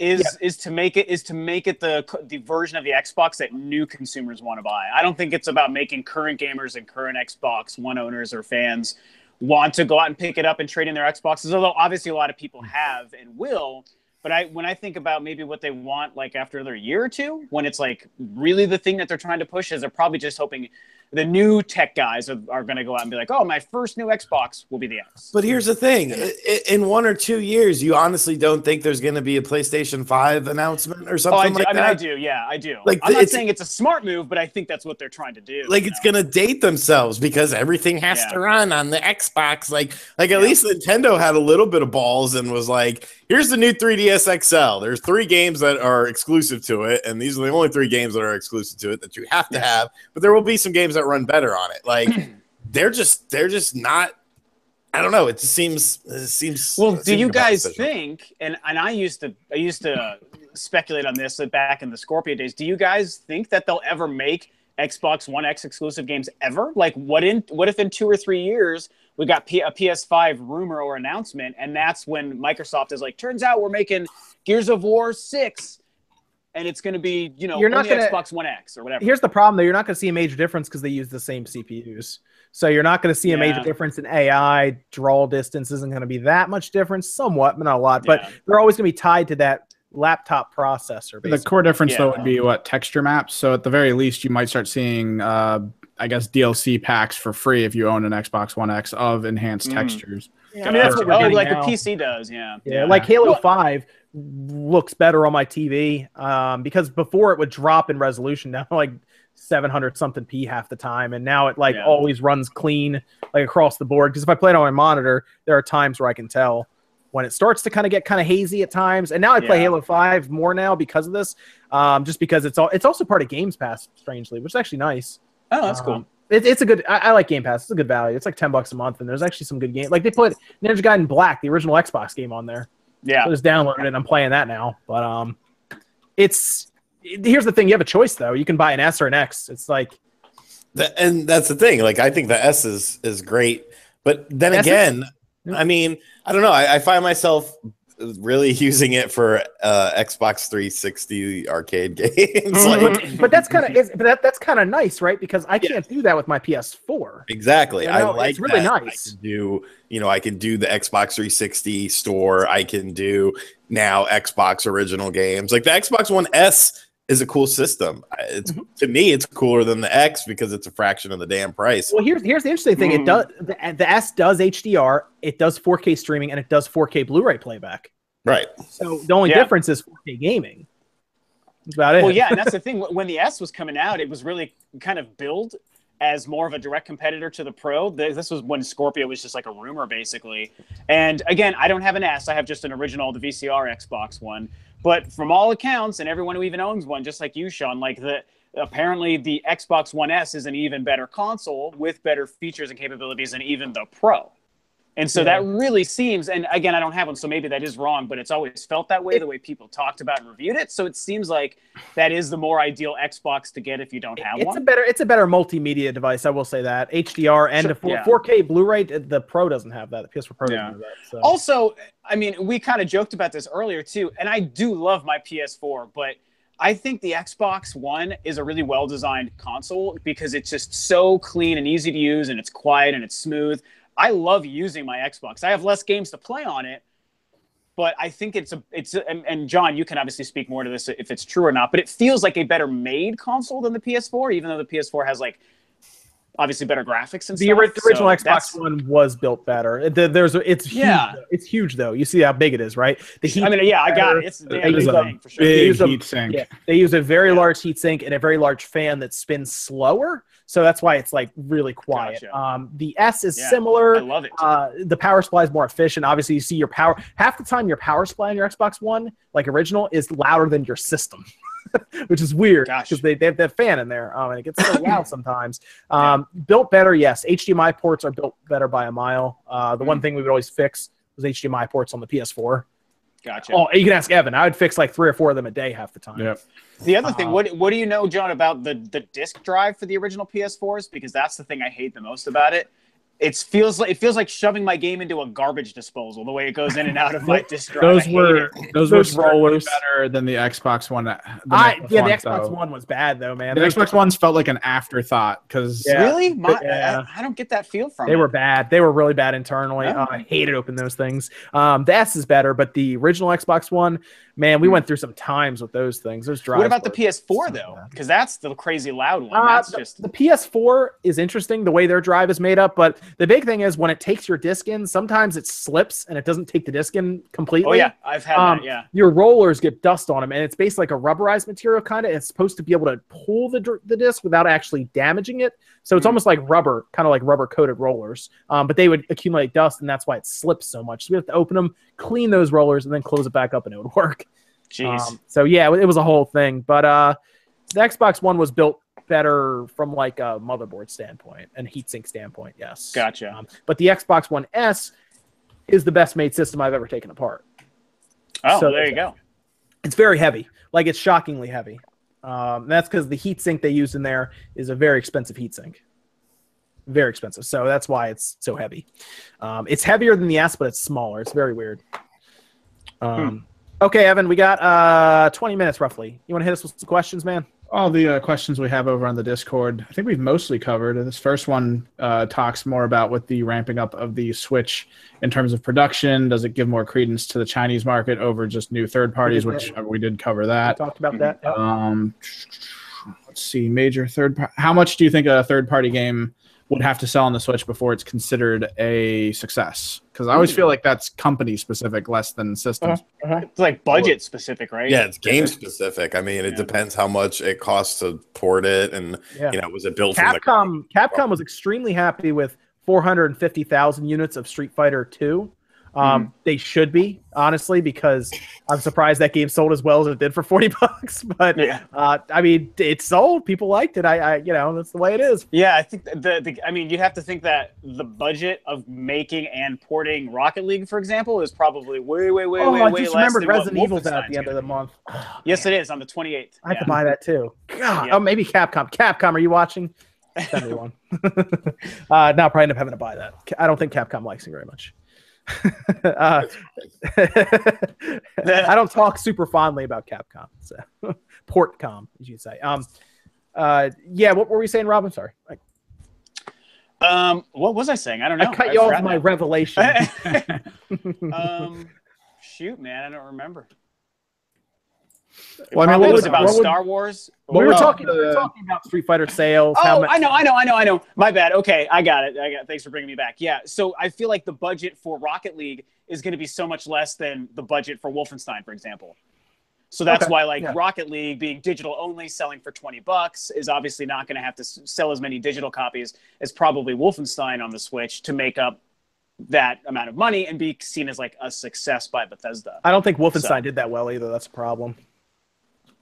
is is to make it is to make it the the version of the Xbox that new consumers want to buy. I don't think it's about making current gamers and current Xbox One owners or fans want to go out and pick it up and trade in their Xboxes. Although obviously a lot of people hmm. have and will. But I when I think about maybe what they want like after another year or two, when it's like really the thing that they're trying to push is they're probably just hoping the new tech guys are, are going to go out and be like, "Oh, my first new Xbox will be the X." But here's the thing: in one or two years, you honestly don't think there's going to be a PlayStation Five announcement or Oh, something I, do, like I mean, that? I do. Yeah, I do. Like, I'm not it's- saying it's a smart move, but I think that's what they're trying to do. like it's gonna date themselves because everything has Yeah. to run on the Xbox. Like, like at Yeah. least Nintendo had a little bit of balls and was like, "Here's the new 3DS XL. There's three games that are exclusive to it, and these are the only three games that are exclusive to it that you have to have. But there will be some games that run better on it. Like, <clears throat> they're just they're just not. I don't know. It just seems it seems. Well, it do seems you like a bad guys think? And and I used to I used to speculate on this back in the Scorpio days. Do you guys think that they'll ever make Xbox One X exclusive games ever? Like, what in what if in two or three years we got P- a PS5 rumor or announcement, and that's when Microsoft is like, turns out we're making Gears of War six, and it's going to be you know You're not gonna- Xbox One X or whatever. Here's the problem though: you're not going to see a major difference because they use the same CPUs. So you're not going to see a major difference in AI. Draw distance isn't going to be that much difference, somewhat, but not a lot. Yeah. But they're always going to be tied to that laptop processor. The core difference though would be what texture maps. So at the very least, you might start seeing, uh, I guess, DLC packs for free if you own an Xbox One X of enhanced Mm. textures. Yeah, I mean, that's what we're oh, like now. the PC does, yeah. Yeah, like Halo Well- 5 looks better on my TV um, because before it would drop in resolution <laughs> down like 700 something p half the time and now it like Yeah. always runs clean like across the board because if I play it on my monitor there are times where I can tell when it starts to kind of get kind of hazy at times and now I play Yeah. Halo 5 more now because of this um, just because it's all it's also part of Games Pass strangely which is actually nice Oh, that's cool. It, it's a good. I, I like Game Pass. It's a good value. It's like ten bucks a month, and there's actually some good games. Like they put Ninja Gaiden Black, the original Xbox game, on there. Yeah. So I just downloaded it and I'm playing that now. But um, it's here's the thing: you have a choice though. You can buy an S or an X. It's like Th- and that's the thing. Like, I think the S is is great, but then S is- again, I mean, I don't know. I, I find myself really <laughs> using it for uh, Xbox 360 arcade <laughs> games. like, but that's kind of but that, that's kind of nice, right? Because I can't do that with my PS4. exactly. You I like it's really that. nice. I can do, you know, I can do the Xbox 360 store. I can do now Xbox original games. Like the Xbox One S is a cool system. It's Mm-hmm. to me, it's cooler than the X because it's a fraction of the damn price. Well, here's here's the interesting thing. It Mm. does the, the S does HDR, it does 4K streaming, and it does 4K Blu-ray playback. Right. So the only Yeah. difference is 4K gaming. That's about it. Well, yeah, and that's the thing. When the S was coming out, it was really kind of billed as more of a direct competitor to the Pro. Th- This was when Scorpio was just like a rumor, basically. And again, I don't have an S. I have just an original, the VCR Xbox one. But from all accounts, and everyone who even owns one, just like you, Sean, like the apparently the Xbox One S is an even better console with better features and capabilities than even the Pro. And so Yeah. that really seems, and again, I don't have one, so maybe that is wrong, but it's always felt that way, the way people talked about and reviewed it. So it seems like that is the more ideal Xbox to get if you don't have one. it's a better it's a better multimedia device. I will say that HDR and Sure, a 4, yeah. 4K Blu-ray. The Pro doesn't have that. The PS4 Pro Yeah. doesn't have that. So. Also, I mean, we kind of joked about this earlier too, and I do love my PS4, but I think the Xbox One is a really well designed console because it's just so clean and easy to use and it's quiet and it's smooth. I love using my Xbox. I have less games to play on it, but I think it's a it's a, and, and John, you can obviously speak more to this if it's true or not, but it feels like a better made console than the PS4, even though the PS4 has like obviously better graphics and the stuff. ori- original So Xbox that's- One was built better. There's it's huge. Yeah. though. It's huge though. You see how big it is, right? The heat. I mean, yeah, I got it. It's the It damn a thing for sure. They Big use a- heat sink. Yeah, they use a very Yeah. large heat sink and a very large fan that spins slower, so that's why it's like really quiet. Gotcha. Um, the S is Yeah, similar. I love it. Uh, the power supply is more efficient. Obviously, you see your power. Half the time, your power supply on your Xbox One, like original, is louder than your system, <laughs> which is weird because they, they have that fan in there, um, and it gets so loud <laughs> sometimes. Um, Built better, yes. HDMI ports are built better by a mile. Uh, the Mm. one thing we would always fix was HDMI ports on the PS4. Gotcha. Oh, you can ask Evan. I would fix like three or four of them a day half the time. Yep. The other thing, Uh, what what do you know, John, about the the disk drive for the original PS4s? Because that's the thing I hate the most about it. It feels like it feels like shoving my game into a garbage disposal the way it goes in and out of my <laughs> disk drive. Those were those, Those were certainly rollers. better than the Xbox One. The I, Xbox yeah, the Xbox though. One was bad though, man. The Those- Xbox Ones felt like an afterthought because Yeah. really. My, Yeah. I, I don't get that feel from They it. were bad. They were really bad internally. Yeah. Uh, I hated opening those things. Um, the S is better, but the original Xbox One, man, we went through some times with those things. Those drives. What about the PS4 though? Because that's the crazy loud one. Uh, that's the, just the PS4 is interesting the way their drive is made up, but the big thing is when it takes your disc in, sometimes it slips and it doesn't take the disc in completely. oh yeah, I've had Um, that. Yeah. Your rollers get dust on them, and it's basically like a rubberized material, kind of. It's supposed to be able to pull the the disc without actually damaging it. So it's Mhm. almost like rubber, kind of like rubber coated rollers. Um, but they would accumulate dust, and that's why it slips so much. So we have to open them, clean those rollers, and then close it back up, and it would <laughs> work. Jeez. Um, so yeah, it was a whole thing. But uh, the Xbox One was built better from like a motherboard standpoint and heatsink standpoint. Yes, gotcha. Um, but the Xbox One S is the best made system I've ever taken apart. oh, so- there you go. It's very heavy, like it's shockingly heavy. Um, that's because the heatsink they used in there is a very expensive heatsink. Very expensive. So that's why it's so heavy. Um, it's heavier than the S, but it's smaller. It's very weird. Um, Okay, Evan, we got uh, 20 minutes roughly. You want to hit us with some questions, man? All the uh, questions we have over on the Discord, I think we've mostly covered. This first one uh, talks more about with the ramping up of the Switch in terms of production. Does it give more credence to the Chinese market over just new third parties, which uh, we did cover We that. talked about that. Um, let's see, major third. Par- How much do you think a third party game would have to sell on the Switch before it's considered a success? Because I always hmm. feel like that's company specific, less than systems. Uh-huh, uh-huh. It's like budget specific, right? Yeah, it's game specific. I mean, it Yeah. depends how much it costs to port it, and Yeah. you know, was it built from the Capcom Capcom was extremely happy with 450,000 units of Street Fighter 2. Um, They should be honestly because I'm surprised that game sold as well as it did for <laughs> 40 bucks. But Yeah. uh, I mean, it sold. People liked it. I, I, you know, that's the way it is. Yeah, I think the, the I mean, you'd have to think that the budget of making and porting Rocket League, for example, is probably way, way, way, oh, way, I way just less what Resident Evil's out at the end of the month. be. <sighs> Yes, it is on the 28th. I have to buy that too. God. Yeah. Oh, maybe Capcom. Capcom, are you watching? <laughs> Me <laughs> uh, no, I'll probably end up having to buy that. I don't think Capcom likes me very much. <laughs> uh, <laughs> I don't talk super fondly about Capcom. So <laughs> Portcom, as you say. Um, uh, yeah. What were we saying, Rob? I'm sorry. I, Um, what was I saying? I don't know. I cut I you off my revelation. um, shoot, man, I don't remember. Well, I mean, what was would- about what would- Star Wars. we were Well, talking. we were uh, talking about Street Fighter sales. Oh, I know, I know, I know, I know. My bad. Okay, I got it. I got. Thanks for bringing me back. Yeah. So I feel like the budget for Rocket League is going to be so much less than the budget for Wolfenstein, for example. So that's Okay, why, like yeah. Rocket League being digital only, selling for twenty bucks is obviously not going to have to s- sell as many digital copies as probably Wolfenstein on the Switch to make up that amount of money and be seen as like a success by Bethesda. I don't think Wolfenstein So- did that well either. That's a problem.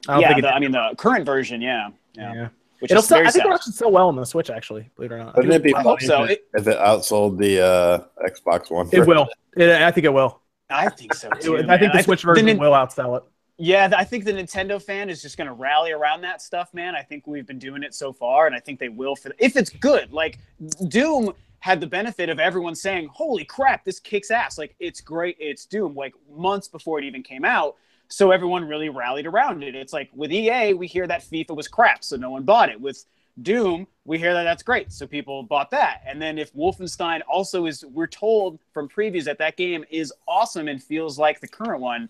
I don't Yeah, think the. I mean the current version, yeah, yeah, yeah. which It'll is sell, very I think sad. it'll actually sell well on the Switch, actually. Believe it or not. Wouldn't it be I hope so. if, it, if it outsold the uh, Xbox One? It will. It, I think it will. I think so It- too. I think man. the Switch the version Nin- will outsell it. Yeah, I think the Nintendo fan is just going to rally around that stuff, man. I think we've been doing it so far, and I think they will for if it's good. Like Doom had the benefit of everyone saying, "Holy crap, this kicks ass!" Like it's great. It's Doom. Like months before it even came out, so everyone really rallied around it. It's like with EA, we hear that FIFA was crap, so no one bought it. With Doom, we hear that that's great, so people bought that. And then if Wolfenstein also is, we're told from previews that that game is awesome and feels like the current one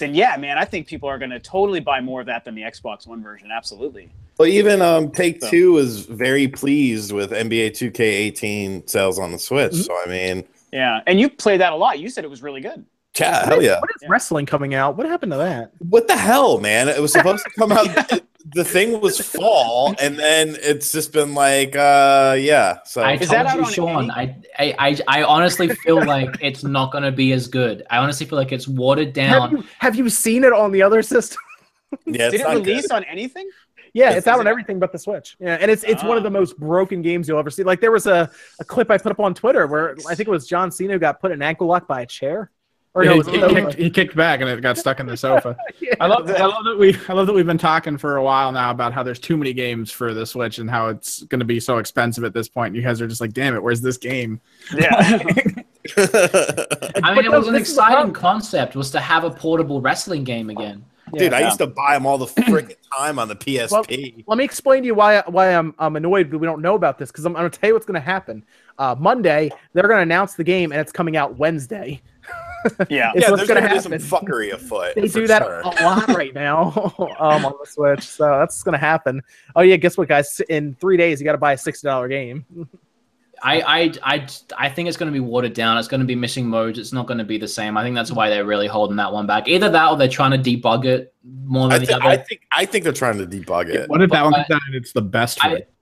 then yeah, man, I think people are going to totally buy more of that than the Xbox One version. Absolutely. Well, even um, Take So- Two is very pleased with NBA 2K18 sales on the Switch. Mm-hmm. So I mean, Yeah, and you played that a lot. You said it was really good. Yeah, hell yeah. What is wrestling coming out? What happened to that? What the hell, man? It was supposed to come out. <laughs> the thing was fall, and then it's just been like, uh, yeah. So I Is told that you, Sean. I, I, I, I honestly feel like it's not going to be as good. I honestly feel like it's watered Have down. you, have you seen it on the other system? yeah, it's Did it release good. on anything? Yeah, Is- it's out on everything but the Switch. Yeah, and it's it's one of the most broken games you'll ever see. Like there was a, a clip I put up on Twitter where I think it was John Cena who got put in an ankle lock by a chair. Or Yeah, no, he, it's he kicked, he kicked back and it got stuck in the <laughs> sofa. I love, I love that we I love that we've been talking for a while now about how there's too many games for the Switch and how it's going to be so expensive at this point. You guys are just like, damn it, where's this game? Yeah. <laughs> I mean, it But was an this is the exciting concept was to have a portable wrestling game again. Dude, I Yeah. used to buy them all the freaking time on the PSP. Let me explain to you why why I'm I'm annoyed that we don't know about this because I'm, I'm going to tell you what's going to happen. Uh, Monday they're going to announce the game and it's coming out Wednesday. Yeah. It's yeah, what's there's gonna gonna be some happen. fuckery afoot. They do that sure. a lot right now <laughs> um, on the Switch, so that's going to happen. Oh yeah, guess what, guys? In three days, you got to buy a sixty dollar game. I, I, I, I think it's going to be watered down. It's going to be missing modes. It's not going to be the same. I think that's why they're really holding that one back. Either that or they're trying to debug it more than thi- the I other. think I think they're trying to debug it. What if that one But- comes out and it's the best for I- it?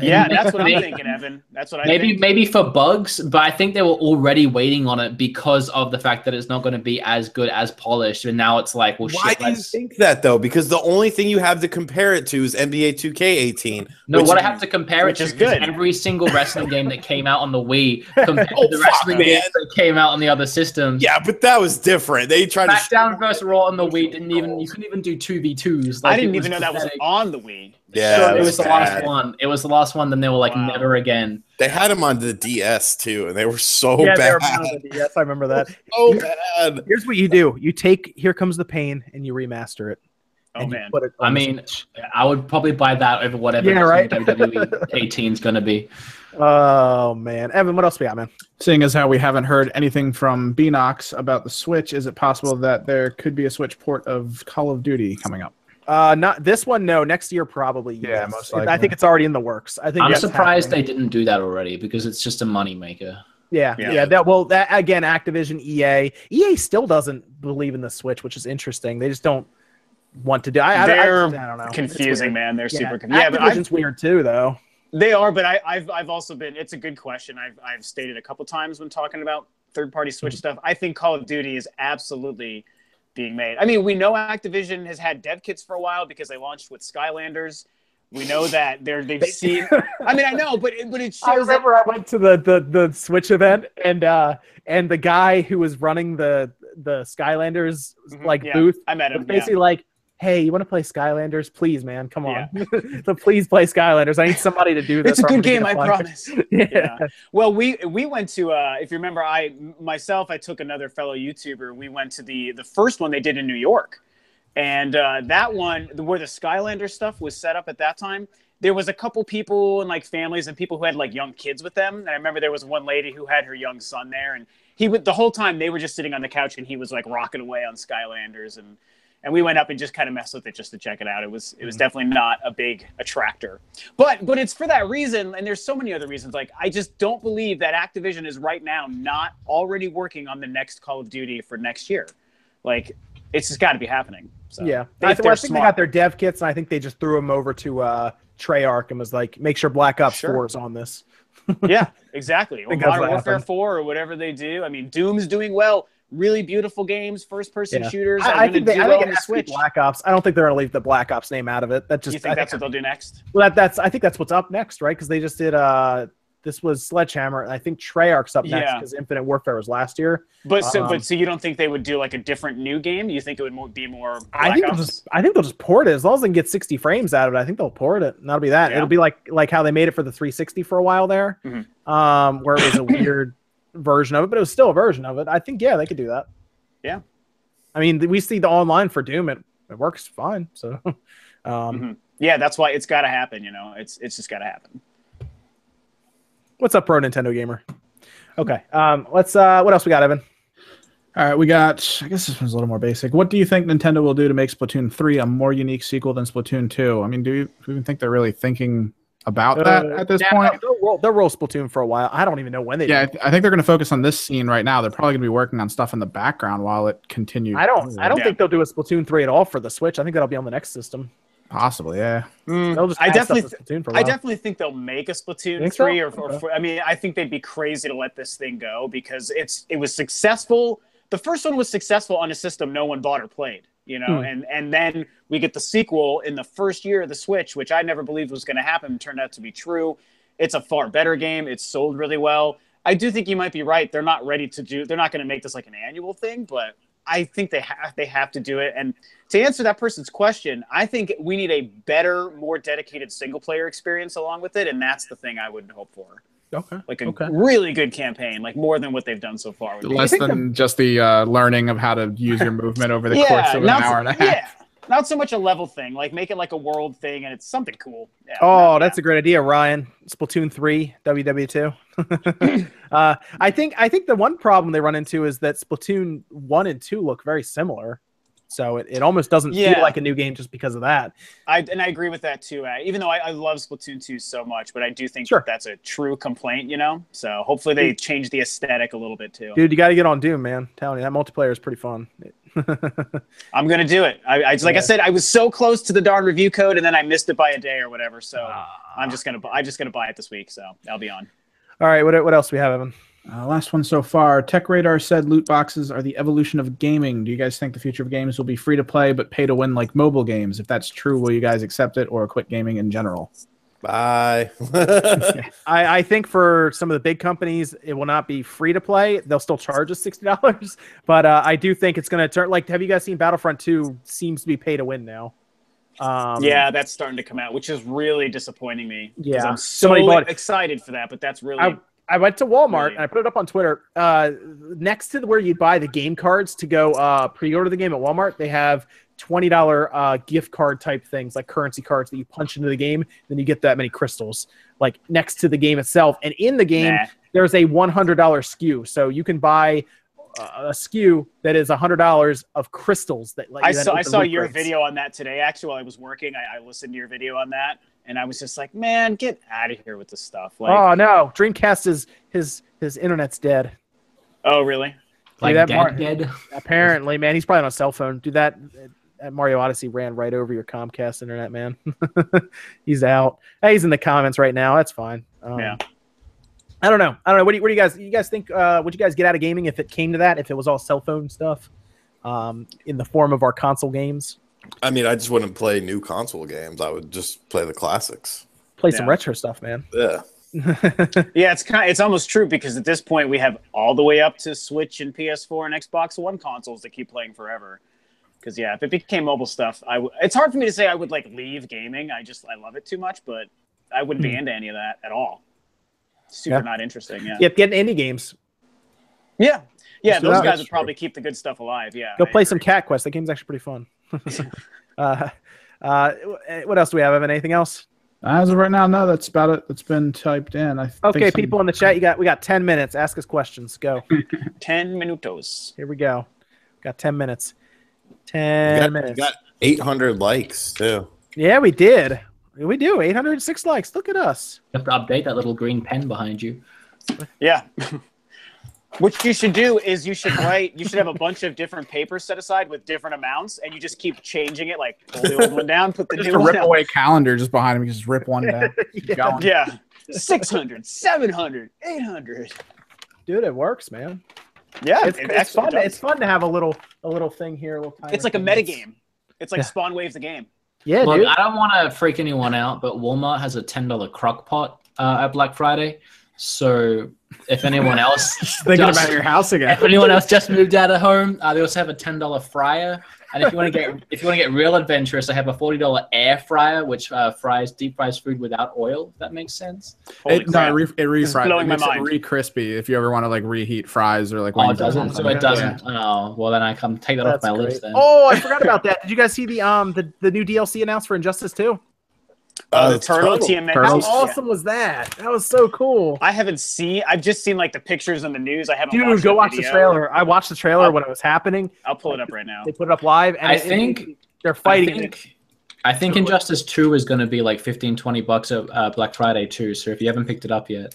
Yeah, that's what I'm thinking, Evan. That's what I maybe think. maybe for bugs, but I think they were already waiting on it because of the fact that it's not going to be as good as polished. And now it's like, well, Why shit. do you let's- think that though? Because the only thing you have to compare it to is NBA 2K18. No, which- what I have to compare it it is to good. every single wrestling game that came out on the Wii <laughs> compared Oh, to the oh, wrestling man. games that came out on the other systems. Yeah, but that was different. They tried to SmackDown versus Raw on the Wii didn't even you couldn't even do two v twos. I didn't even know that was on the Wii. Yeah, So it it was was the last one. It was the last one. Then they were like, Wow. never again. They had them on the DS too, and they were so yeah, they were bad. bad on the DS. I remember that. <laughs> So bad. Here's what you do: you take "Here Comes the Pain" and you remaster it. Oh man. it I mean, Switch. I would probably buy that over whatever Yeah, right. WWE 18 is going to be. <laughs> oh man, Evan, what else we got, man? Seeing as how we haven't heard anything from Beanox about the Switch, is it possible that there could be a Switch port of Call of Duty coming up? Uh, not this one. No, next year probably. Yeah, yes. most I think it's already in the works. I think I'm surprised happening. they didn't do that already because it's just a moneymaker. Yeah, yeah, Yeah. That well, that again, Activision, EA, EA still doesn't believe in the Switch, which is interesting. They just don't want to do. I, I, They're I, I don't know. Confusing, man. They're Yeah. super confusing. Yeah, but I've, weird too, though. they are. But I, I've I've also been. It's a good question. I've I've stated a couple times when talking about third party Switch stuff. I think Call of Duty is absolutely being made. I mean, we know Activision has had dev kits for a while because they launched with Skylanders. We know that they're they've seen. <laughs> I mean, I know, but it, but it I shows that I went to the, the the Switch event and uh and the guy who was running the the Skylanders Mhm, like yeah, booth I met was him. Yeah. basically like, "Hey, you want to play Skylanders? Please, man, come on. <laughs> so please play Skylanders. I need somebody to do this. It's a good game, get I a flag." promise. <laughs> yeah. yeah. Well, we we went to uh, if you remember, I myself I took another fellow YouTuber. We went to the the first one they did in New York, and uh, that one where the Skylander stuff was set up at that time. There was a couple people and like families and people who had like young kids with them. And I remember there was one lady who had her young son there, and he would the whole time they were just sitting on the couch and he was like rocking away on Skylanders and. And we went up and just kind of messed with it just to check it out. It was it was definitely not a big attractor. But but it's for that reason, and there's so many other reasons. Like I just don't believe that Activision is right now not already working on the next Call of Duty for next year. Like it's just got to be happening. So Yeah, I, th- I think they got their dev kits, and I think they just threw them over to uh, Treyarch and was like, "Make sure Black Ops Sure. 4 is on this." yeah, <laughs> exactly. Or Modern Warfare happened. 4 or whatever they do. I mean, Doom's doing well. Really beautiful games, first person Yeah. shooters. I, I think they, do I think it the Switch. Black Ops. I don't think they're going to leave the Black Ops name out of it. That just you think I that's think- what they'll do next? Well, that, that's I think that's what's up next, right? Because they just did uh this was Sledgehammer, and I think Treyarch's up next Yeah. because Infinite Warfare was last year. But so, Um, but so you don't think they would do like a different new game? You think it would mo- be more? I Black think they'll Ops? just I think they'll just port it as long as they can get 60 frames out of it. I think they'll port it, and that'll be that. Yeah. It'll be like like how they made it for the 360 for a while there, Mhm. um, where it was a <coughs> weird version of it, but it was still a version of it. I think yeah, they could do that. Yeah. I mean, we see the online for Doom. It it works fine. So, <laughs> um, Mhm. Yeah, that's why it's got to happen. You know, it's it's just got to happen. what's up, pro Nintendo gamer? Okay, um, let's. uh What else we got, Evan? All right, we got. I guess this one's a little more basic. What do you think Nintendo will do to make Splatoon 3 a more unique sequel than Splatoon 2? I mean, do you, do you even think they're really thinking about that Uh, at this yeah, point? they'll roll, they'll roll Splatoon for a while. I don't even know when they. Yeah, I, th- I think they're going to focus on this scene right now. They're probably going to be working on stuff in the background while it continues. I don't. I don't Yeah. think they'll do a Splatoon three at all for the Switch. I think that'll be on the next system. Possibly, yeah. They'll just I definitely, to Splatoon for a I while. definitely think they'll make a Splatoon Think so? three or, or Okay. four. I mean, I think they'd be crazy to let this thing go because it's it was successful. The first one was successful on a system no one bought or played. You know, Hmm. and and then we get the sequel in the first year of the Switch, which I never believed was going to happen. Turned out to be true. It's a far better game. It's sold really well. I do think you might be right. They're not ready to do. They're not going to make this like an annual thing, but I think they have they have to do it. And to answer that person's question, I think we need a better, more dedicated single player experience along with it, and that's the thing I would hope for. Okay. Like a Okay. really good campaign, like more than what they've done so far. would Less think than just the uh, learning of how to use your movement over the <laughs> course of an not, hour and a half. yeah, not so much a level thing. Like make it like a world thing, and it's something cool. Yeah, Oh, no, that's a great idea, Ryan. Splatoon three, WW two. <laughs> uh, I think I think the one problem they run into is that Splatoon one and two look very similar, so it, it almost doesn't Yeah. feel like a new game just because of that. I and I agree with that too. Uh, even though I, I love Splatoon 2 so much, but I do think Sure. that that's a true complaint, you know. So hopefully they change the aesthetic a little bit too. Dude, you got to get on Doom, man. telling you that multiplayer is pretty fun. <laughs> I'm gonna do it. I, I like Yeah. I said, I was so close to the darn review code, and then I missed it by a day or whatever. So Ah. I'm just gonna I'm just gonna buy it this week. So I'll be on. All right, what what else do we have, Evan? Uh, last one so far. TechRadar said loot boxes are the evolution of gaming. Do you guys think the future of games will be free to play but pay to win like mobile games? If that's true, will you guys accept it or quit gaming in general? Bye. <laughs> I, I think for some of the big companies, it will not be free to play. They'll still charge us sixty dollars, <laughs> but uh, I do think it's going to turn. Like, have you guys seen Battlefront Two? Seems to be pay to win now. Um, yeah, that's starting to come out, which is really disappointing me. Yeah. I'm so Somebody bought it. excited for that, but that's really I, I went to Walmart and I put it up on Twitter. Uh, next to where you buy the game cards to go uh, pre-order the game at Walmart, they have twenty dollar uh, gift card type things like currency cards that you punch into the game, then you get that many crystals. Like next to the game itself, and in the game, Nah. there's a one hundred dollar SKU, so you can buy uh, a SKU that is hundred dollars of crystals. That I saw I saw your crates. video on that today. Actually, while I was working, I, I listened to your video on that, and I was just like, "Man, get out of here with this stuff!" Like, oh no, Dreamcast is his his internet's dead. oh really? Like that dead, Mar- dead. Apparently, man, he's probably on a cell phone. Do that. That Mario Odyssey ran right over your Comcast internet, man. <laughs> he's out. Hey, he's in the comments right now. That's fine. Um, Yeah. I don't know. I don't know. What do you, what do you guys? You guys think? Uh, would you guys get out of gaming if it came to that? If it was all cell phone stuff, um, in the form of our console games? I mean, I just wouldn't play new console games. I would just play the classics. Play some retro stuff, man. Yeah. <laughs> Yeah, it's kind. it's almost true because at this point we have all the way up to Switch and PS4 and Xbox One consoles that keep playing forever. Because yeah, if it became mobile stuff, I w- it's hard for me to say I would like leave gaming. I just I love it too much, but I wouldn't be into any of that at all. Super Hmm. Yeah. not interesting. Yeah. Yep, get indie games. Yeah. Yeah, those guys would probably keep the good stuff alive. Yeah. Go I play some. Cat Quest. That game's actually pretty fun. <laughs> uh, uh, what else do we have? Evan? Anything else? As of right now, no, that's about it. That's been typed in. I think Okay, some- people in the chat, you got we got ten minutes. Ask us questions. Go. <laughs> Ten minutos. Here we go. Got 10 minutes. You 10 got, you minutes. got 800 likes too. yeah, we did. We do. 806 likes. Look at us. You have to update that little green pen behind you. Yeah. <laughs> What you should do is you should write. You should have a bunch of different papers set aside with different amounts, and you just keep changing it. Like pull the old one down, put the Just new a one rip out. away calendar just behind him. You just rip one down. <laughs> Yeah. going. Yeah, 600, 700, 800. Dude, it works, man. Yeah, It's, it it's fun. does. It's fun to have a little a little thing here. A little It's like a thing. meta It's- game. It's like Yeah. Spawn Waves the game. Yeah, Look, dude. I don't want to freak anyone out, but Walmart has a ten dollar crock pot uh, at Black Friday. So if anyone else <laughs> Thinking just- about your house again. if anyone else just moved out of home, uh, they also have a ten dollar fryer. And if you want to get if you want to get real adventurous, I have a forty dollar air fryer, which uh, fries deep fries food without oil. If that makes sense. Holy It, no, it, re, it refries. blowing it my makes mind. it re-crispy if you ever want to like reheat fries or like. Oh, it doesn't. So it doesn't. Oh, well then I come take that That's off my great. list then. Oh, I forgot about that. Did you guys see the um the, the new DLC announced for Injustice 2? Uh, the it's turtle, Turtle. TMNT. How Turtles. Yeah. awesome was that? That was so cool. I haven't seen. I've just seen like the pictures in the news. I haven't. Dude, watched go the watch the trailer. I watched the trailer I'll- when it was happening. I'll pull it up right now. They put it up live, and I it- it- think- they're I fighting. think, I think Injustice 2 is going to be like 15, 20 bucks at uh, Black Friday too. So if you haven't picked it up yet,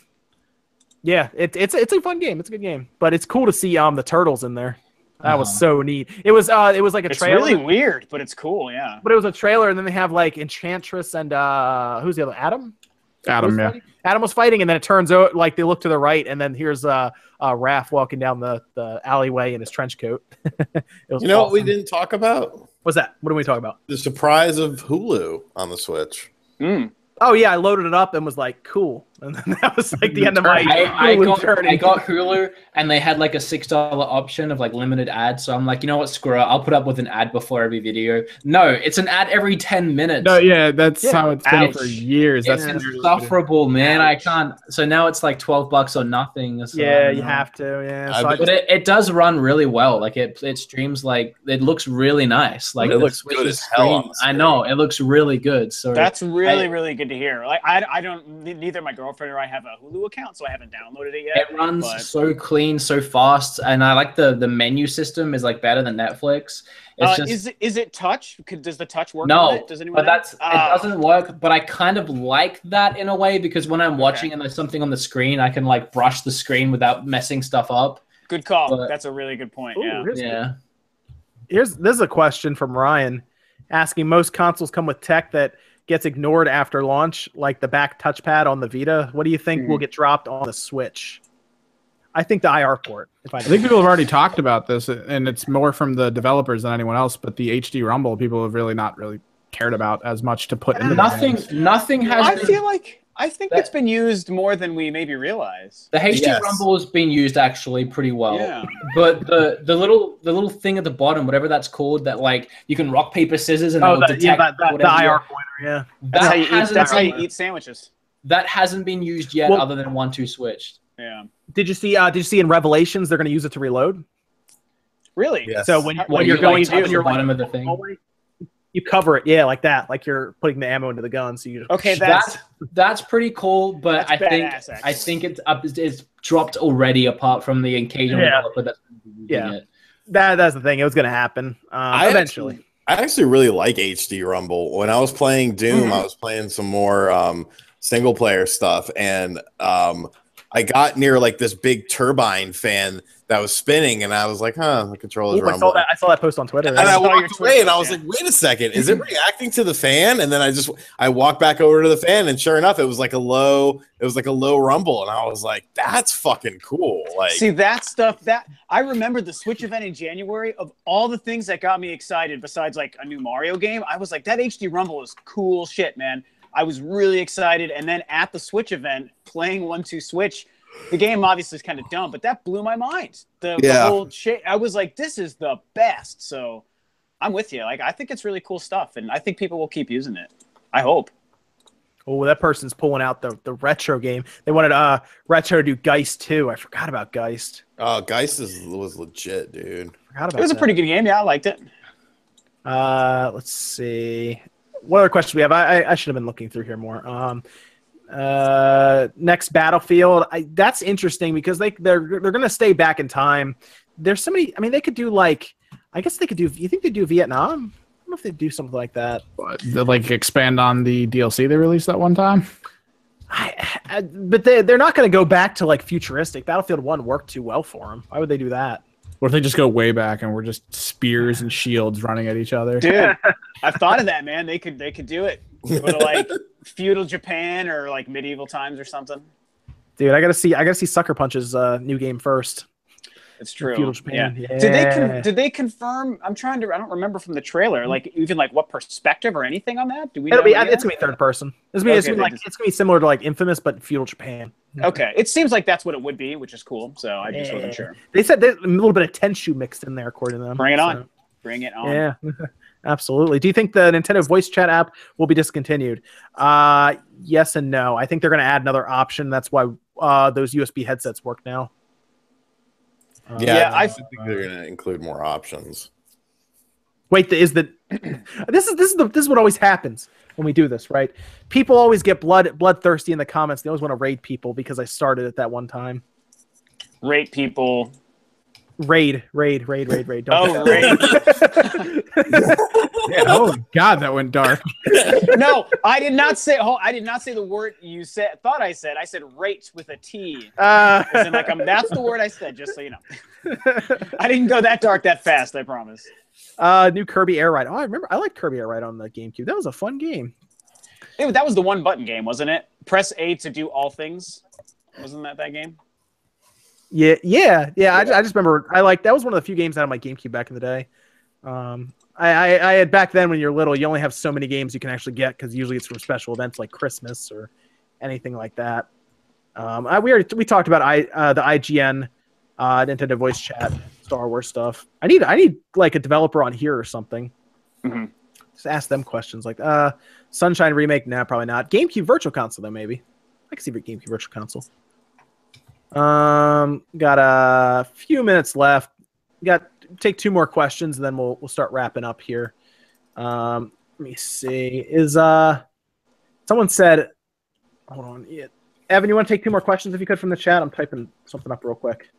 Yeah, it, it's it's a fun game. It's a good game, but it's cool to see um the turtles in there. That was Uh-huh. so neat. It was uh it was like a It's trailer, It's really weird, but it's cool. Yeah. but it was a trailer, and then they have like Enchantress and uh who's the other Adam? Adam, was yeah. fighting? Adam was fighting, and then it turns out like they look to the right, and then here's uh, uh Raph walking down the, the alleyway in his trench coat. <laughs> it was You know what we didn't talk about? What's that? What are we talking about? The surprise of Hulu on the Switch. Mm. Oh yeah, I loaded it up and was like, cool. And then that was like the end of my I, I got journey. I got Hulu and they had like a six dollar option of like limited ads. So I'm like, you know what, screw it. I'll put up with an ad before every video. No, it's an ad every ten minutes. No, yeah, that's Yeah. how it's been for years. That's it's literally what it is. insufferable, man. I can't. So now it's like twelve bucks or nothing. So yeah, you have to. Yeah, so I bet- But it, it does run really well. Like it, it streams like it looks really nice. Like It the looks good as hell on screen- the I know it looks really good. So That's really, I- really good to hear. Like, I, I don't. Neither my girlfriend or I have a Hulu account, so I haven't downloaded it yet. it runs but- so clean, so fast, and I like the the menu system is like better than Netflix. It's Uh, just is it is it touch? Could, does the touch work? no, it? Does anyone? but know? that's Ah, it doesn't work. But I kind of like that in a way because when I'm watching and there's something on the screen, I can like brush the screen without messing stuff up. good call. but- that's a really good point. Ooh, yeah. here's, Yeah. here's this is a question from Ryan asking most consoles come with tech that gets ignored after launch, like the back touchpad on the Vita. What do you think Mm-hmm. will get dropped on the Switch? I think the IR port. If I, I think people have already talked about this, and it's more from the developers than anyone else. But the HD Rumble, people have really not really cared about as much to put into their Nothing. games. Nothing has. I been- feel like I think That- it's been used more than we maybe realize. The HD Yes. Rumble has been used actually pretty well. Yeah. But the the little the little thing at the bottom, whatever that's called, that like you can rock paper scissors and oh, it'll the, detect yeah, that, that, the IR pointer. Yeah. That's how you eat. That's how you eat sandwiches. That hasn't been used yet, Well- other than one two switched. Yeah. Did you see? Uh, did you see in Revelations they're going to use it to reload? Really? Yes. So when, How- when you're you, going like, to, touch the bottom of the thing. Hallway, you cover it, yeah, like that, like you're putting the ammo into the gun. So you just Okay, that's That's that's pretty cool, but That's I think badass, actually. I think it's up it's dropped already. Apart from the occasional Yeah. developer that's using Yeah. it. that. That's the thing. It was going to happen um, I eventually. Actually, I actually really like HD Rumble. When I was playing Doom, Mm-hmm. I was playing some more um, single player stuff, and um, I got near like this big turbine fan that was spinning, and I was like, "Huh, the controller's Ooh, I saw that. I saw that post on Twitter. And I saw your walked Twitter away, and I was post, like, "Wait a second, is it reacting to the fan?" And then I just I walked back over to the fan, and sure enough, it was like a low, it was like a low rumble, and I was like, "That's fucking cool!" Like, See that stuff that I remember the Switch event in January of all the things that got me excited besides like a new Mario game. I was like that HD Rumble is cool shit, man. I was really excited and then at the Switch event playing 1-2 Switch the game obviously is kind of dumb, but that blew my mind. The, the whole shit I was like this is the best. So I'm with you. Like I think it's really cool stuff and I think people will keep using it. I hope. Oh, that person's pulling out the, the retro game. They wanted uh retro do Geist too. I forgot about Geist. oh, Geist is, was legit, dude. Forgot about It was a pretty good game. Yeah, I liked it. Uh, let's see. What other questions we have? I, I I should have been looking through here more. Um, uh, next Battlefield. I, that's interesting because they they're they're gonna stay back in time. There's so many. I mean, they could do like. I guess they could do. You think they do Vietnam? I don't know if they do something like that. But they, like expand on the DLC they released that one time. I, I, but they they're not going to go back to like futuristic. Battlefield One worked too well for them. Why would they do that? Or if they just go way back and we're just spears and shields running at each other. Dude, <laughs> I've thought of that, man. They could they could do it. Go to like feudal Japan or like medieval times or something. Dude, I gotta see. I gotta see Sucker Punch's uh, new game first. It's true. Feudal Japan. Yeah. Yeah. Did they con- did they confirm? I'm trying to. I don't remember from the trailer. Like even like what perspective or anything on that? Do we? It'll know be. yet? It's gonna be third person. It's gonna be, it's gonna be like just- it's gonna be similar to like Infamous, but feudal Japan. Okay, it seems like that's what it would be, which is cool. So I just Yeah. wasn't sure. They said there's a little bit of Tenchu mixed in there, according to them. Bring it on. Bring it on. yeah, <laughs> absolutely. Do you think the Nintendo voice chat app will be discontinued? Uh, yes and no. I think they're gonna add another option. That's why uh, those USB headsets work now. Uh, Yeah, Yeah, I, I- think they're gonna include more options. Wait, is the <clears throat> this is this is the this is what always happens when we do this, right? People always get blood bloodthirsty in the comments. They always want to raid people because I started at that one time. Rate people. Raid, raid, raid, raid, raid. Don't Oh, do raid. Yeah, oh god, that went dark. <laughs> no, I did not say. Oh, I did not say the word you said. Thought I said. I said rate with a T. Uh, As in, like, um, that's the word I said. Just so you know, I didn't go that dark that fast. I promise. uh, new Kirby Air Ride. Oh, I remember. I like Kirby Air Ride on the GameCube. That was a fun game. It, that was the one button game, wasn't it? Press A to do all things. Wasn't that that game? Yeah, yeah, yeah. I, I just remember. I like that was one of the few games out of my GameCube back in the day. Um, I, I, I had back then when you're little, you only have so many games you can actually get because usually it's from special events like Christmas or anything like that. Um, I, we already we talked about I uh, the IGN, uh, Nintendo Voice Chat, Star Wars stuff. I need I need like a developer on here or something. Mhm. Just ask them questions like uh Sunshine remake. Nah, probably not. GameCube Virtual Console though maybe. I can see GameCube Virtual Console. Um, got a few minutes left. Got take two more questions and then we'll we'll start wrapping up here. Um, let me see. Is uh someone said hold on. Yeah. Evan, you want to take two more questions if you could from the chat? I'm typing something up real quick.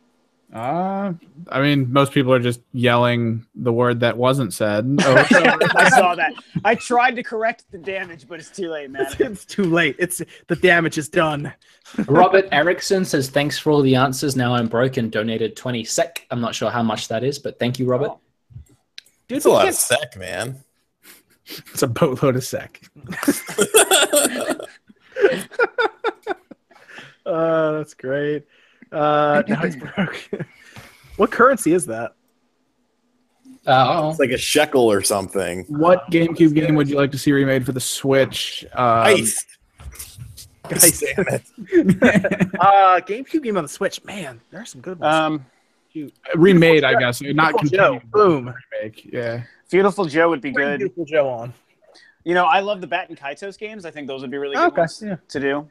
Uh, I mean, most people are just yelling the word that wasn't said. <laughs> Oh, I saw that. I tried to correct the damage, but it's too late, man. it's too late. It's the damage is done. <laughs> Robert Erickson says, Thanks for all the answers. Now I'm broke and donated 20 sec. I'm not sure how much that is, but thank you, Robert. Oh. Dude, It's a lot can't- of sec, man. it's a boatload of sec. <laughs> Uh, that's great. Uh, <laughs> now he's <laughs> broke. what currency is that? Uh, oh. It's like a shekel or something. What GameCube game would you like to see remade for the Switch? Um, Ice. Guys. Damn it. <laughs> Uh, GameCube game on the Switch. Man, there are some good ones. Um, remade, I guess. Not Beautiful Joe. continued. Boom. Remake. Yeah. Beautiful Joe would be Bring good. Beautiful Joe on. You know, I love the Baten Kaitos games. I think those would be really good Okay, ones yeah. to do.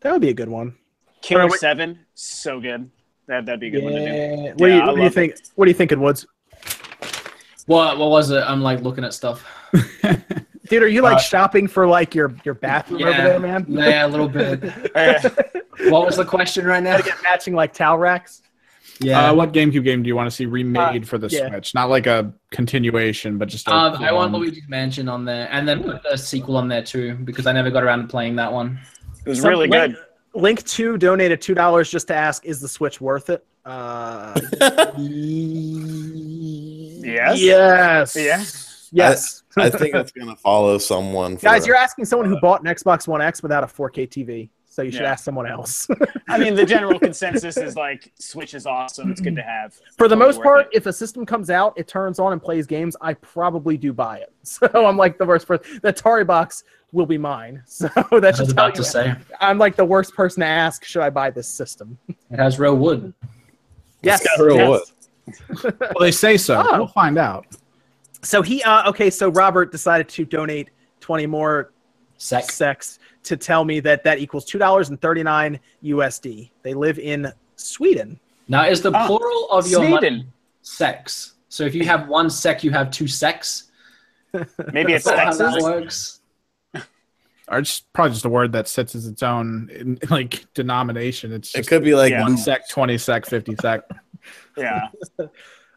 That would be a good one. Killer Alright, wait. Seven, so good. That that'd be a good one to do. Yeah. What, do you, I what do you love think? What are you thinking, Woods? What, what was it? I'm like looking at stuff. <laughs> Dude, are you like Uh, shopping for like your your bathroom over there, man? <laughs> Yeah, a little bit. <laughs> Uh, What was the question right now? Gotta get matching like towel racks. Yeah. Uh, what GameCube game do you want to see remade for the yeah. Switch? Not like a continuation, but just. A Um, I want. Luigi's Mansion on there, and then put the sequel on there too, because I never got around to playing that one. it was Some- really Link, good. Link two donated two dollars just to ask, is the Switch worth it? Uh, <laughs> Yes. Yes. Yes. Yes. I think it's gonna follow someone. For Guys, you're asking someone who bought an Xbox One X without a 4K TV, so you should Yeah. ask someone else. I mean, the general <laughs> consensus is like Switch is awesome. It's good to have. For the Totally most part, it. if a system comes out, it turns on and plays games, I probably do buy it. <laughs> So I'm like the worst person. The Atari box will be mine. <laughs> So that's just about about to say I'm like the worst person to ask, should I buy this system? it has real wood. Yes. got real yes. Well, they say so. Oh. We'll find out. So he uh okay, so Robert decided to donate 20 more Sec. sex to tell me that that equals two dollars and thirty nine USD. They live in Sweden. Now, is the Ah, plural of your money Sweden. sex? So if you have one sec, you have two sex. <laughs> Maybe it's Is that how that works? Or it's probably just a word that sits as its own in, <laughs> like denomination. It's It could be like Yeah. one sec, twenty sec, fifty sec. <laughs> Yeah.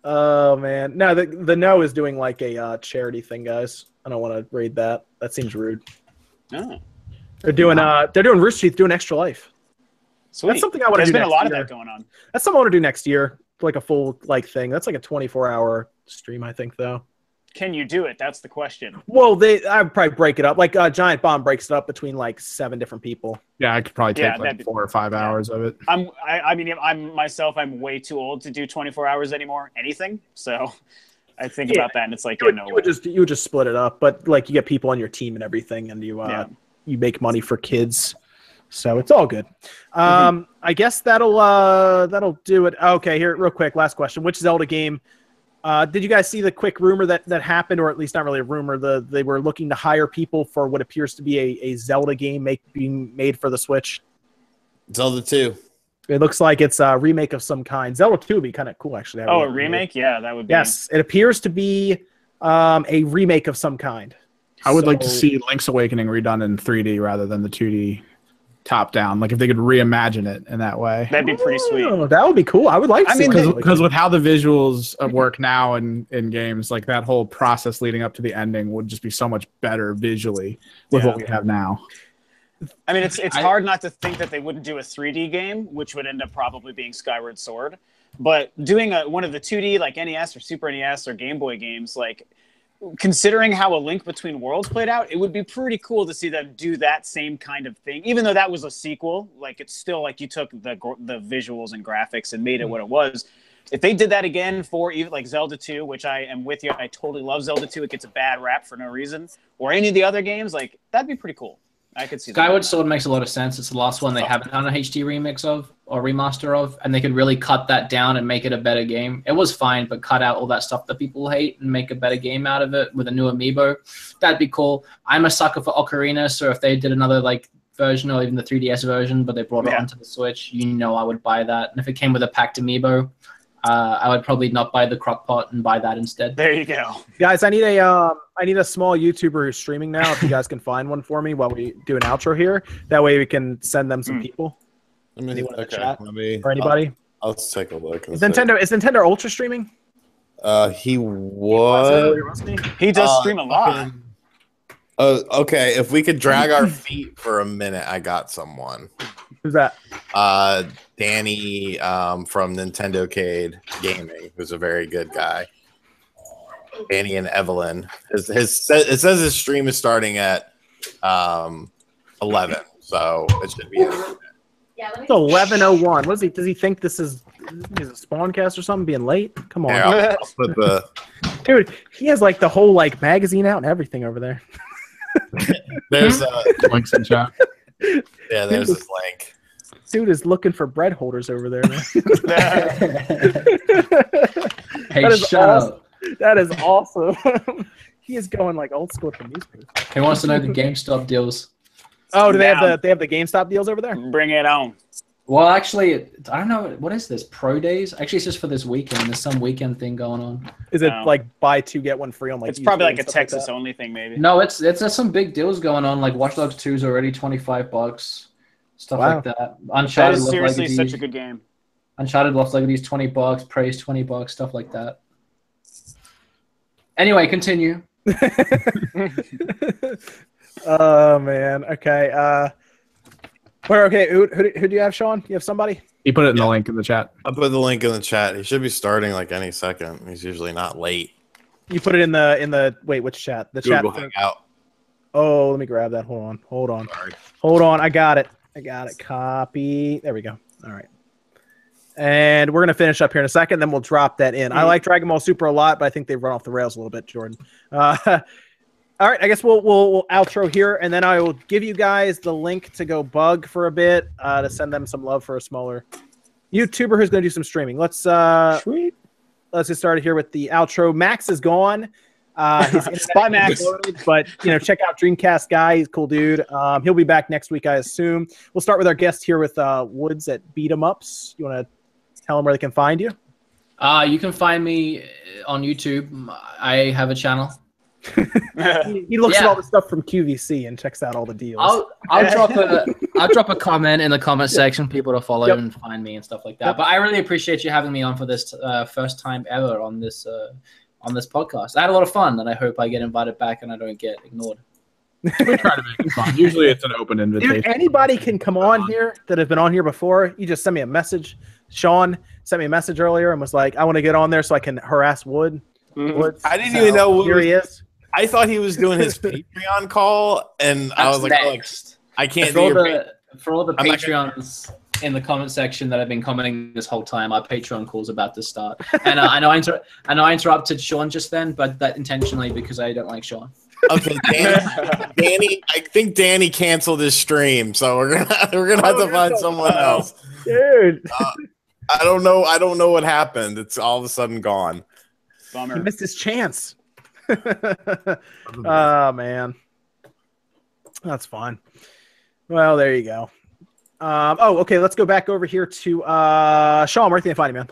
Oh man. No, the the no is doing like a uh, charity thing, guys. I don't want to read that. That seems rude. Oh, They're doing uh they're doing Rooster Teeth doing extra life. So That's something I want to There's do. been a next lot of year. that going on. That's something I want to do next year. Like a full like thing. That's like a 24 hour stream, I think though. Can you do it? That's the question. Well, they I would probably break it up. Like uh, Giant Bomb breaks it up between like seven different people. Yeah, I could probably take Yeah, that'd like be- four or five yeah. hours of it. I'm. I, I mean, I'm myself. I'm way too old to do 24 hours anymore. Anything. So, I think Yeah. about that, and it's like, You yeah, would, no you would just you would just split it up, but like you get people on your team and everything, and you uh, Yeah. You make money for kids, so it's all good. Mm-hmm. Um, I guess that'll uh that'll do it. Okay, here real quick, last question: Which Zelda game? Uh, did you guys see the quick rumor that that happened, or at least not really a rumor? The they were looking to hire people for what appears to be a, a Zelda game make, being made for the Switch. Zelda 2. It looks like it's a remake of some kind. Zelda 2 would be kind of cool, actually. to have Oh, a it remake? Yeah, that would be. Yes, it appears to be um, a remake of some kind. I would like to see Link's Awakening redone in 3D rather than the 2D top down. Like if they could reimagine it in that way. That'd be pretty sweet. Oh, that would be cool. I would like to I see mean, Because with how the visuals uh, work now in, in games, like that whole process leading up to the ending would just be so much better visually with Yeah. what we have now. I mean, it's it's I- hard not to think that they wouldn't do a 3D game, which would end up probably being Skyward Sword. But doing a, one of the 2D like NES or Super NES or Game Boy games, like considering how a Link Between Worlds played out, it would be pretty cool to see them do that same kind of thing. Even though that was a sequel, like it's still like you took the the visuals and graphics and made it mm-hmm. what it was. If they did that again for even like Zelda 2, which I am with you, I totally love Zelda 2. It gets a bad rap for no reason, or any of the other games, like that'd be pretty cool. I could see that. Skyward Sword makes a lot of sense. It's the last one they haven't done a HD remix of or remaster of, and they could really cut that down and make it a better game. It was fine, but cut out all that stuff that people hate and make a better game out of it with a new amiibo. That'd be cool. I'm a sucker for Ocarina, so if they did another like version or even the 3DS version, but they brought it Yeah. onto the Switch, you know I would buy that. And if it came with a packed amiibo, uh, I would probably not buy the crock pot and buy that instead. There you go. Guys, I need a um, I need a small YouTuber who's streaming now. If you guys can find one for me while we do an outro here, that way we can send them some Hmm. people Let me, Anyone in the okay, chat? let me, or anybody. I'll, I'll take a look. Is. Nintendo is Nintendo Ultra streaming? Uh, he Was it was. he? He does Uh, stream a lot. fucking- Oh, okay. If we could drag our <clears throat> feet for a minute, I got someone. Who's that? Uh, Danny um, from Nintendo Cade Gaming, who's a very good guy. Danny and Evelyn. His, his it says his stream is starting at um, eleven, so it should be. Yeah, It's eleven oh one. What is he? Does he think this is is a spawn cast or something? Being late? Come on, Here, I'll, I'll put the. <laughs> dude. He has like the whole like magazine out and everything over there. <laughs> <laughs> There's uh, Links in chat. yeah. There's this link. Dude is looking for bread holders over there. <laughs> Hey, That is shut awesome. up. that is awesome. <laughs> he is going like old school with the newspaper. Who wants to know the GameStop deals? Oh, do they have the they have the GameStop deals over there? Bring it on. Well, actually, I don't know. What is this? Pro Days? Actually, it's just for this weekend. There's some weekend thing going on. Is it No. like buy two get one free on like? it's probably like a Texas that? only thing, maybe. No, it's it's there's some big deals going on. Like Watch Dogs 2 is already 25 bucks. Stuff Wow. like that. That Uncharted is Lost seriously Legacy. such a good game. Uncharted Lost Legacy is 20 bucks. Praise 20 bucks. Stuff like that. Anyway, continue. <laughs> oh man. Okay. Uh, where? Okay. Who, who, who do you have, Sean? You have somebody? He put it in the link in the chat. I'll put the link in the chat. He should be starting like any second. He's usually not late. You put it in the in the wait. Which chat? The Google chat. Hangout. Oh, let me grab that. Hold on. Hold on. Sorry. Hold on. I got it. I got it. Copy. There we go. All right. And we're gonna finish up here in a second. Then we'll drop that in. I like Dragon Ball Super a lot, but I think they've run off the rails a little bit, Jordan. Uh, <laughs> all right. I guess we'll, we'll we'll outro here, and then I will give you guys the link to go bug for a bit uh, to send them some love for a smaller YouTuber who's gonna do some streaming. Let's uh Sweet. let's get started here with the outro. Max is gone. Uh, his internet Bye, Max. But you know, check out Dreamcast guy. He's a cool dude. Um, he'll be back next week, I assume. We'll start with our guest here with uh, Woods at Beat 'em Ups. You want to tell them where they can find you? Uh, you can find me on YouTube. I have a channel. <laughs> He, he looks at all the stuff from QVC and checks out all the deals. I'll I'll <laughs> drop a I'll drop a comment in the comment section, people to follow Yep. and find me and stuff like that. Yep. But I really appreciate you having me on for this uh, first time ever on this uh, on this podcast. I had a lot of fun, and I hope I get invited back and I don't get ignored. We try to make it fun. Usually it's an open Dude, invitation. anybody can come on here that have been on here before. You just send me a message. Sean sent me a message earlier and was like, "I want to get on there so I can harass Wood." Mhm. Woods. I didn't So, even know Wood Here was- he is. I thought he was doing his <laughs> Patreon call, and I was like, oh, like. I can't for do all your. the for all the I'm not gonna- Patreons in the comment section that have been commenting this whole time, our Patreon call's about to start. And uh, I know I inter- I know I interrupted Sean just then, but that intentionally because I don't like Sean. Okay, Danny, Danny, I think Danny canceled his stream, so we're gonna <laughs> we're gonna have Oh, to find no. someone else. Dude, I don't know. I don't know what happened. It's all of a sudden gone. Bummer. he missed his chance. <laughs> oh man, that's fine. Well, there you go. Um, oh, okay. Let's go back over here to uh, Sean. Where can they find you, man?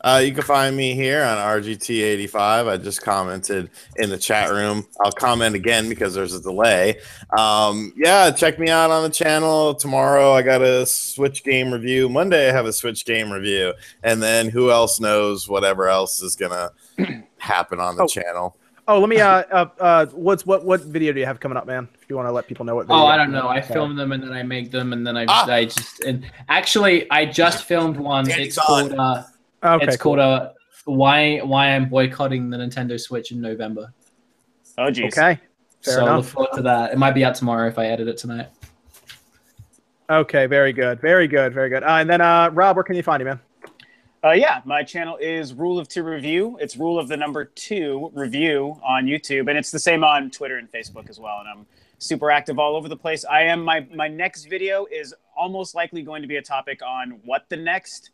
Uh, you can find me here on RGT85. I just commented in the chat room. I'll comment again because there's a delay. Um, yeah, check me out on the channel tomorrow. I got a Switch game review. Monday I have a Switch game review, and then who else knows whatever else is gonna <clears throat> happen on the Oh. channel. Oh, let me. Uh, uh, uh, what's what? What video do you have coming up, man? If you want to let people know what. Video Oh, I don't know. I film them and then I make them and then I Ah. I just and actually I just filmed one. Danny's It's called uh, Okay, it's cool. called uh, why why I'm boycotting the Nintendo Switch in November. Oh, geez. Okay. Fair so enough. look forward to that. It might be out tomorrow if I edit it tonight. Okay. Very good. Very good. Very good. Uh, and then, uh, Rob, where can you find you, man? Uh, yeah, my channel is Rule of Two Review. It's Rule of the Number Two Review on YouTube, and it's the same on Twitter and Facebook as well. And I'm super active all over the place. I am my my next video is almost likely going to be a topic on what the next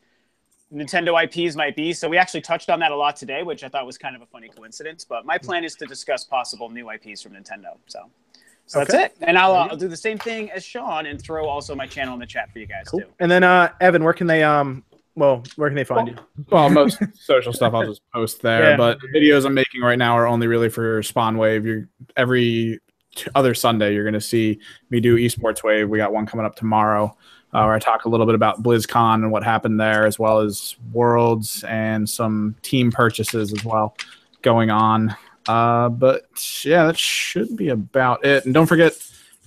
Nintendo IPs might be. So we actually touched on that a lot today, which I thought was kind of a funny coincidence. But my plan is to discuss possible new IPs from Nintendo. So, so Okay. that's it. And I'll, I'll do the same thing as Sean and throw also my channel in the chat for you guys Cool. too. And then uh, Evan, where can they um? Well, where can they find you? Well, most <laughs> social stuff I'll just post there, Yeah. but the videos I'm making right now are only really for Spawn Wave. You're every other Sunday you're going to see me do Esports Wave. We got one coming up tomorrow uh, where I talk a little bit about BlizzCon and what happened there, as well as Worlds and some team purchases as well going on. Uh, but yeah, that should be about it. And don't forget,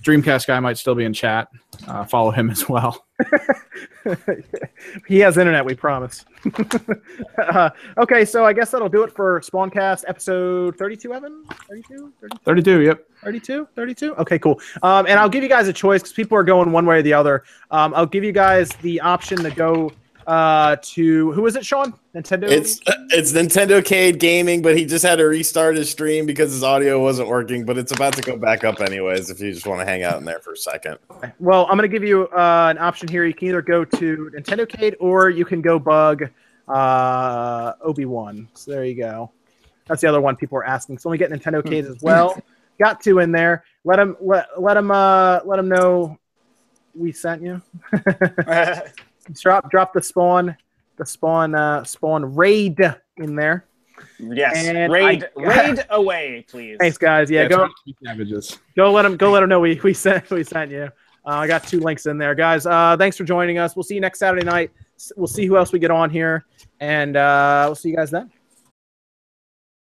Dreamcast guy might still be in chat. Uh, follow him as well. <laughs> he has internet, we promise. <laughs> uh, okay, so I guess that'll do it for Spawncast episode 32, Evan? 32? 32? 32. Yep. 32 32 okay cool um, and i'll give you guys a choice because people are going one way or the other um, i'll give you guys the option to go uh, to who is it sean? Nintendo? It's it's Nintendo Cade Gaming, but he just had to restart his stream because his audio wasn't working. But it's about to go back up anyways. If you just want to hang out in there for a second. well i'm going to give you uh, an option here. You can either go to nintendo cade or you can go bug uh, obi-wan. So there you go. That's the other one people are asking. So let me get nintendo cade as well. <laughs> Got two in there. Let them let, let them uh let them know we sent you <laughs> <laughs> drop drop the spawn the spawn uh spawn raid in there. Yes. And raid I- <laughs> raid away, please. thanks guys. Yeah, go try Savages. go let them go let them know we we sent we sent you. Uh, i got two links in there. Guys uh thanks for joining us. We'll see you next saturday night. We'll see who else we get on here. And uh we'll see you guys then